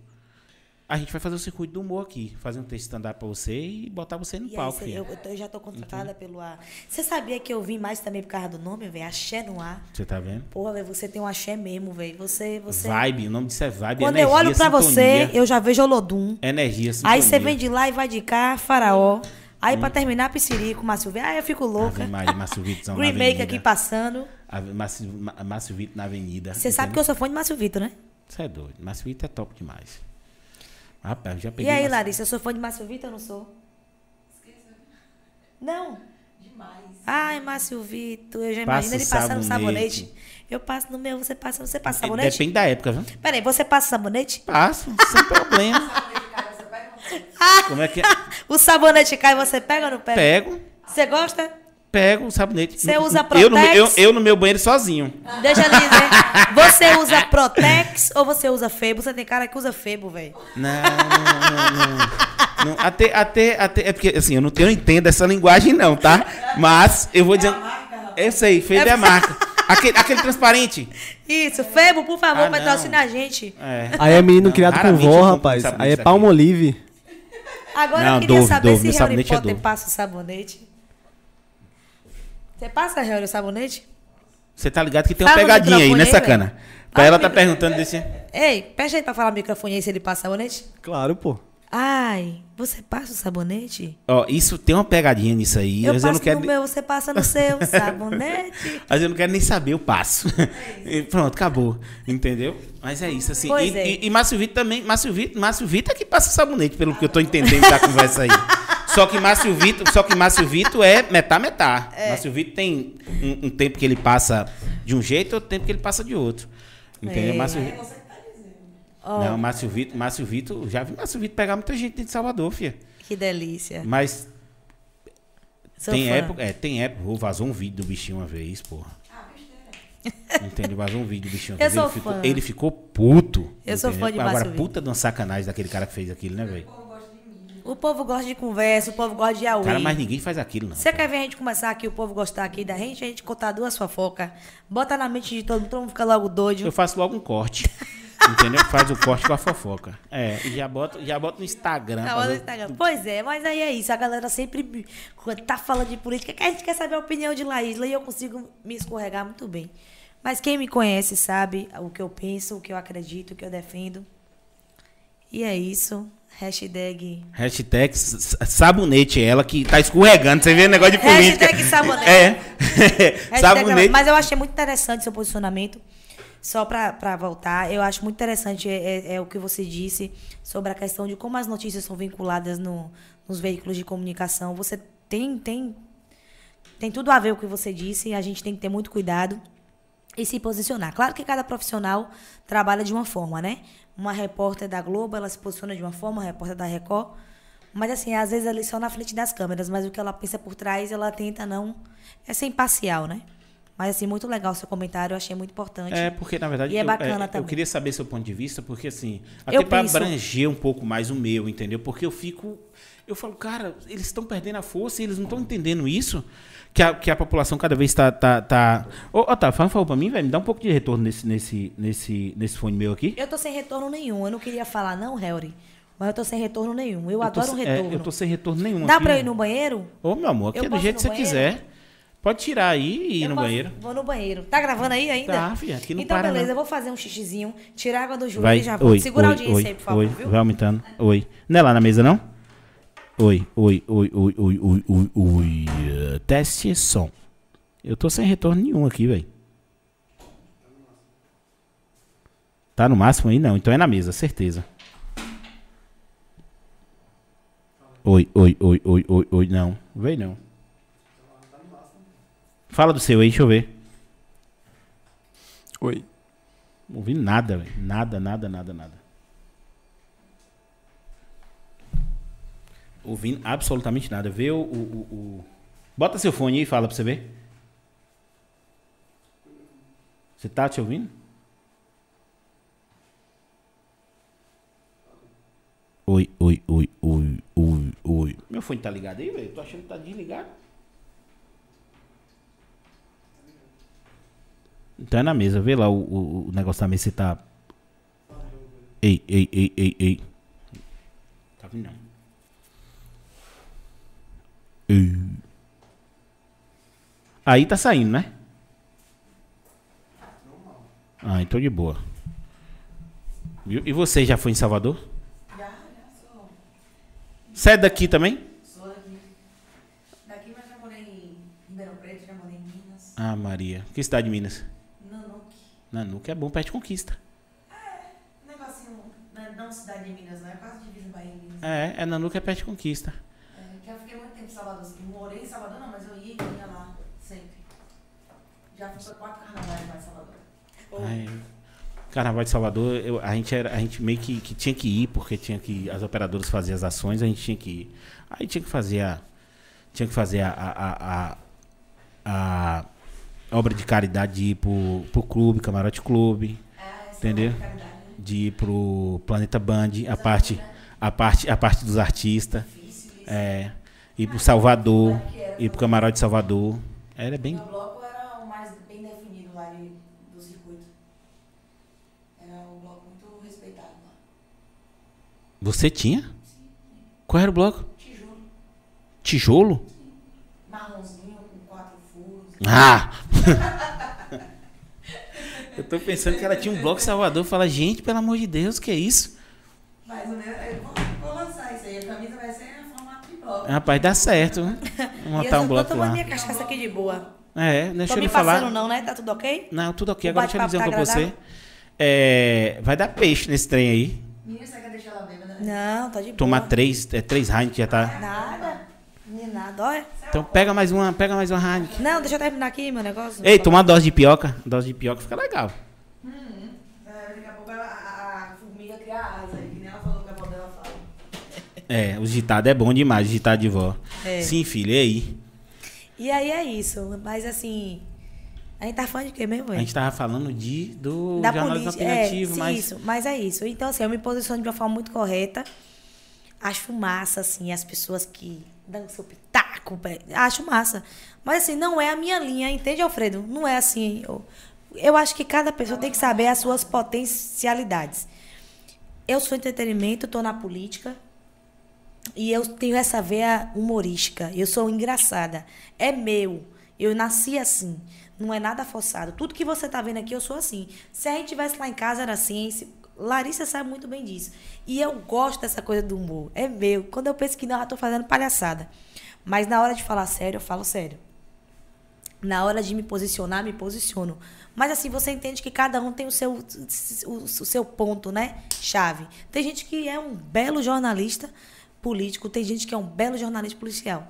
A gente vai fazer o circuito do humor aqui, fazer um texto stand-up pra você e botar você no E aí, palco. filha. eu, eu já tô contratada pelo ar. Você sabia que eu vim mais também por causa do nome, velho? Axé no ar. Você tá vendo? Porra, velho, você tem um axé mesmo, velho. Você, você... Vibe, o nome disso é vibe, Quando energia, eu olho pra sintonia. você, eu já vejo Olodum. Energia, sintonia. Aí você vem de lá e vai de cá, faraó. Aí pra terminar, Piscirico, Márcio Vitor. Aí eu fico louca. Ave Maria, Márcio Vitor na Green Make avenida. aqui passando. Ave- Márcio, Márcio Vitor na avenida. Você sabe que eu sou fã de Márcio Vitor, né? Você é doido. Márcio Vitor é top demais. Rapaz, já E peguei... aí, Márcio- Larissa, eu sou fã de Márcio Vitor ou não sou? Não. Demais. Ai, Márcio Vitor, eu já Passa imagino ele passando sabonete. sabonete. Eu passo no meu, você passa, você passa É, sabonete? Depende da época, viu? Peraí, você passa sabonete? Passo, sem problema. Como é que é? O sabonete cai, você pega ou não pega? Pego, Você gosta? Pego o sabonete. Você usa eu no, Protex? eu, eu no meu banheiro sozinho. Deixa eu dizer. Você usa Protex ou você usa Febo? Você tem cara que usa Febo, velho. Não, não, não, não. Até, até, até... É porque, assim, eu não, eu não entendo essa linguagem não, tá? Mas eu vou dizer... Eu sei, Febe é a marca. Aquele, aquele transparente. Isso, Febo, por favor, Ah, patrocina a gente. É. Aí é menino Não, criado com vó, rapaz. Aí é palmolive. Agora Não, eu queria Dove, saber Dove, se Harry sabonete é Potter Dove. passa o sabonete. Você passa, Harry, o sabonete? Você tá ligado que tem uma Fala no pegadinha aí, né, sacana? Pra Ah, ela tá micro- perguntando desse... Ei, presta aí pra falar no microfone aí se ele passa sabonete. Claro, pô. Ai, você passa o sabonete? Ó, isso tem uma pegadinha nisso aí, Eu mas passo eu não quero... no meu, você passa no seu sabonete. Mas eu não quero nem saber, eu passo. E pronto, acabou. Entendeu? Mas é isso, assim. Pois e, é. e, e Márcio Vitor também. Márcio Vitor, Márcio Vitor é que passa sabonete, pelo que eu tô entendendo da conversa aí. Só que Márcio Vitor, só que Márcio Vitor é metá metá. É. Márcio Vitor tem um, um tempo que ele passa de um jeito, outro tempo que ele passa de outro. Entendeu? É. Márcio Vitor. Não, Márcio Vitor, Márcio Vitor, já vi Márcio Vitor pegar muita gente dentro de Salvador, filha. Que delícia. Mas Sou tem fã. época, é, tem época, vazou um vídeo do bichinho uma vez, porra. Entendeu? Vazou um vídeo do bichinho. uma Eu vez, sou ele, ficou, ele ficou puto. Eu sou entendeu? fã de Agora, Márcio puta de uma sacanagem daquele cara que fez aquilo, né, velho? O povo gosta de conversa, o povo gosta de auí. Cara, mas ninguém faz aquilo, não. Você quer ver a gente começar aqui, o povo gostar aqui da gente, a gente contar duas fofocas, bota na mente de todo mundo, todo mundo fica logo doido. Eu faço logo um corte. entendeu? Faz o corte com a fofoca. É, e já bota, já bota no Instagram. Hora do ver- Instagram. Pois é, mas aí é isso. A galera sempre, tá falando de política, que a gente quer saber a opinião de Laísla e eu consigo me escorregar muito bem. Mas quem me conhece sabe o que eu penso, o que eu acredito, o que eu defendo. E é isso. Hashtag. Hashtag sabonete, ela que tá escorregando. Você vê negócio de política. Hashtag sabonete. É. Hashtag sabonete. Mas eu achei muito interessante seu posicionamento. Só para voltar, eu acho muito interessante é, é- é o que você disse sobre a questão de como as notícias são vinculadas no- nos veículos de comunicação. Você tem, tem, tem tudo a ver com o que você disse, a gente tem que ter muito cuidado. e se posicionar. Claro que cada profissional trabalha de uma forma, né? Uma repórter da Globo, ela se posiciona de uma forma, uma repórter da Record. Mas assim, às vezes ela é só na frente das câmeras, mas o que ela pensa por trás, ela tenta não. É ser imparcial, né? Mas assim, muito legal o seu comentário, eu achei muito importante. É, porque na verdade E é eu, bacana eu também. queria saber seu ponto de vista, porque assim, Eu até para penso- abranger um pouco mais o meu, entendeu? Porque eu fico. Eu falo, cara, eles estão perdendo a força e eles não estão entendendo isso. Que a, que a população cada vez está. Tá, tá... Ô, Otávio, fala, fala pra mim, velho. Me dá um pouco de retorno nesse, nesse, nesse, nesse fone meu aqui. Eu tô sem retorno nenhum. Eu não queria falar, não, Harry. Mas eu tô sem retorno nenhum. Eu, Eu adoro um se- é, retorno. eu tô sem retorno nenhum. Dá aqui, pra eu ir no banheiro? Ô, meu amor, aqui Eu é do jeito que você banheiro? quiser. Pode tirar aí e ir Eu no posso- banheiro. Vou no banheiro. Tá gravando aí ainda? Tá, filha, aqui não Então, para, beleza, não. eu vou fazer um xixizinho, tirar a água do joelho e já vou. oi, Segura a audiência oi, aí, por favor, oi, viu? vai aumentando. Oi. Não é lá na mesa, não? Oi, oi, oi, oi, oi, oi, oi, oi. eh, Teste som. Eu tô sem retorno nenhum aqui, velho. Tá no máximo aí? Não, então é na mesa, certeza. Oi, oi, oi, oi, oi, oi, não. Vem não. Fala do seu aí, deixa eu ver. Oi. Não ouvi nada, velho. Nada, nada, nada, nada. Ouvindo absolutamente nada. Vê o, o, o- Bota seu fone aí e fala pra você ver. Você tá te ouvindo? Oi, oi, oi, oi, oi, oi. Meu fone tá ligado aí, velho? Tô achando que tá desligado. Então é na mesa. Vê lá o, o, o negócio da mesa se tá. Ei, ei, ei, ei, ei. Tá vindo não. Ei. Aí tá saindo, né? Ah, então de boa. Viu? E você já foi em Salvador? Já, já sou. Você é daqui também? Sou daqui. Daqui, mas já morei em Ribeirão Preto, já morei em Minas. Ah, Maria. Que cidade de Minas? Nanuque é bom, perto de conquista. Um negocinho, não é não cidade de Minas, não. É quase divisa Bahia e Minas. É, é Nanuque é perto de conquista. É, que eu fiquei muito tempo em Salvador. Assim, morei em Salvador, não, mas eu ia e ia lá sempre. Já fui pra quatro carnavais lá em Salvador. Ai, Carnaval de Salvador, eu- a, gente era, a gente meio que, que tinha que ir, porque tinha que. As operadoras faziam as ações, a gente tinha que ir. Aí tinha que fazer a. Tinha que fazer a. a, a, a- a obra de caridade de ir pro, pro clube, camarote clube, essa Entendeu? é caridade, né? de ir pro Planeta Band, a parte, a parte, a parte dos artistas. Difícil isso. É, ir pro Salvador, ir pro camarote de Salvador. Era bem. Meu bloco era o mais bem definido lá do circuito. Era um bloco muito respeitado lá. Você tinha? Qual era o bloco? Tijolo, Tijolo? marronzinho com quatro furos. Ah! Eu tô pensando que ela tinha um bloco em Salvador. Fala, gente, pelo amor de Deus, que é isso? Mais ou menos, eu vou, vou lançar isso aí. A camisa vai ser formato de bloco. Rapaz, dá certo. Vamos eu montar um tô bloco tomando lá. minha cachaça aqui de boa. É, deixa tô eu me lhe falar. passando não, né? Tá tudo ok? Não, tudo ok. O Agora deixa eu dizer uma tá pra você. É, vai dar peixe nesse trem aí. Menina, você quer deixar ela bêbada? Não, tá de boa. Tomar três, é, três Heineken já tá. Nada. Então pega mais uma, pega mais uma Heineken. Não, deixa eu terminar aqui meu negócio. Ei, toma uma dose de pioca. Dose de pioca fica legal. É, daqui a pouco a, a, a formiga cria asa, que nem ela falou que a avó dela fala. É, o ditado é bom demais, o ditado de vó. É. Sim, filho, e aí? E aí é isso, mas assim. A gente tá falando de quê mesmo? A hein? gente tava falando de, do da jornalismo política. alternativo, é, mas. Isso, mas é isso. Então, assim, eu me posiciono de uma forma muito correta. Acho massa, assim, as pessoas que dão seu pitaco. Acho massa. Mas, assim, não é a minha linha, entende, Alfredo? Não é assim. Eu, eu acho que cada pessoa tem que saber as suas potencialidades. Eu sou entretenimento, tô na política. E eu tenho essa veia humorística. Eu sou engraçada. É meu. Eu nasci assim. Não é nada forçado. Tudo que você tá vendo aqui, eu sou assim. Se a gente tivesse lá em casa, era assim. Se- Larissa sabe muito bem disso. E eu gosto dessa coisa do humor. É meu. Quando eu penso que não, eu tô fazendo palhaçada. Mas na hora de falar sério, eu falo sério. Na hora de me posicionar, me posiciono. Mas assim, você entende que cada um tem o seu, o, o seu ponto, né? Chave. Tem gente que é um belo jornalista político, tem gente que é um belo jornalista policial.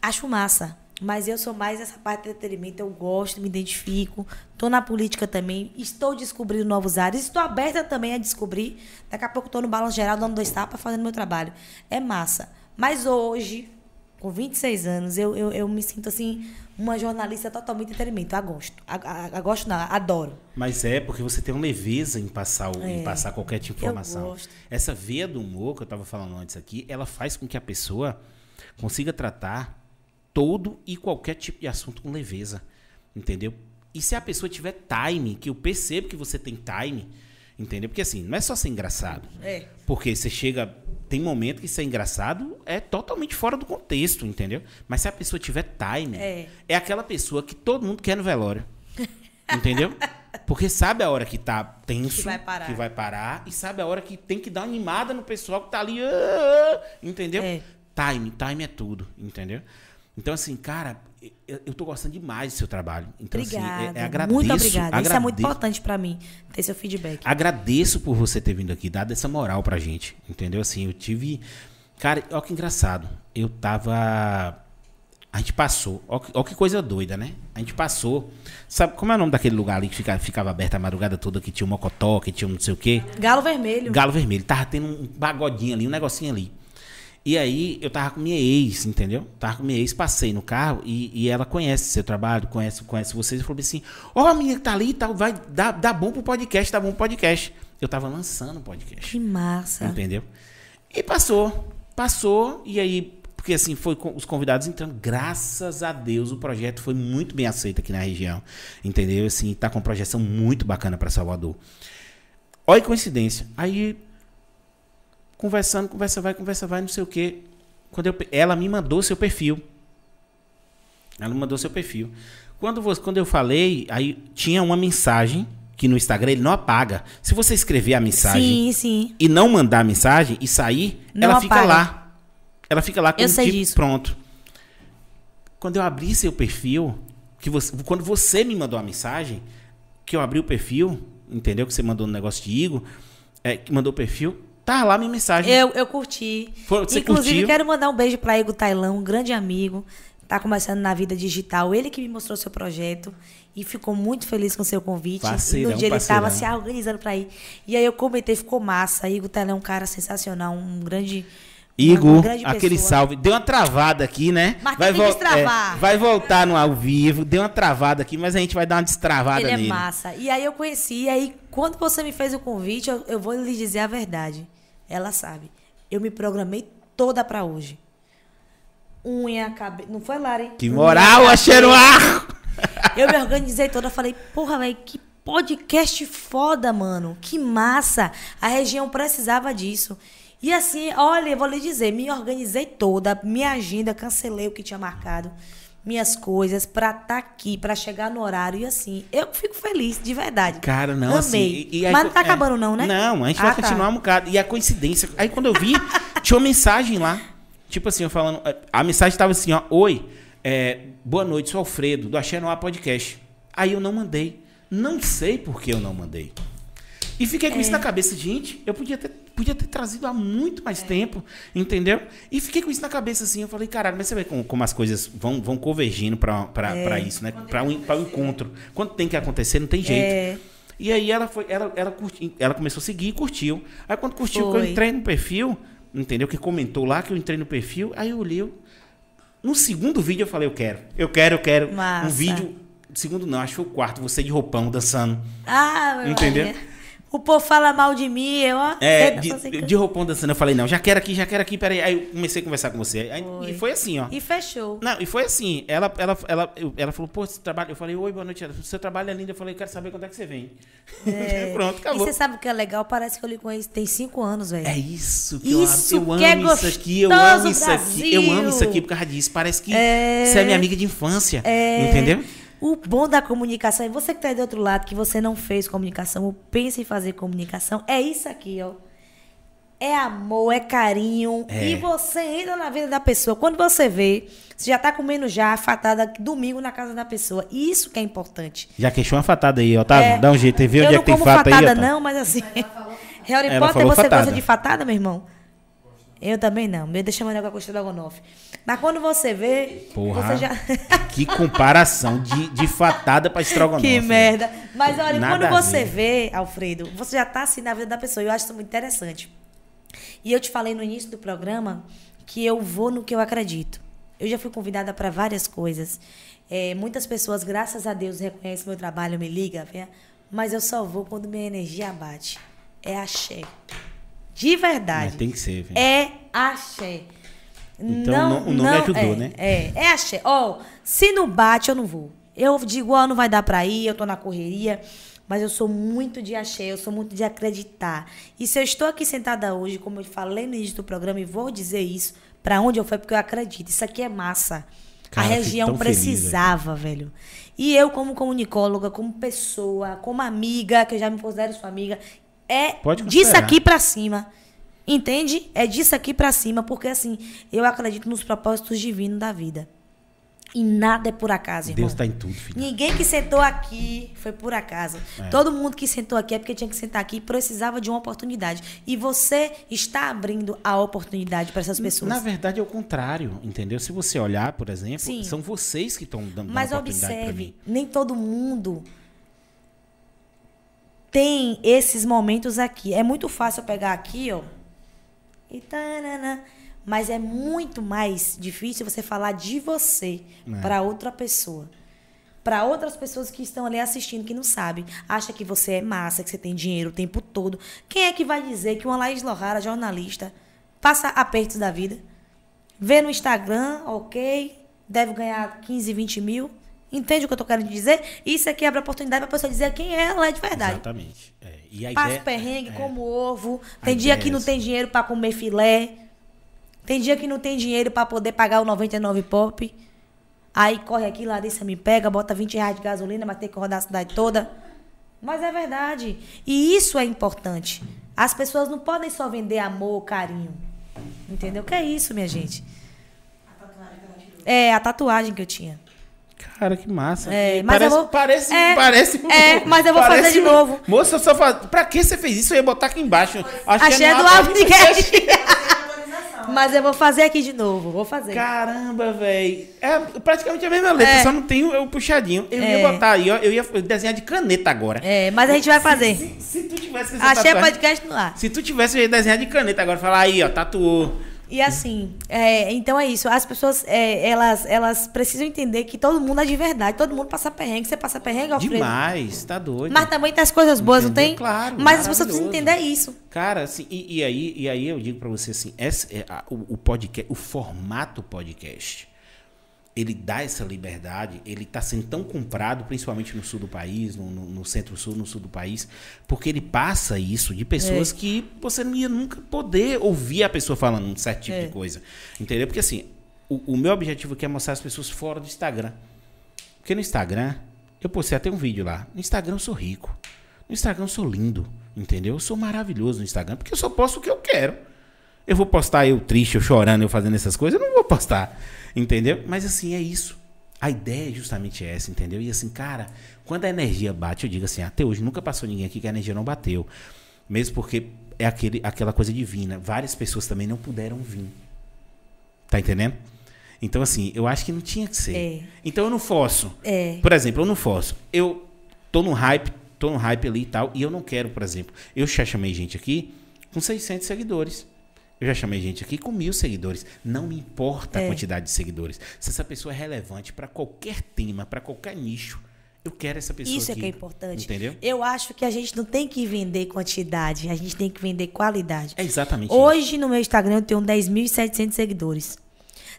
Acho massa. Mas eu sou mais essa parte de entretenimento, eu gosto, me identifico. Tô na política também, estou descobrindo novos áreas, estou aberta também a descobrir. Daqui a pouco tô no balanço geral, dando dois tapas, fazendo meu trabalho. É massa. Mas hoje, com 26 anos, eu, eu, eu me sinto assim, uma jornalista totalmente entretenimento. Eu gosto. A, a, a gosto não, adoro. Mas é porque você tem uma leveza em passar, o- em É. passar qualquer tipo de Eu informação. gosto. Essa veia do humor que eu estava falando antes aqui, ela faz com que a pessoa consiga tratar todo e qualquer tipo de assunto com leveza. Entendeu? E se a pessoa tiver time, que eu percebo que você tem time, entendeu? Porque assim, não é só ser engraçado. É. Porque você chega. Tem momento que ser engraçado é totalmente fora do contexto, entendeu? Mas se a pessoa tiver time, É. é aquela pessoa que todo mundo quer no velório. Entendeu? Porque sabe a hora que tá tenso, Que vai parar. que vai parar, e sabe a hora que tem que dar uma animada no pessoal que tá ali, "Ah", entendeu? É. Time, time é tudo, entendeu? Então, assim, cara, eu, eu tô gostando demais do seu trabalho. Então, Obrigada. assim, é, é, agradeço, muito obrigada. Isso é muito agradeço- importante pra mim, ter seu feedback. Agradeço por você ter vindo aqui, dado essa moral pra gente. Entendeu? Assim, eu tive. Cara, olha que engraçado. Eu tava. A gente passou. Olha que coisa doida, né? A gente passou. Sabe como é o nome daquele lugar ali que fica- ficava aberto a madrugada toda, que tinha um mocotó, que tinha um não sei o quê? Galo Vermelho. Galo Vermelho. Tava tendo um pagodinho ali, um negocinho ali. E aí eu tava com minha ex, entendeu? Tava com minha ex, passei no carro e, e ela conhece seu trabalho, conhece, conhece vocês. E falou assim: Ó, a menina que tá ali e tal, vai dar, dar bom pro podcast, dá bom pro podcast. Eu tava lançando o podcast. Que massa. Entendeu? E passou. Passou. E aí, porque assim, foi com os convidados entrando. Graças a Deus, o projeto foi muito bem aceito aqui na região. Entendeu? Assim, tá com uma projeção muito bacana para Salvador. Olha que coincidência. Aí, conversando, conversa vai, conversa vai, não sei o quê. Quando eu, ela me mandou seu perfil. Ela me mandou seu perfil. Quando, você, quando eu falei, aí tinha uma mensagem que no Instagram ele não apaga. Se você escrever a mensagem Sim, sim. e não mandar a mensagem e sair, Não ela fica apaga. lá. Ela fica lá com Eu o sei tipo disso. pronto. Quando eu abri seu perfil, que você, quando você me mandou a mensagem, que eu abri o perfil, entendeu? Que você mandou um negócio de Igor, é, que mandou o perfil, tá lá minha mensagem. Eu, eu curti. Você Inclusive, curtiu? quero mandar um beijo para Igor Tailão, um grande amigo. Tá começando na vida digital. Ele que me mostrou seu projeto e ficou muito feliz com o seu convite. Parceirão, no dia ele estava se organizando para ir. E aí eu comentei, ficou massa. Igor Tailão é um cara sensacional, um grande. Igor, aquele pessoa. salve. Deu uma travada aqui, né? Mas tem que vol- destravar. é, vai voltar no ao vivo. Deu uma travada aqui, mas a gente vai dar uma destravada Ele é nele. massa. E aí eu conheci, e aí quando você me fez o convite, eu, eu vou lhe dizer a verdade. Ela sabe. Eu me programei toda pra hoje. Unha, cabelo. Não foi, Lari? Que moral, achei no ar! Eu me organizei toda, falei, porra, velho, que podcast foda, mano. Que massa. A região precisava disso. E assim, olha, eu vou lhe dizer, me organizei toda, minha agenda, cancelei o que tinha marcado, minhas coisas, pra estar aqui, pra chegar no horário. E assim, eu fico feliz, de verdade. Cara, não, Amei. assim. e- e aí Mas não tá é, acabando, não, né? Não, a gente Ah, vai tá. continuar um bocado. E a coincidência. Aí quando eu vi, tinha uma mensagem lá. Tipo assim, eu falando. A mensagem tava assim, ó. Oi, é, boa noite, sou Alfredo, do Axé Noir Podcast. Aí eu não mandei. Não sei por que eu não mandei. E fiquei com isso É. na cabeça, gente. Eu podia ter, podia ter trazido há muito mais É. tempo, entendeu? E fiquei com isso na cabeça assim. Eu falei, caralho, mas você vê como, como as coisas vão, vão convergindo pra, pra, É. pra isso, né? Pra o pra o encontro. Quando tem que acontecer, não tem jeito. É. E aí ela foi, ela, ela, curti, ela começou a seguir e curtiu. Aí quando curtiu, que eu entrei no perfil, entendeu? Que comentou lá que eu entrei no perfil, aí eu olhei. No segundo vídeo eu falei, eu quero. Eu quero, eu quero. Massa. Um vídeo. Segundo não, acho que foi o quarto, você de roupão dançando. Ah, meu Entendeu? Maria. O povo fala mal de mim, eu, ó. É, de, sei- de roupão dançando. Eu falei, não, já quero aqui, já quero aqui, peraí. Aí eu comecei a conversar com você. Aí- Foi. E foi assim, ó. E fechou. Não, e foi assim, ela, ela, ela, eu- ela falou, pô, você trabalha. Eu falei, oi, boa noite. Ela falou, seu trabalho é lindo. Eu falei, quero saber quando é que você vem. Pronto, E acabou. você sabe o que é legal? Parece que eu lhe conheço tem cinco anos, velho. É isso que Isso eu amo. Eu que é amo isso aqui, eu amo isso aqui. Eu amo isso Brasil. aqui por causa disso. Parece que É. você é minha amiga de infância. É. Entendeu? O bom da comunicação, e você que tá aí do outro lado, que você não fez comunicação, ou pensa em fazer comunicação, é isso aqui, ó. É amor, é carinho. É. E você entra na vida da pessoa. Quando você vê, você já tá comendo já fatada domingo na casa da pessoa. Isso que é importante. Já queixou uma fatada aí, Otávio. É. Dá um jeito aí, vê onde é não que tem como fata aí, fatada, Otávio. não, mas assim. Harry Ela Potter, falou você fatada. gosta de fatada, meu irmão? Eu também não. Meu deixa maneira com a estrogonofe. Mas quando você vê, Porra. você já. Que comparação de, de fatada pra estrogonofe. que merda. Mas olha, Nada quando você vê, Alfredo, você já tá assim na vida da pessoa. Eu acho isso muito interessante. E eu te falei no início do programa que eu vou no que eu acredito. Eu já fui convidada para várias coisas. É, muitas pessoas, graças a Deus, reconhecem meu trabalho, me ligam, mas eu só vou quando minha energia bate. É axé. De verdade. Mas tem que ser, velho. É axé. Então, o no- o nome ajudou, é, né? É, é axé. Ó, se não bate, eu não vou. Eu digo, ó, não vai dar pra ir, eu tô na correria. Mas eu sou muito de axé, eu sou muito de acreditar. E se eu estou aqui sentada hoje, como eu falei no início do programa, e vou dizer isso, pra onde eu fui, porque eu acredito. Isso aqui é massa. Cara, a região tão feliz, precisava, velho. E eu, como comunicóloga, como pessoa, como amiga, que eu já me considero sua amiga, é disso aqui pra cima. Entende? É disso aqui pra cima, porque assim, eu acredito nos propósitos divinos da vida. E nada é por acaso, irmão. Deus tá em tudo, filho. Ninguém que sentou aqui foi por acaso. É. Todo mundo que sentou aqui é porque tinha que sentar aqui e precisava de uma oportunidade. E você está abrindo a oportunidade para essas pessoas. Na verdade é o contrário, entendeu? Se você olhar, por exemplo, Sim. são vocês que estão dando Mas dando oportunidade mim. observe, nem todo mundo tem esses momentos aqui. É muito fácil eu pegar aqui, ó. E tanana, mas é muito mais difícil você falar de você É. para outra pessoa. Para outras pessoas que estão ali assistindo que não sabem, acha que você é massa, que você tem dinheiro o tempo todo. Quem é que vai dizer que uma Laís Lohara, jornalista, passa apertos da vida? Vê no Instagram, ok, deve ganhar 15, 20 mil. Entende o que eu tô querendo dizer? Isso aqui abre a oportunidade pra pessoa dizer quem ela é de verdade. Exatamente. É. E a Passa ideia, perrengue, é, como ovo. A Tem dia que é não tem dinheiro pra comer filé. Tem dia que não tem dinheiro pra poder pagar o 99 pop. Aí corre aqui, Larissa me pega, bota 20 reais de gasolina, mas tem que rodar a cidade toda. Mas é verdade. E isso é importante. As pessoas não podem só vender amor, carinho. Entendeu? Que é isso, minha gente? É, a tatuagem que eu tinha. Cara, que massa. É, mas parece, eu vou- parece, é, parece. é, mas eu vou fazer de um- novo. Moça, eu só faz... pra que você fez isso? Eu ia botar aqui embaixo. Acho Achei é do Avnicast. Mas eu vou fazer aqui de novo. Vou fazer. Caramba, velho. É praticamente a mesma letra, É. só não tem o, o puxadinho. Eu É. ia botar aí, ó. Eu ia desenhar de caneta agora. É, mas a gente vai fazer. Se, se tu tivesse Achei tatuagem- podcast no ar. Se tu tivesse, eu ia desenhar de caneta agora. Falar aí, ó, tatuou. E assim, é, então é isso. As pessoas, é, elas, elas precisam entender que todo mundo é de verdade. Todo mundo passa perrengue. Você passa perrengue, Alfredo? Demais, tá doido. Mas também tem as coisas boas, Entendeu? não tem? Claro, Mas as pessoas precisam entender isso. Cara, assim, e, e aí, e aí eu digo pra você assim, essa, é a- o, o podcast, o formato podcast, ele dá essa liberdade, ele tá sendo tão comprado, principalmente no sul do país, no, no- no centro-sul, no sul do país, porque ele passa isso de pessoas É. que você não ia nunca poder ouvir a pessoa falando um certo tipo É. de coisa. Entendeu? Porque assim, o, o meu objetivo aqui é mostrar as pessoas fora do Instagram. Porque no Instagram, eu postei até um vídeo lá. No Instagram eu sou rico. No Instagram eu sou lindo. Entendeu? Eu sou maravilhoso no Instagram. Porque eu só posto o que eu quero. Eu vou postar eu triste, eu chorando, eu fazendo essas coisas. Eu não vou postar. Entendeu? Mas assim, é isso. A ideia é justamente essa, entendeu? E assim, cara, quando a energia bate, eu digo assim, até hoje nunca passou ninguém aqui que a energia não bateu. Mesmo porque é aquele, aquela coisa divina. Várias pessoas também não puderam vir. Tá entendendo? Então, assim, eu acho que não tinha que ser. É. Então eu não fosso. É. Por exemplo, eu não fosso. Eu tô no hype, tô no hype ali e tal, e eu não quero, por exemplo. Eu já chamei gente aqui com 600 seguidores. Eu já chamei gente aqui com mil seguidores. Não me importa a É. quantidade de seguidores. Se essa pessoa é relevante para qualquer tema, para qualquer nicho, eu quero essa pessoa Isso é aqui. que é importante. Entendeu? Eu acho que a gente não tem que vender quantidade, a gente tem que vender qualidade. É exatamente isso. Hoje no meu Instagram eu tenho 10.700 seguidores.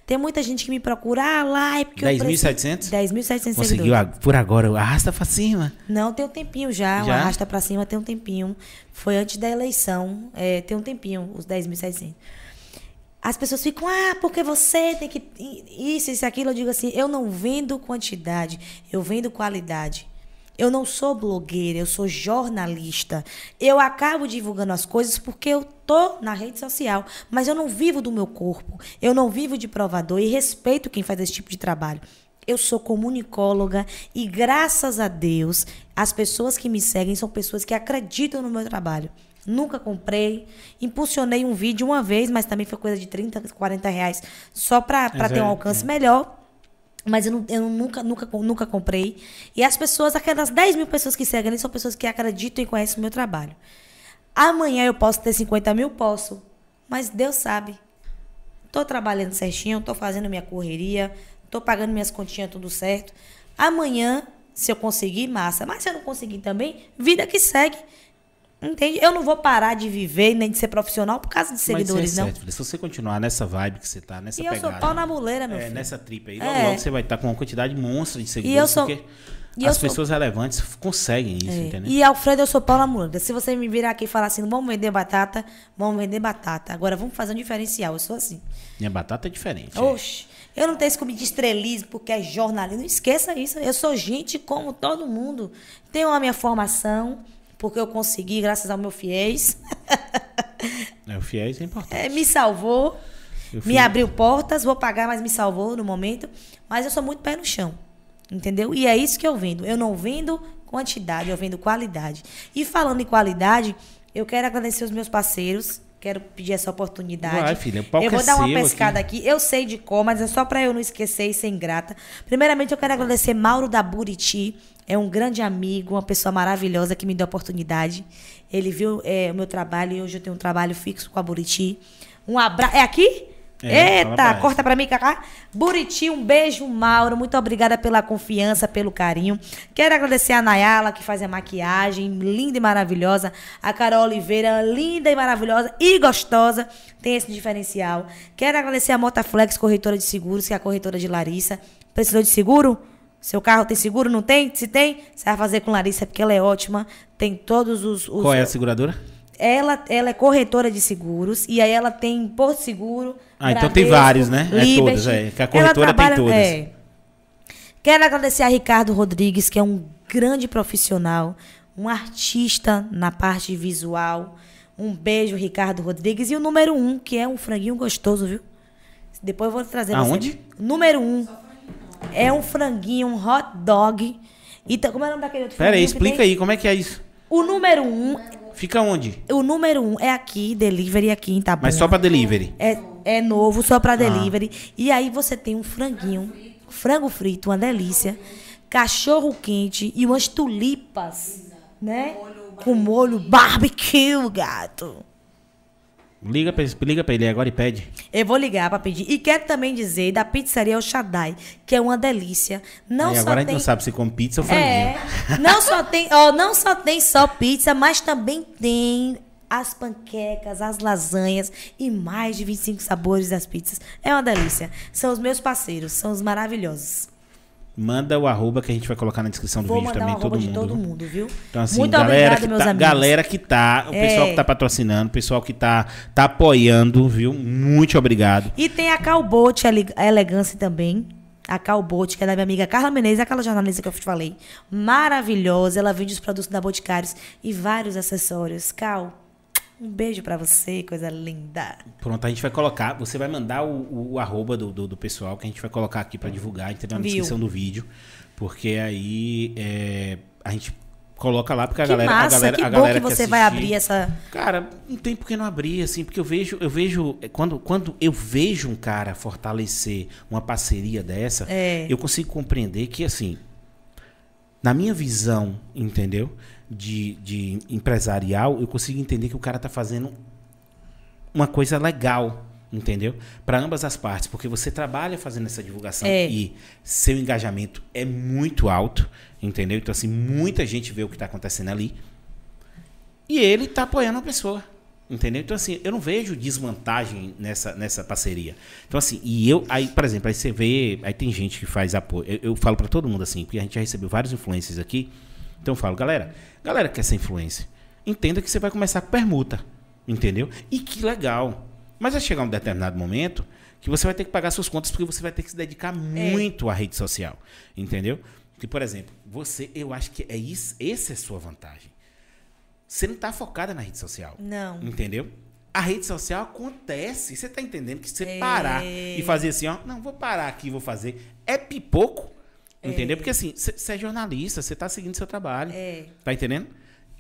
Tem muita gente que me procura, ah, lá é porque eu 10.700? preciso- 10.700 Conseguiu seguidores. por agora, arrasta pra cima. Não, tem um tempinho já, o Já? Arrasta Pra Cima tem um tempinho. Foi antes da eleição, é, tem um tempinho, os 10.700. As pessoas ficam, ah, porque você tem que. Isso, isso, aquilo. Eu digo assim: eu não vendo quantidade, eu vendo qualidade. Eu não sou blogueira, eu sou jornalista. Eu acabo divulgando as coisas porque eu tô na rede social, mas eu não vivo do meu corpo. Eu não vivo de provador e respeito quem faz esse tipo de trabalho. Eu sou comunicóloga e graças a Deus, as pessoas que me seguem são pessoas que acreditam no meu trabalho. Nunca comprei. Impulsionei um vídeo uma vez, mas também foi coisa de 30, 40 reais. Só Mas ter um alcance é. melhor. Mas eu, não- eu nunca, nunca, nunca comprei. E as pessoas, aquelas 10 mil pessoas que seguem ali, são pessoas que acreditam e conhecem o meu trabalho. Amanhã eu posso ter 50 mil? Posso. Mas Deus sabe. Tô trabalhando certinho, tô fazendo minha correria, tô pagando minhas continhas tudo certo. Amanhã, se eu conseguir, massa. Mas se eu não conseguir também, vida que segue. Entende? Eu não vou parar de viver nem de ser profissional por causa de seguidores, Mas é não. certo, filha. Se você continuar nessa vibe que você tá, nessa E eu pegada. sou pau na muleira, meu é, filho. nessa tripa aí. Logo, É. logo você vai estar com uma quantidade monstra de seguidores. eu sou- Porque e eu as sou- pessoas relevantes conseguem isso, É. entendeu? E Alfredo, eu sou pau na muleira. Se você me virar aqui e falar assim, vamos vender batata, vamos vender batata. Agora vamos fazer um diferencial. Eu sou assim. Minha batata é diferente. é. Oxe, eu não tenho esse comigo de estrelismo porque é jornalismo. Não esqueça isso. Eu sou gente como todo mundo. Tenho a minha formação, porque eu consegui, graças ao meu fiéis. É, o fiéis é importante. É, me salvou, me abriu portas, vou pagar, mas me salvou no momento. Mas eu sou muito pé no chão. Entendeu? E é isso que eu vendo. Eu não vendo quantidade, eu vendo qualidade. E falando em qualidade, eu quero agradecer os meus parceiros. Quero pedir essa oportunidade. Vai, filha, o palco eu vou é dar uma pescada aqui. Eu sei de cor, mas é só para eu não esquecer e ser ingrata. Primeiramente, eu quero agradecer Mauro da Buriti. É um grande amigo, uma pessoa maravilhosa que me deu a oportunidade. Ele viu é, o meu trabalho e hoje eu tenho um trabalho fixo com a Buriti. Um abraço. É aqui? É, Eita, corta pra mim, Cacá. Buriti, um beijo, Mauro. Muito obrigada pela confiança, pelo carinho. Quero agradecer a Nayala, que faz a maquiagem, linda e maravilhosa. A Carol Oliveira, linda e maravilhosa e gostosa. Tem esse diferencial. Quero agradecer a Motaflex, corretora de seguros, que é a corretora de Larissa. Precisou de seguro? Seu carro tem seguro? Não tem? Se tem, você vai fazer com Larissa, porque ela é ótima. Tem todos os. os Qual é a seguradora? Ela, ela é corretora de seguros e aí ela tem Porto Seguro. Ah, então tem Bradesco, vários, né? É Liberty. todas, é, que a corretora tem trabalha- todas. é. Quero agradecer a Ricardo Rodrigues, que é um grande profissional, um artista na parte visual. Um beijo, Ricardo Rodrigues. E o número um, que é um franguinho gostoso, viu? Depois eu vou trazer Aonde? você. Número um. É um franguinho, um hot dog. E tá- como é o nome daquele outro Pera franguinho que explica tem? aí, como é que é isso? O número um Fica onde? o número um é aqui, delivery aqui em Itabuna. Mas só pra delivery. É, é novo, só Ah. pra delivery. E aí você tem um franguinho, frango frito, uma delícia. Cachorro quente e umas tulipas, né? Com molho barbecue, gato. Liga pra, liga pra ele agora e pede. Eu vou ligar pra pedir. E quero também dizer da pizzaria El Shaddai, que é uma delícia. Não Aí só agora a gente tem... não sabe se come pizza ou franguinho. É, não só tem, ó, não só tem só pizza, mas também tem as panquecas, as lasanhas e mais de 25 sabores das pizzas. É uma delícia. São os meus parceiros, são os maravilhosos. Manda o arroba que a gente vai colocar na descrição do Vou vídeo também, todo mundo. todo mundo, viu? Então, assim, Muito galera, que meus tá, amigos. galera que tá, o É. pessoal que tá patrocinando, o pessoal que tá, tá apoiando, viu? Muito obrigado. E tem a Calbote, a Elegância também. A Calbote, que é da minha amiga Carla Menezes, aquela jornalista que eu te falei. Maravilhosa. Ela vende os produtos da Boticários e vários acessórios. Cal, um beijo pra você, coisa linda. Pronto, a gente vai colocar, você vai mandar o, o, o arroba do, do, do pessoal que a gente vai colocar aqui pra divulgar, entendeu? Na Viu. descrição do vídeo. Porque aí é, a gente coloca lá, porque a que galera. massa, a galera, que a galera que você vai assistir. abrir essa. Cara, não tem por que não abrir, assim, porque eu vejo, eu vejo, é, quando, quando eu vejo um cara fortalecer uma parceria dessa, É. eu consigo compreender que, assim, na minha visão, entendeu? De, de empresarial, eu consigo entender que o cara tá fazendo uma coisa legal, entendeu? Para ambas as partes, porque você trabalha fazendo essa divulgação É. e seu engajamento é muito alto, entendeu? Então, assim, muita gente vê o que tá acontecendo ali. E ele tá apoiando a pessoa. Entendeu? Então, assim, eu não vejo desvantagem nessa, nessa parceria. Então, assim, e eu, aí, por exemplo, aí você vê, aí tem gente que faz apoio. Eu, eu falo pra todo mundo assim, porque a gente já recebeu vários influencers aqui. Então eu falo, galera, galera que quer ser influencer, entenda que você vai começar com permuta. Entendeu? E que legal. Mas vai chegar um determinado momento que você vai ter que pagar suas contas porque você vai ter que se dedicar muito à rede social. Entendeu? Que, por exemplo, você, eu acho que é isso, essa é a sua vantagem. Você não está focada na rede social. Não. Entendeu? A rede social acontece. Você está entendendo que se você É. parar e fazer assim, ó, não, vou parar aqui, vou fazer. É pipoco. Entendeu? Porque assim, você é jornalista, você está seguindo seu trabalho. É. Tá entendendo?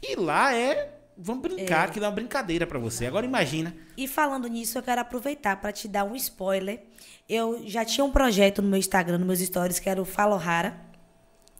E lá é vamos brincar, que é uma brincadeira pra você. Agora imagina. E falando nisso, eu quero aproveitar para te dar um spoiler. Eu já tinha um projeto no meu Instagram, nos meus stories, que era o Falo Rara,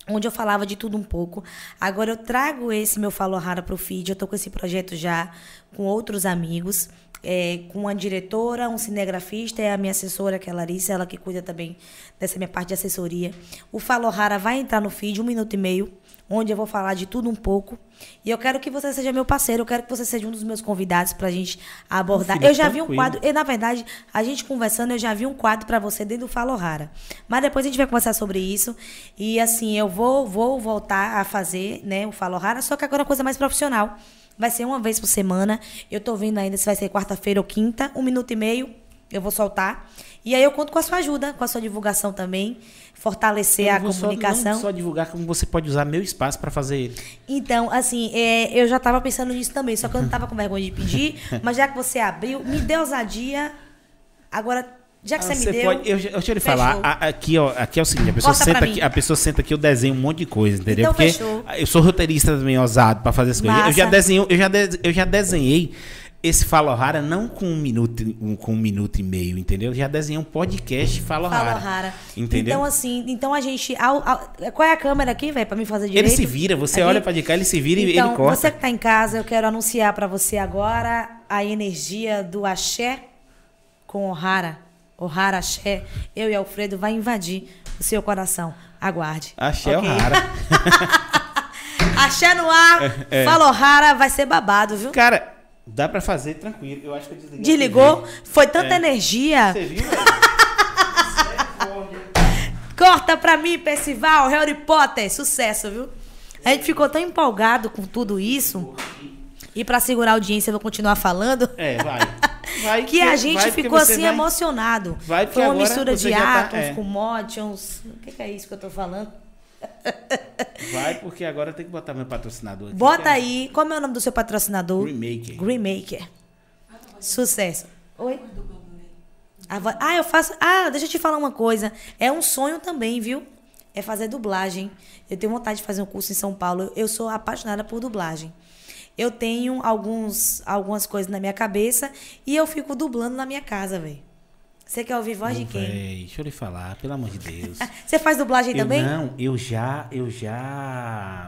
onde eu falava de tudo um pouco. Agora eu trago esse meu Falo Rara pro feed. Eu tô com esse projeto já com outros amigos. É, com uma diretora, um cinegrafista e a minha assessora, que é a Larissa, ela que cuida também dessa minha parte de assessoria. O Falo Rara vai entrar no feed, um minuto e meio, onde eu vou falar de tudo um pouco. E eu quero que você seja meu parceiro, eu quero que você seja um dos meus convidados pra gente abordar. filha, eu já vi um tranquilo. quadro, e na verdade, a gente conversando, eu já vi um quadro pra você dentro do Falo Rara. Mas depois a gente vai conversar sobre isso. E assim, eu vou, vou voltar a fazer, né, o Falo Rara, só que agora é uma coisa mais profissional. Vai ser uma vez por semana. Eu tô vendo ainda se vai ser quarta-feira ou quinta, um minuto e meio. Eu vou soltar. E aí eu conto com a sua ajuda, com a sua divulgação também, fortalecer a vou só- comunicação. não só divulgar como você pode usar meu espaço pra fazer ele. Então, assim, é, eu já tava pensando nisso também, só que eu não tava com vergonha de pedir. mas já que você abriu, me dê ousadia. Agora, já que Ah, você me você deu. pode- eu, deixa eu lhe fechou. falar, a- aqui, ó, aqui é o seguinte, a pessoa, Corta senta aqui, a pessoa senta aqui, eu desenho um monte de coisa, entendeu? Então, Porque fechou. eu sou roteirista também ousado pra fazer as coisas. Eu já desenho, eu já, de- eu já desenhei esse Falo Rara não com um minuto, um- com um minuto e meio, entendeu? Eu já desenhei um podcast Falo, Fala Rara. rara. Entendeu? Então, assim, então a gente. ao- ao- qual é a câmera aqui, velho, pra me fazer direito? ele se vira, você olha pra de cá, ele se vira e Então, ele corta. você que tá em casa, eu quero anunciar pra você agora a energia do axé com o rara. O rara axé, eu e Alfredo vai invadir o seu coração. Aguarde. Axé ok? o Rara. Axé no ar, É, falou rara, vai ser babado, viu? Cara, dá pra fazer tranquilo. Eu acho que eu desliguei. Desligou, foi tanta É. energia. Você viu? Corta pra mim, Percival, Harry Potter, sucesso, viu? A gente ficou tão empolgado com tudo isso. E pra segurar a audiência, eu vou continuar falando. É, vai. Vai Que a vai gente ficou assim vai- emocionado. Vai, Foi uma agora mistura de tá- átomos é. com motions. O que, que é isso que eu tô falando? Vai, porque agora tem que botar meu patrocinador aqui. Bota que é aí. Como é o nome do seu patrocinador? Greenmaker. Greenmaker. Sucesso. Oi? Ah, eu faço. Ah, deixa eu te falar uma coisa. É um sonho também, viu? É fazer dublagem. Eu tenho vontade de fazer um curso em São Paulo. Eu sou apaixonada por dublagem. Eu tenho alguns, algumas coisas na minha cabeça e eu fico dublando na minha casa, velho. Você quer ouvir voz de Ô, quem? véi, deixa eu lhe falar, pelo amor de Deus. Você faz dublagem eu também? não, eu já, eu já,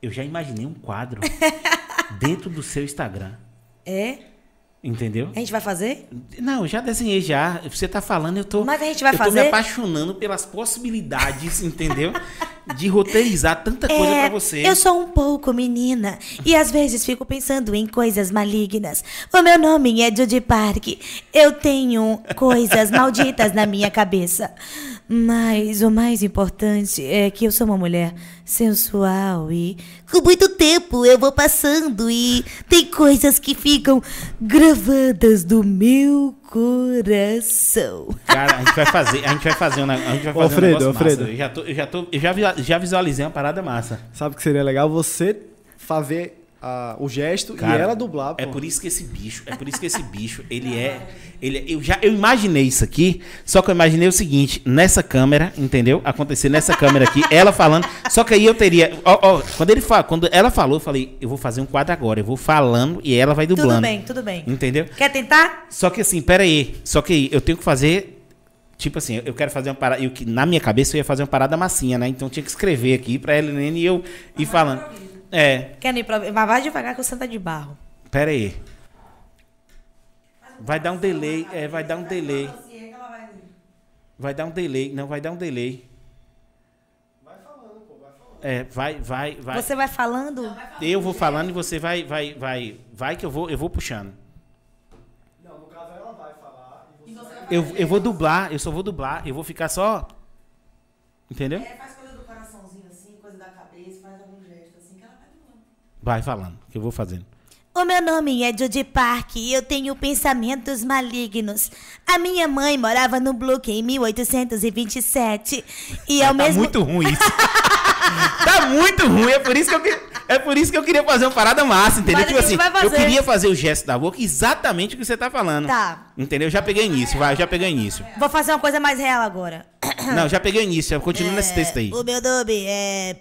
eu já imaginei um quadro dentro do seu Instagram, É? entendeu? A gente vai fazer? Não, eu já desenhei já. Você tá falando, eu tô. Mas a gente vai eu tô fazer? me apaixonando pelas possibilidades, entendeu? De roteirizar tanta coisa É, pra você. Eu sou um pouco menina e às vezes fico pensando em coisas malignas. O meu nome é Judy Park. Eu tenho coisas malditas na minha cabeça. Mas o mais importante é que eu sou uma mulher sensual e com muito tempo eu vou passando e tem coisas que ficam gravadas no meu coração. Cara, a gente vai fazer, a gente vai fazer um, a gente vai fazer um Alfredo, negócio Alfredo. massa. Eu já tô, eu já tô, eu já, vi- já visualizei uma parada massa. Sabe que seria legal você fazer ah, o gesto Cara, e ela dublar, pô. É por isso que esse bicho, é por isso que esse bicho, ele é, ele é- eu já eu imaginei isso aqui, só que eu imaginei o seguinte, nessa câmera, entendeu? Acontecer nessa câmera aqui, ela falando, só que aí eu teria, ó, ó, quando ele fala, quando ela falou, eu falei, eu vou fazer um quadro agora, eu vou falando e ela vai dublando. Tudo bem, tudo bem. Entendeu? Quer tentar? Só que assim, pera aí, só que aí, eu tenho que fazer Tipo assim, eu quero fazer uma parada. Eu, que- na minha cabeça eu ia fazer uma parada massinha, né? Então eu tinha que escrever aqui pra Helene e eu ir falando. É, Quer nem prova- Mas vai devagar que você tá de barro. Pera aí. Vai dar um delay, é, vai dar um delay. Vai dar um delay, não, vai dar um delay. É, vai, vai, vai. Você vai falando? Eu vou falando e você vai, vai, vai, vai que eu vou, eu vou puxando. Não, no caso ela vai falar e você Eu, eu vou dublar, eu só vou dublar, eu vou ficar só, entendeu? faz coisa do coraçãozinho assim, coisa da cabeça, faz algum gesto assim que ela vai dublando. Vai falando, que eu vou fazendo. O meu nome é Judy Park e eu tenho pensamentos malignos. A minha mãe morava no Brook em 1827 e ao tá mesmo muito ruim isso. tá muito ruim, é por isso que eu é por isso que eu queria fazer uma parada massa, entendeu? Mas tipo assim, eu queria fazer o gesto da boca exatamente o que você tá falando. Tá. Entendeu? Já peguei início, vai, já peguei início. Vou fazer uma coisa mais real agora. Não, já peguei início, continua nesse texto aí. O meu nome é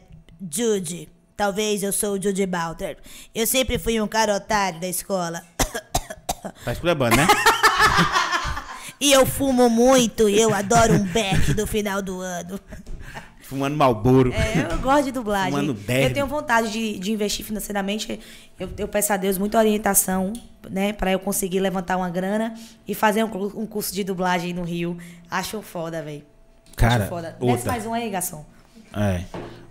Judy Talvez eu sou o Judy Balter. Eu sempre fui um cara otário da escola. Tá esculhambando, né? E eu fumo muito e eu adoro um beck do final do ano. Fumando Malboro. É, eu gosto de dublagem. Fumando derby. Eu tenho vontade de, de investir financeiramente. Eu, eu peço a Deus muita orientação, né? Pra eu conseguir levantar uma grana e fazer um, um curso de dublagem no Rio. Acho foda, velho. Cara, Acho foda. Desce outra. mais um aí, garçom. É.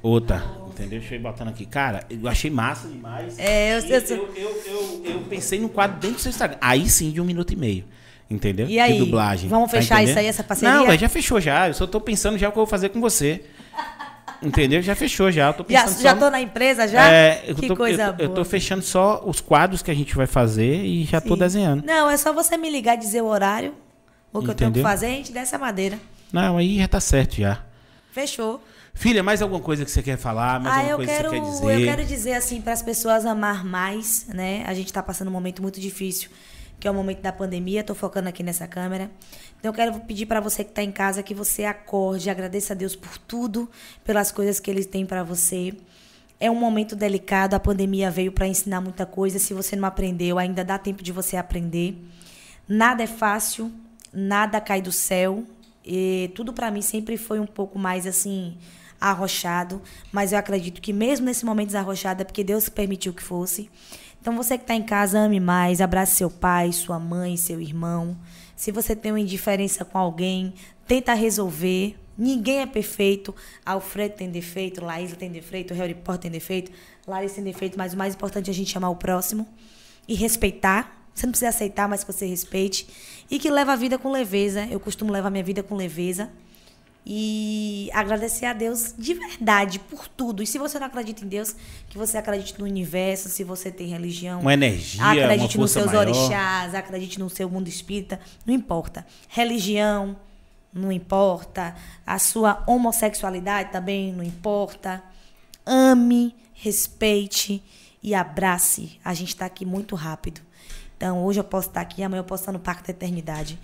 Outra. Entendeu? Deixa eu ir botando aqui. Cara, eu achei massa demais. É, eu- eu- eu, eu, eu, pensei no quadro dentro do seu Instagram. Aí sim, de um minuto e meio. Entendeu? E aí, De dublagem. vamos Tá fechar entendendo? isso aí, essa parceria? Não, já fechou já. Eu só tô pensando já o que eu vou fazer com você. Entendeu? Já fechou já. Eu tô Já, pensando já só tô na empresa já? É, eu que tô, coisa eu, boa. eu tô fechando só os quadros que a gente vai fazer e já tô Sim. desenhando. Não, é só você me ligar e dizer o horário, o que eu tenho que Entendeu? fazer, a gente desce a madeira. Não, aí já tá certo já. Fechou. Filha, mais alguma coisa que você quer falar? Mais ah, alguma eu coisa quero, que você quer dizer? eu quero dizer assim para as pessoas amar mais, né? A gente tá passando um momento muito difícil, que é o momento da pandemia. Tô focando aqui nessa câmera. Então eu quero pedir para você que tá em casa que você acorde, agradeça a Deus por tudo, pelas coisas que ele tem para você. É um momento delicado, a pandemia veio para ensinar muita coisa. Se você não aprendeu, ainda dá tempo de você aprender. Nada é fácil, nada cai do céu. E tudo para mim sempre foi um pouco mais assim arrochado, mas eu acredito que mesmo nesse momento desarrochado é porque Deus permitiu que fosse. Então você que está em casa, ame mais, abrace seu pai, sua mãe, seu irmão. Se você tem uma indiferença com alguém, tenta resolver. Ninguém é perfeito. Alfredo tem defeito, Laísa tem defeito, Harry Potter tem defeito, Larissa tem defeito, mas o mais importante é a gente amar o próximo e respeitar. Você não precisa aceitar, mas que você respeite. E que leva a vida com leveza. Eu costumo levar minha vida com leveza. E agradecer a Deus de verdade por tudo. E se você não acredita em Deus, que você acredite no universo, se você tem religião. Uma energia, Acredite uma nos seus maior. orixás, acredite no seu mundo espírita. Não importa. Religião, não importa. A sua homossexualidade também não importa. Ame, respeite e abrace. A gente está aqui muito rápido. Então, hoje eu posso estar aqui, amanhã eu posso estar no Parque da Eternidade.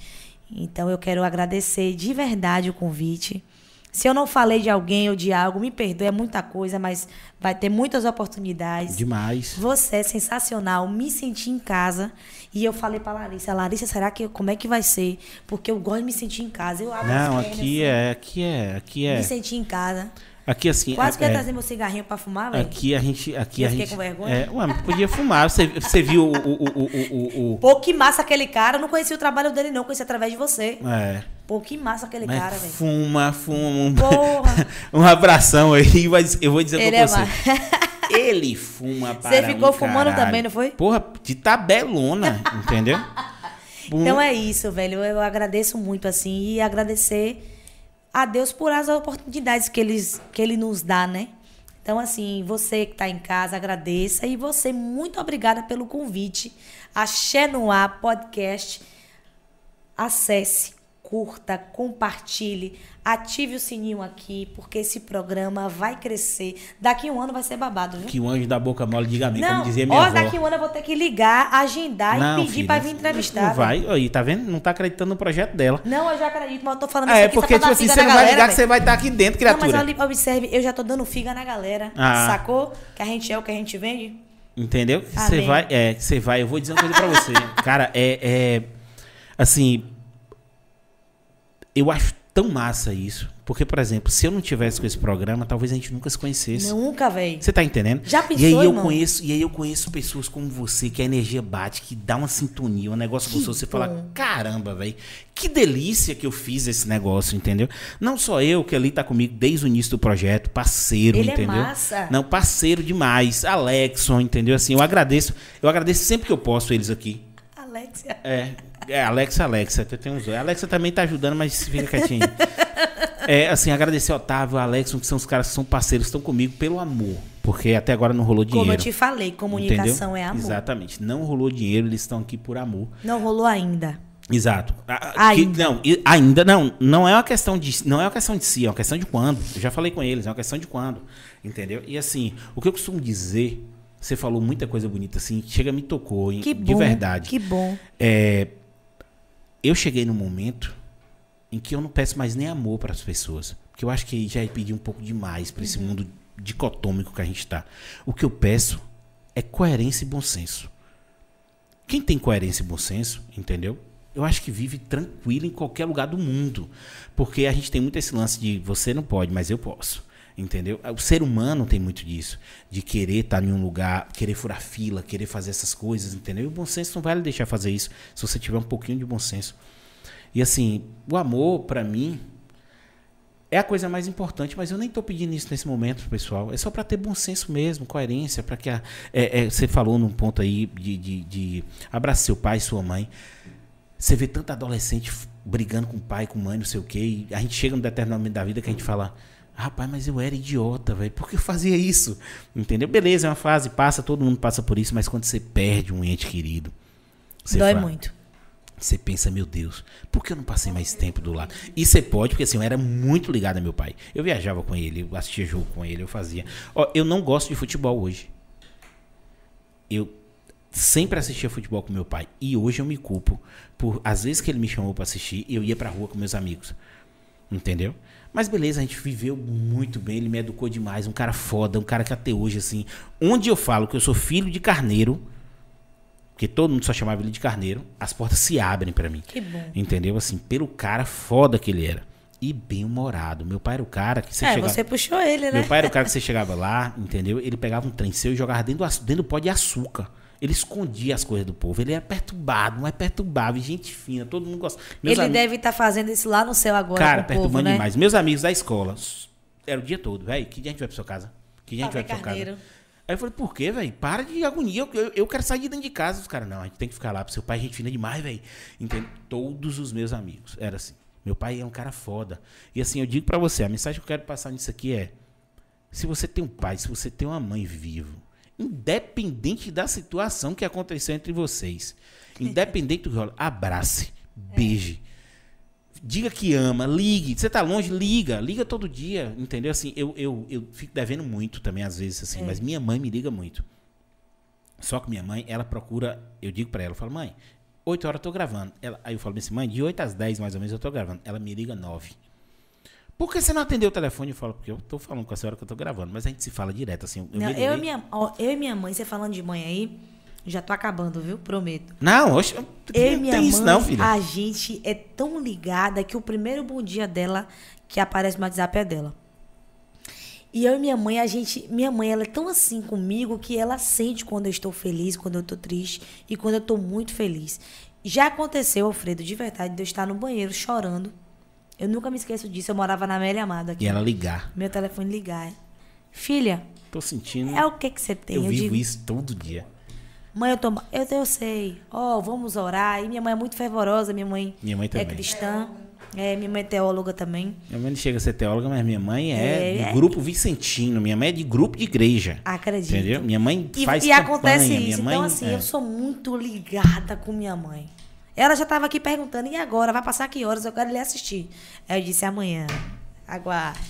Então, eu quero agradecer de verdade o convite. Se eu não falei de alguém ou de algo, me perdoe, é muita coisa, mas vai ter muitas oportunidades. Demais. Você é sensacional, me senti em casa. E eu falei pra Larissa, Larissa, será que como é que vai ser? Porque eu gosto de me sentir em casa. Eu abro Não, as pernas, aqui assim, é, aqui é, aqui é. Me senti em casa. Aqui assim, Quase que é, ia é, trazer meu cigarrinho pra fumar, velho. aqui a gente, aqui Eu a gente, com vergonha? é, ué, podia fumar. Você, você viu o, o, o, o, o, Pô, que massa aquele cara. Eu não conhecia o trabalho dele, não. Conheci através de você. é, Pô, que massa aquele mas cara, velho. fuma, fuma, Porra. um abração aí, mas eu vou dizer Ele pra é você. Ele fuma para Você ficou um fumando caralho. também, não foi? Porra, de tabelona, entendeu? Então é isso, velho. Eu agradeço muito, assim. E agradecer a Deus por as oportunidades que, eles, que Ele nos dá, né? Então, assim, você que tá em casa, agradeça. E você, muito obrigada pelo convite. Axé no Ar Podcast. Acesse, curta, compartilhe, ative o sininho aqui, porque esse programa vai crescer. Daqui um ano vai ser babado, viu? Que o anjo da boca mole diga amém, Não, como dizia minha ó, avó. daqui um ano eu vou ter que ligar, agendar Não, e pedir pra vir entrevistar. Não vai, aí, tá vendo? Não tá acreditando no projeto dela. Não, eu já acredito, mas eu tô falando Ah, isso é aqui porque, só pra tipo assim, você não vai galera, ligar que velho. você vai estar aqui dentro, Não, criatura. mas olha, observe, eu já tô dando figa na galera. Ah. Sacou? Que a gente é o que a gente vende. Entendeu? Que Você vai, é, que você vai, eu vou dizer uma coisa pra você. Cara, é, é assim, eu acho tão massa isso, porque por exemplo, se eu não tivesse com esse programa, talvez a gente nunca se conhecesse. Nunca, velho. Você tá entendendo? Já e pensou, aí eu irmão? conheço, e aí eu conheço pessoas como você que a energia bate, que dá uma sintonia, um negócio Que gostoso, você bom. fala, caramba, velho, que delícia que eu fiz esse negócio, entendeu? Não só eu que ali tá comigo desde o início do projeto, parceiro, Ele é entendeu? massa. Não, parceiro demais, Alexson, entendeu? Assim, eu agradeço, eu agradeço sempre que eu posto eles aqui. Alexia. É, é Alexa, Alexa, tenho uns Alexa também tá ajudando, mas fica quietinho. É, assim, agradecer ao Otávio, ao Alexson, que são os caras que são parceiros, estão comigo pelo amor. Porque até agora não rolou dinheiro. Como eu te falei, comunicação entendeu? é amor. Exatamente. Não rolou dinheiro, eles estão aqui por amor. Não rolou ainda. Exato. A- a- que- Ainda. não, ainda não. Não é uma questão de, não é uma questão de si, é uma questão de quando. Eu já falei com eles, é uma questão de quando, entendeu? E assim, o que eu costumo dizer, você falou muita coisa bonita assim, chega me tocou, Que de bom. verdade. Que bom. É, eu cheguei num momento em que eu não peço mais nem amor para as pessoas, porque eu acho que já pedir um pouco demais para Uhum. esse mundo dicotômico que a gente está. O que eu peço é coerência e bom senso. Quem tem coerência e bom senso, entendeu? Eu acho que vive tranquilo em qualquer lugar do mundo. Porque a gente tem muito esse lance de você não pode, mas eu posso. Entendeu? O ser humano tem muito disso. De querer estar em um lugar, querer furar fila, querer fazer essas coisas, entendeu? E o bom senso não vai lhe deixar fazer isso se você tiver um pouquinho de bom senso. E assim, o amor, para mim, é a coisa mais importante, mas eu nem estou pedindo isso nesse momento, pessoal. É só para ter bom senso mesmo, coerência, para que a, é, é, você falou num ponto aí de, de, de abraçar seu pai, sua mãe. Você vê tanta adolescente brigando com o pai, com mãe, não sei o quê. E a gente chega num determinado momento da vida que a gente fala, rapaz, mas eu era idiota, velho. Por que eu fazia isso? Entendeu? Beleza, é uma fase, passa, todo mundo passa por isso, mas quando você perde um ente querido, você Dói fala- muito. você pensa, meu Deus, por que eu não passei mais tempo do lado? E você pode, porque assim, eu era muito ligado a meu pai. Eu viajava com ele, eu assistia jogo com ele, eu fazia. Ó, eu não gosto de futebol hoje. Eu sempre assistia futebol com meu pai. E hoje eu me culpo por, às vezes que ele me chamou pra assistir, eu ia pra rua com meus amigos. Entendeu? Mas beleza, a gente viveu muito bem, ele me educou demais, um cara foda, um cara que até hoje, assim, onde eu falo que eu sou filho de carneiro, porque todo mundo só chamava ele de carneiro, as portas se abrem pra mim. Que bom. Entendeu? Assim, pelo cara foda que ele era. E bem humorado. Meu pai era o cara que você é, chegava. você puxou ele, né? Meu pai era o cara que você chegava lá, entendeu? Ele pegava um trem seu e jogava dentro do, dentro do pó de açúcar. Ele escondia as coisas do povo. Ele era perturbado, mas perturbava. E gente fina, todo mundo gosta. Meus ele deve estar fazendo isso lá no céu agora Cara, com o povo, perturbando né? demais. Meus amigos da escola, era o dia todo, velho. Que dia a gente vai pra sua casa? Que dia a gente vai pra sua casa? Aí eu falei, por quê, velho? Para de agonia. Eu, eu, eu quero sair de dentro de casa. Os caras, não, a gente tem que ficar lá pro seu pai, gente fina demais, velho. Entende? Todos os meus amigos. Era assim. Meu pai é um cara foda. E assim, eu digo pra você, a mensagem que eu quero passar nisso aqui é: se você tem um pai, se você tem uma mãe vivo, independente da situação que aconteceu entre vocês, independente do que rola, abrace, beije. Diga que ama, ligue. Você tá longe, liga. Liga todo dia, entendeu? Assim, eu, eu, eu fico devendo muito também, às vezes, assim, mas minha mãe me liga muito. Só que minha mãe, ela procura, eu digo pra ela, eu falo, mãe, 8 horas eu tô gravando. Ela, aí eu falo assim, mãe, de 8 às 10 mais ou menos eu tô gravando. Ela me liga 9. Por que você não atendeu o telefone? Eu falo, porque eu tô falando com a senhora que eu tô gravando. Mas a gente se fala direto, assim. Eu, Não, eu, e minha, ó, eu e minha mãe, você falando de mãe aí, já tô acabando, viu? Prometo. Não, oxe, eu- Eu e não minha tem mãe, isso não, filha. a gente é tão ligada que o primeiro bom dia dela que aparece no WhatsApp é dela. E eu e minha mãe, a gente, minha mãe, ela é tão assim comigo que ela sente quando eu estou feliz, quando eu estou triste e quando eu estou muito feliz. Já aconteceu, Alfredo, de verdade, de eu estar no banheiro chorando. Eu nunca me esqueço disso. Eu morava na Amélia Amada aqui. E ela ligar. Meu telefone ligar. Filha, Tô sentindo. é o que que você tem? eu vivo digo, isso todo dia. Mãe, eu, tô, eu, eu sei. Ó, vamos orar. E minha mãe é muito fervorosa. Minha mãe, Minha mãe é também. cristã. É, minha mãe é teóloga também. Minha mãe não chega a ser teóloga, mas minha mãe é, É, do é. grupo vicentino. Minha mãe é de grupo de igreja. Acredito. Entendeu? Minha mãe E, faz e campanha. acontece minha isso. mãe, então, assim, é. eu sou muito ligada com minha mãe. Ela já estava aqui perguntando, e agora? Vai passar que horas? Eu quero lhe assistir. Aí eu disse, amanhã. Aguarde.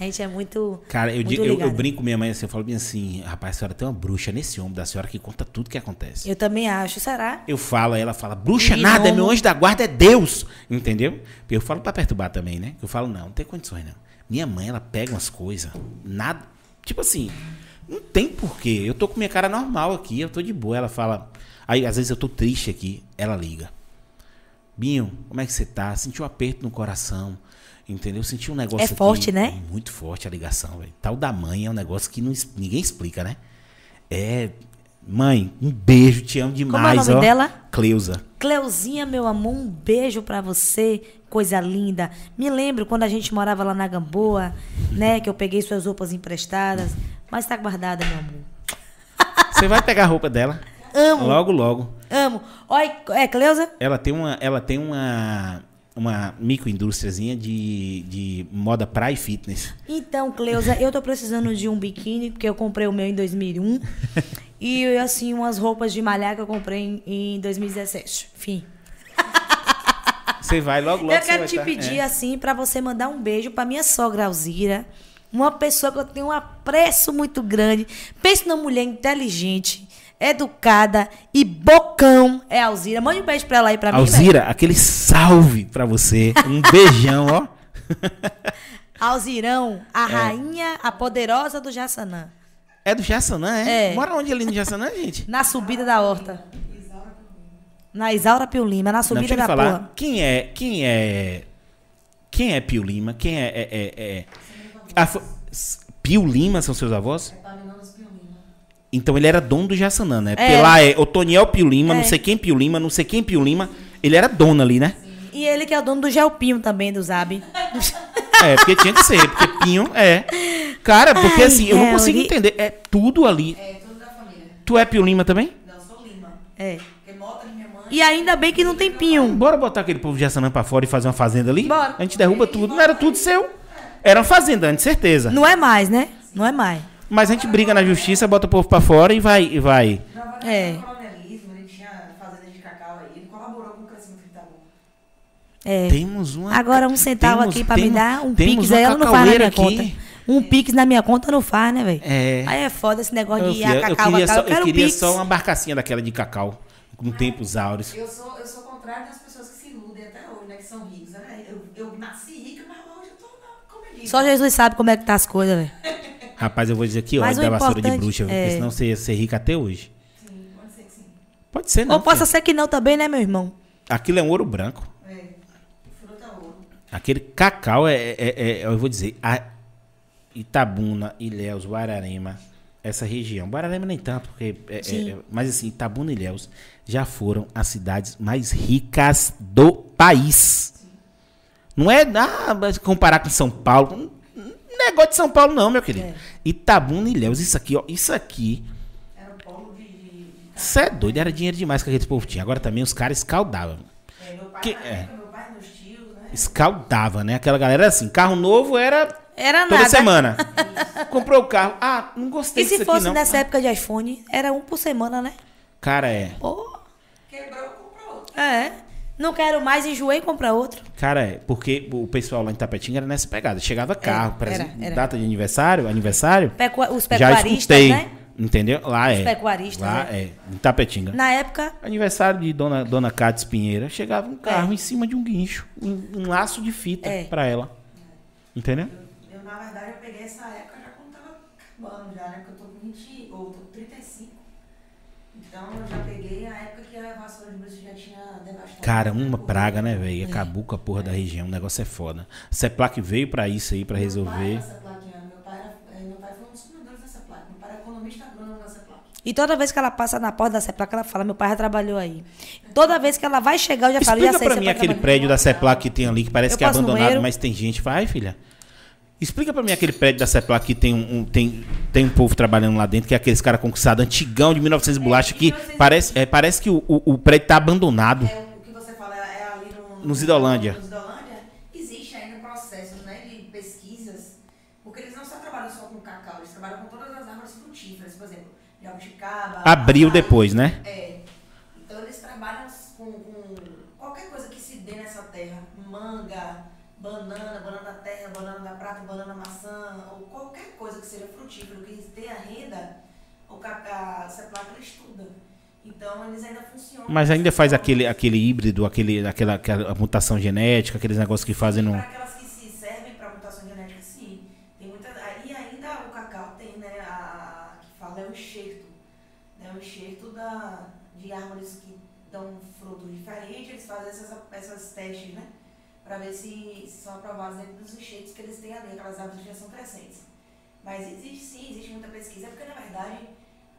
A gente é muito. Cara, eu, muito eu, eu brinco com minha mãe assim, eu falo bem assim, rapaz, a senhora tem uma bruxa nesse ombro da senhora que conta tudo que acontece. Eu também acho. Será? Eu falo, ela fala, bruxa E nada, meu anjo da guarda, é Deus. Entendeu? Eu falo pra perturbar também, né? Eu falo, não, não tem condições, não. Minha mãe, ela pega umas coisas, nada. Tipo assim, não tem porquê. Eu tô com minha cara normal aqui, eu tô de boa. Ela fala. Aí, às vezes, eu tô triste aqui, ela liga. Binho, como é que você tá? Senti um aperto no coração. Entendeu? Senti um negócio É aqui forte, né? Muito forte a ligação, velho. Tal da mãe é um negócio que não ninguém explica, né? É. Mãe, um beijo, te amo demais, Como é o nome ó. dela? Cleusa. Cleuzinha, meu amor, um beijo pra você, coisa linda. Me lembro quando a gente morava lá na Gamboa, né? Que eu peguei suas roupas emprestadas. Mas tá guardada, meu amor. Você vai pegar a roupa dela? Amo. Logo, logo. Amo. Oi, é Cleusa? Ela tem uma, ela tem uma, uma microindústriazinha de, de moda praia e fitness. Então, Cleusa, eu tô precisando de um biquíni, porque eu comprei o meu em 2001. e, assim, umas roupas de malhar que eu comprei em, em 2017. Enfim. Você vai logo, logo. eu quero te tá- pedir, é. assim, pra você mandar um beijo pra minha sogra Alzira. Uma pessoa que eu tenho um apreço muito grande. Pense numa mulher inteligente, educada e bocão. É a Alzira. Mande um beijo pra ela aí pra mim. velho. Alzira, aquele salve pra você. Um beijão, ó. Alzirão, a rainha, a poderosa do Jaçanã. É do Jassanã, é? É. Mora onde ali no Jassanã, gente? Na subida da horta. Na Isaura Pio Lima, na Não, subida eu da falar. porra. Quem é. Quem é. Quem é Pio Lima? Quem é. é, é, é- Pio Lima são seus avós? Então ele era dono do Jassanã, né? É. lá é Otoniel Pio Lima, não É. sei quem Pio Lima, não sei quem Pio Lima. Ele era dono ali, né? E ele que é o dono do Gelpinho também, do Zab. É, porque tinha que ser, porque Pinho é. Cara, porque Ai, assim, eu não Helry. consigo entender. É tudo ali. É tudo da família. Tu é Pio Lima também? Não, eu sou Lima. É. Porque Mota de minha mãe. E ainda bem que não tem pinho. Bora botar aquele povo de Jassanã pra fora e fazer uma fazenda ali? Bora. A gente derruba tudo. Não era tudo seu. Era uma fazenda, antes, certeza. Não é mais, né? Não é mais. Mas a gente briga na justiça, bota o povo pra fora e vai. E vai. É. no colonialismo, ele tinha fazenda de cacau aí. Ele colaborou com o crescimento de Itaú. É. Temos uma. Agora um centavo temos- aqui pra me dar, um pix aí ela não faz na minha cacaueira conta. Um pix na minha conta não faz, né, velho? É. Aí é foda esse negócio Eu, de eu, ah, eu cacau, queria, cacau. só, Eu eu quero queria pix. só uma barcacinha daquela de cacau. Com tempos áureos. Eu sou, eu sou contrário das pessoas que se iludem até hoje, né? Que são ricos. Né? Eu, eu nasci rica, mas hoje eu tô na comedida. Só Jesus sabe como é que tá as coisas, velho. Rapaz, eu vou dizer aqui, ó, Mas da o vassoura de bruxa, porque é- senão você ia ser rica até hoje. Sim, pode ser que sim. Pode ser, não. Ou possa ser que não também, né, meu irmão? Aquilo é um ouro branco. É. Fruta ouro. Aquele cacau é, é- é- eu vou dizer, a Itabuna, Ilhéus, Guararema, essa região. Guararema nem tanto, porque é- é- Sim. é- mas assim, Itabuna e Ilhéus já foram as cidades mais ricas do país. Não é ah, comparar com São Paulo. Não é negócio de São Paulo não, meu querido. É. Itabuna e Ilhéus, isso aqui, ó, isso aqui, Era um polo de. isso é doido, era dinheiro demais que aquele povo tinha. Agora também os caras escaldavam. é, meu pai Que- é. meu pai, meus tios, né? Escaldava, né? Aquela galera assim, carro novo era Era Toda nada. semana. Comprou o carro. Ah, não gostei E disso se aqui, fosse não. nessa época de iPhone, era um por semana, né? Cara, é. Pô, Quebrou, comprou outro. é. Não quero mais, enjoei, comprar outro. Cara, é. Porque o pessoal lá em Tapetinga era nessa pegada. Chegava carro, por era, exemplo, era. data de aniversário, aniversário. Pecua- os Já pecuaristas, escutei. né? Entendeu? Lá é. pecuaristas, Lá né? é. Em Tapetinga. Na época, Aniversário de Dona, Dona Cátia Pinheira. Chegava um carro É. em cima de um guincho. Um, um laço de fita É. pra ela. Entendeu? Eu, na verdade, eu peguei essa época já quando tava acabando já, né? Porque eu tô com 20, ou tô com 35. Então eu já peguei a época que a vassoura de bruxa já tinha devastado. Cara, uma praga, né, É. velho? Acabou com a porra da região. O negócio é foda. Seplac veio pra isso aí, pra Meu pai resolver. era Seplaquiano, meu pai, era, eh, meu pai foi um dos fundadores da Seplac. Meu pai era economista agrônomo da Seplac. e toda vez que ela passa na porta da Seplac, ela fala, meu pai já trabalhou aí. Toda vez que ela vai chegar, eu já falo, já Explica sei, pra mim pai aquele prédio da Seplac que tem ali, que parece Eu que é abandonado, mas tem gente. Vai, filha. Explica pra mim aquele prédio da Seplac que tem um, um- tem, tem um povo trabalhando lá dentro, que é aqueles cara conquistado antigão de 1900 bolacha, que 1920. parece, é, parece que o, o, o prédio tá abandonado. É, o que você fala é ali no... No Zidolândia. No Zidolândia, existe ainda processos né, de pesquisas, porque eles não só trabalham só com cacau, eles trabalham com todas as árvores frutíferas, por exemplo, jabuticaba... Abriu depois, né? É. Então eles trabalham com, com qualquer coisa que se dê nessa terra. Manga, banana, banana da terra, banana da prata, banana maçã, ou qualquer coisa que seja frutífero, que tenha renda, o placa ela estuda. Então eles ainda funcionam. Mas ainda faz aquele, aquele híbrido, aquele, aquela, aquela mutação genética, aqueles negócios que fazem no. Para aquelas que se servem para mutação genética, sim. Tem muita, e ainda o cacau tem, né, a, a que fala é o enxerto. Né, o enxerto da, de árvores que dão frutos diferentes, eles fazem essas, essas testes, né? Para ver se, se são aprovados dentro dos enxertos que eles têm ali, aquelas árvores que já são crescentes. Mas existe sim, existe muita pesquisa, porque na verdade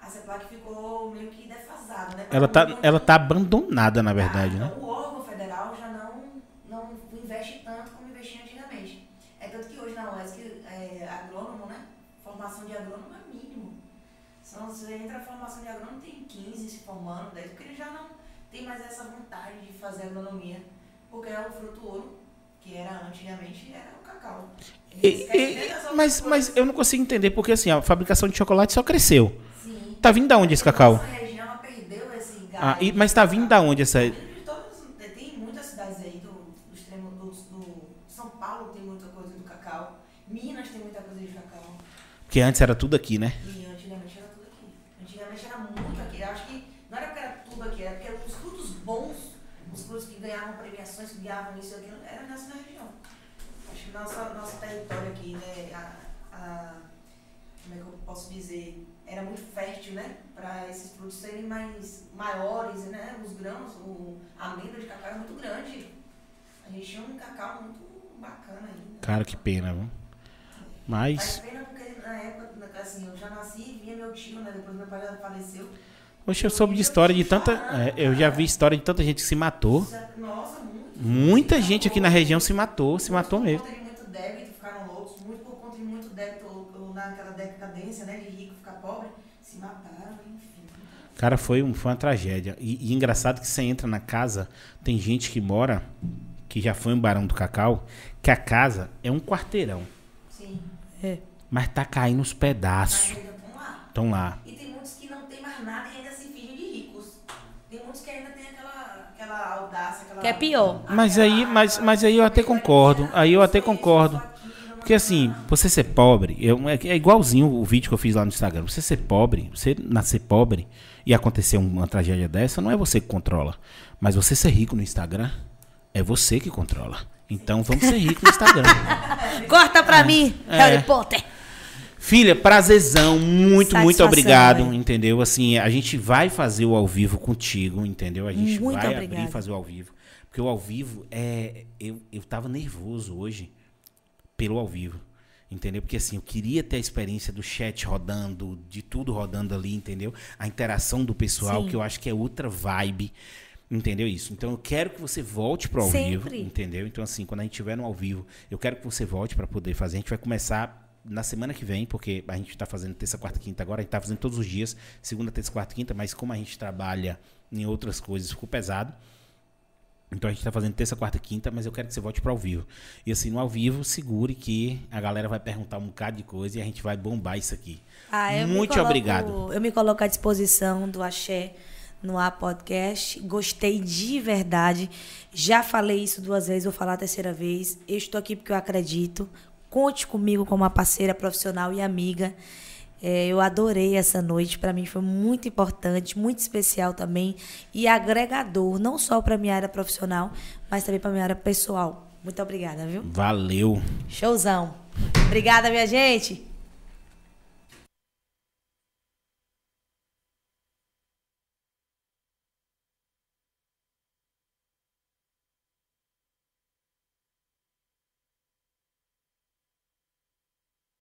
a CEPLAC ficou meio que defasada, né? Ela tá, Muito- ela tá abandonada, na verdade, né? então, o órgão federal já não, não investe tanto como investia antigamente. É tanto que hoje na UESC, é, agrônomo, né? Formação de agrônomo é mínimo. São, você entra na formação de agrônomo, tem 15 se formando, 10, porque ele já não tem mais essa vontade de fazer agronomia. Porque é o fruto ouro, que era antigamente, era o cacau. E- e- mas, mas eu não consigo entender, porque assim, a fabricação de chocolate só cresceu. Sim. Tá vindo da onde esse cacau? Nossa região perdeu esse gás. Ah, e- mas tá vindo da onde essa. Tem muitas cidades aí do, do extremo do, do São Paulo tem muita coisa do cacau. Minas tem muita coisa de cacau. Porque antes era tudo aqui, né? E antigamente era tudo aqui. Antigamente era muito aqui. Eu acho que não era porque era tudo aqui, era porque eram os frutos bons, os frutos que ganhavam premiações, que ganhavam isso e aquilo, era nessa região. Acho que nossa, nosso território aqui, né? A, a- como é que eu posso dizer? Era muito fértil, né? Para esses frutos serem mais maiores, né? Os grãos, o, a amêndoa de cacau é muito grande. A gente tinha um cacau muito bacana ainda. Cara, que pena, viu? Faz Mas, pena porque na época, assim, eu já nasci e vinha meu tio, né? Depois meu pai já faleceu. hoje eu soube de história de tanta. é, eu já vi história de tanta gente que se matou. Nossa, muito. Muita gente aqui na região se matou, se matou mesmo. Por conta de muito débito, ficaram loucos. Muito por conta de muito débito, ou, ou naquela decadência, né? De rico ficar pobre, se mataram, enfim. Cara, foi, um, foi uma tragédia. E, e engraçado que você entra na casa, tem gente que mora, que já foi um barão do cacau, que a casa é um quarteirão. Sim. É. Mas tá caindo os pedaços. ainda estão lá. Estão lá. E tem muitos que não tem mais nada e ainda se fingem de ricos. Tem muitos que ainda tem aquela, aquela audácia, aquela. Que é pior. Mas aí, mas, mas aí eu até concordo. Aí eu até concordo. Porque assim, você ser pobre, eu- é, é igualzinho o vídeo que eu fiz lá no Instagram. Você ser pobre, você nascer pobre e acontecer uma tragédia dessa, não é você que controla. Mas você ser rico no Instagram, é você que controla. Então vamos ser ricos no Instagram. Corta pra mim, É. Harry Potter. Filha, prazerzão, muito, muito obrigado, velho. entendeu? Assim, a gente vai fazer o ao vivo contigo, entendeu? A gente Muito vai obrigada. abrir e fazer o ao vivo. Porque o ao vivo é. Eu, eu tava nervoso hoje pelo ao vivo. Entendeu? Porque assim, eu queria ter a experiência do chat rodando, de tudo rodando ali, entendeu? A interação do pessoal, Sim. que eu acho que é outra vibe. Entendeu isso? Então eu quero que você volte pro ao vivo, Sempre. entendeu? Então assim, quando a gente estiver no ao vivo, eu quero que você volte para poder fazer. A gente vai começar na semana que vem, porque a gente está fazendo terça, quarta, quinta agora, a gente está fazendo todos os dias, segunda, terça, quarta, quinta, mas como a gente trabalha em outras coisas, ficou pesado. Então a gente tá fazendo terça, quarta, quinta, mas eu quero que você volte para ao vivo. E assim, no ao vivo, segure que a galera vai perguntar um bocado de coisa e a gente vai bombar isso aqui. Ah, eu Muito coloco- obrigado. Eu me coloco à disposição do Axé no A Podcast. Gostei de verdade. Já falei isso duas vezes, vou falar a terceira vez. Eu estou aqui porque eu acredito. Conte comigo como uma parceira profissional e amiga. É, eu adorei essa noite. Para mim foi muito importante, muito especial também. E agregador, não só para minha área profissional, mas também para minha área pessoal. Muito obrigada, viu? Valeu. Showzão. Obrigada, minha gente.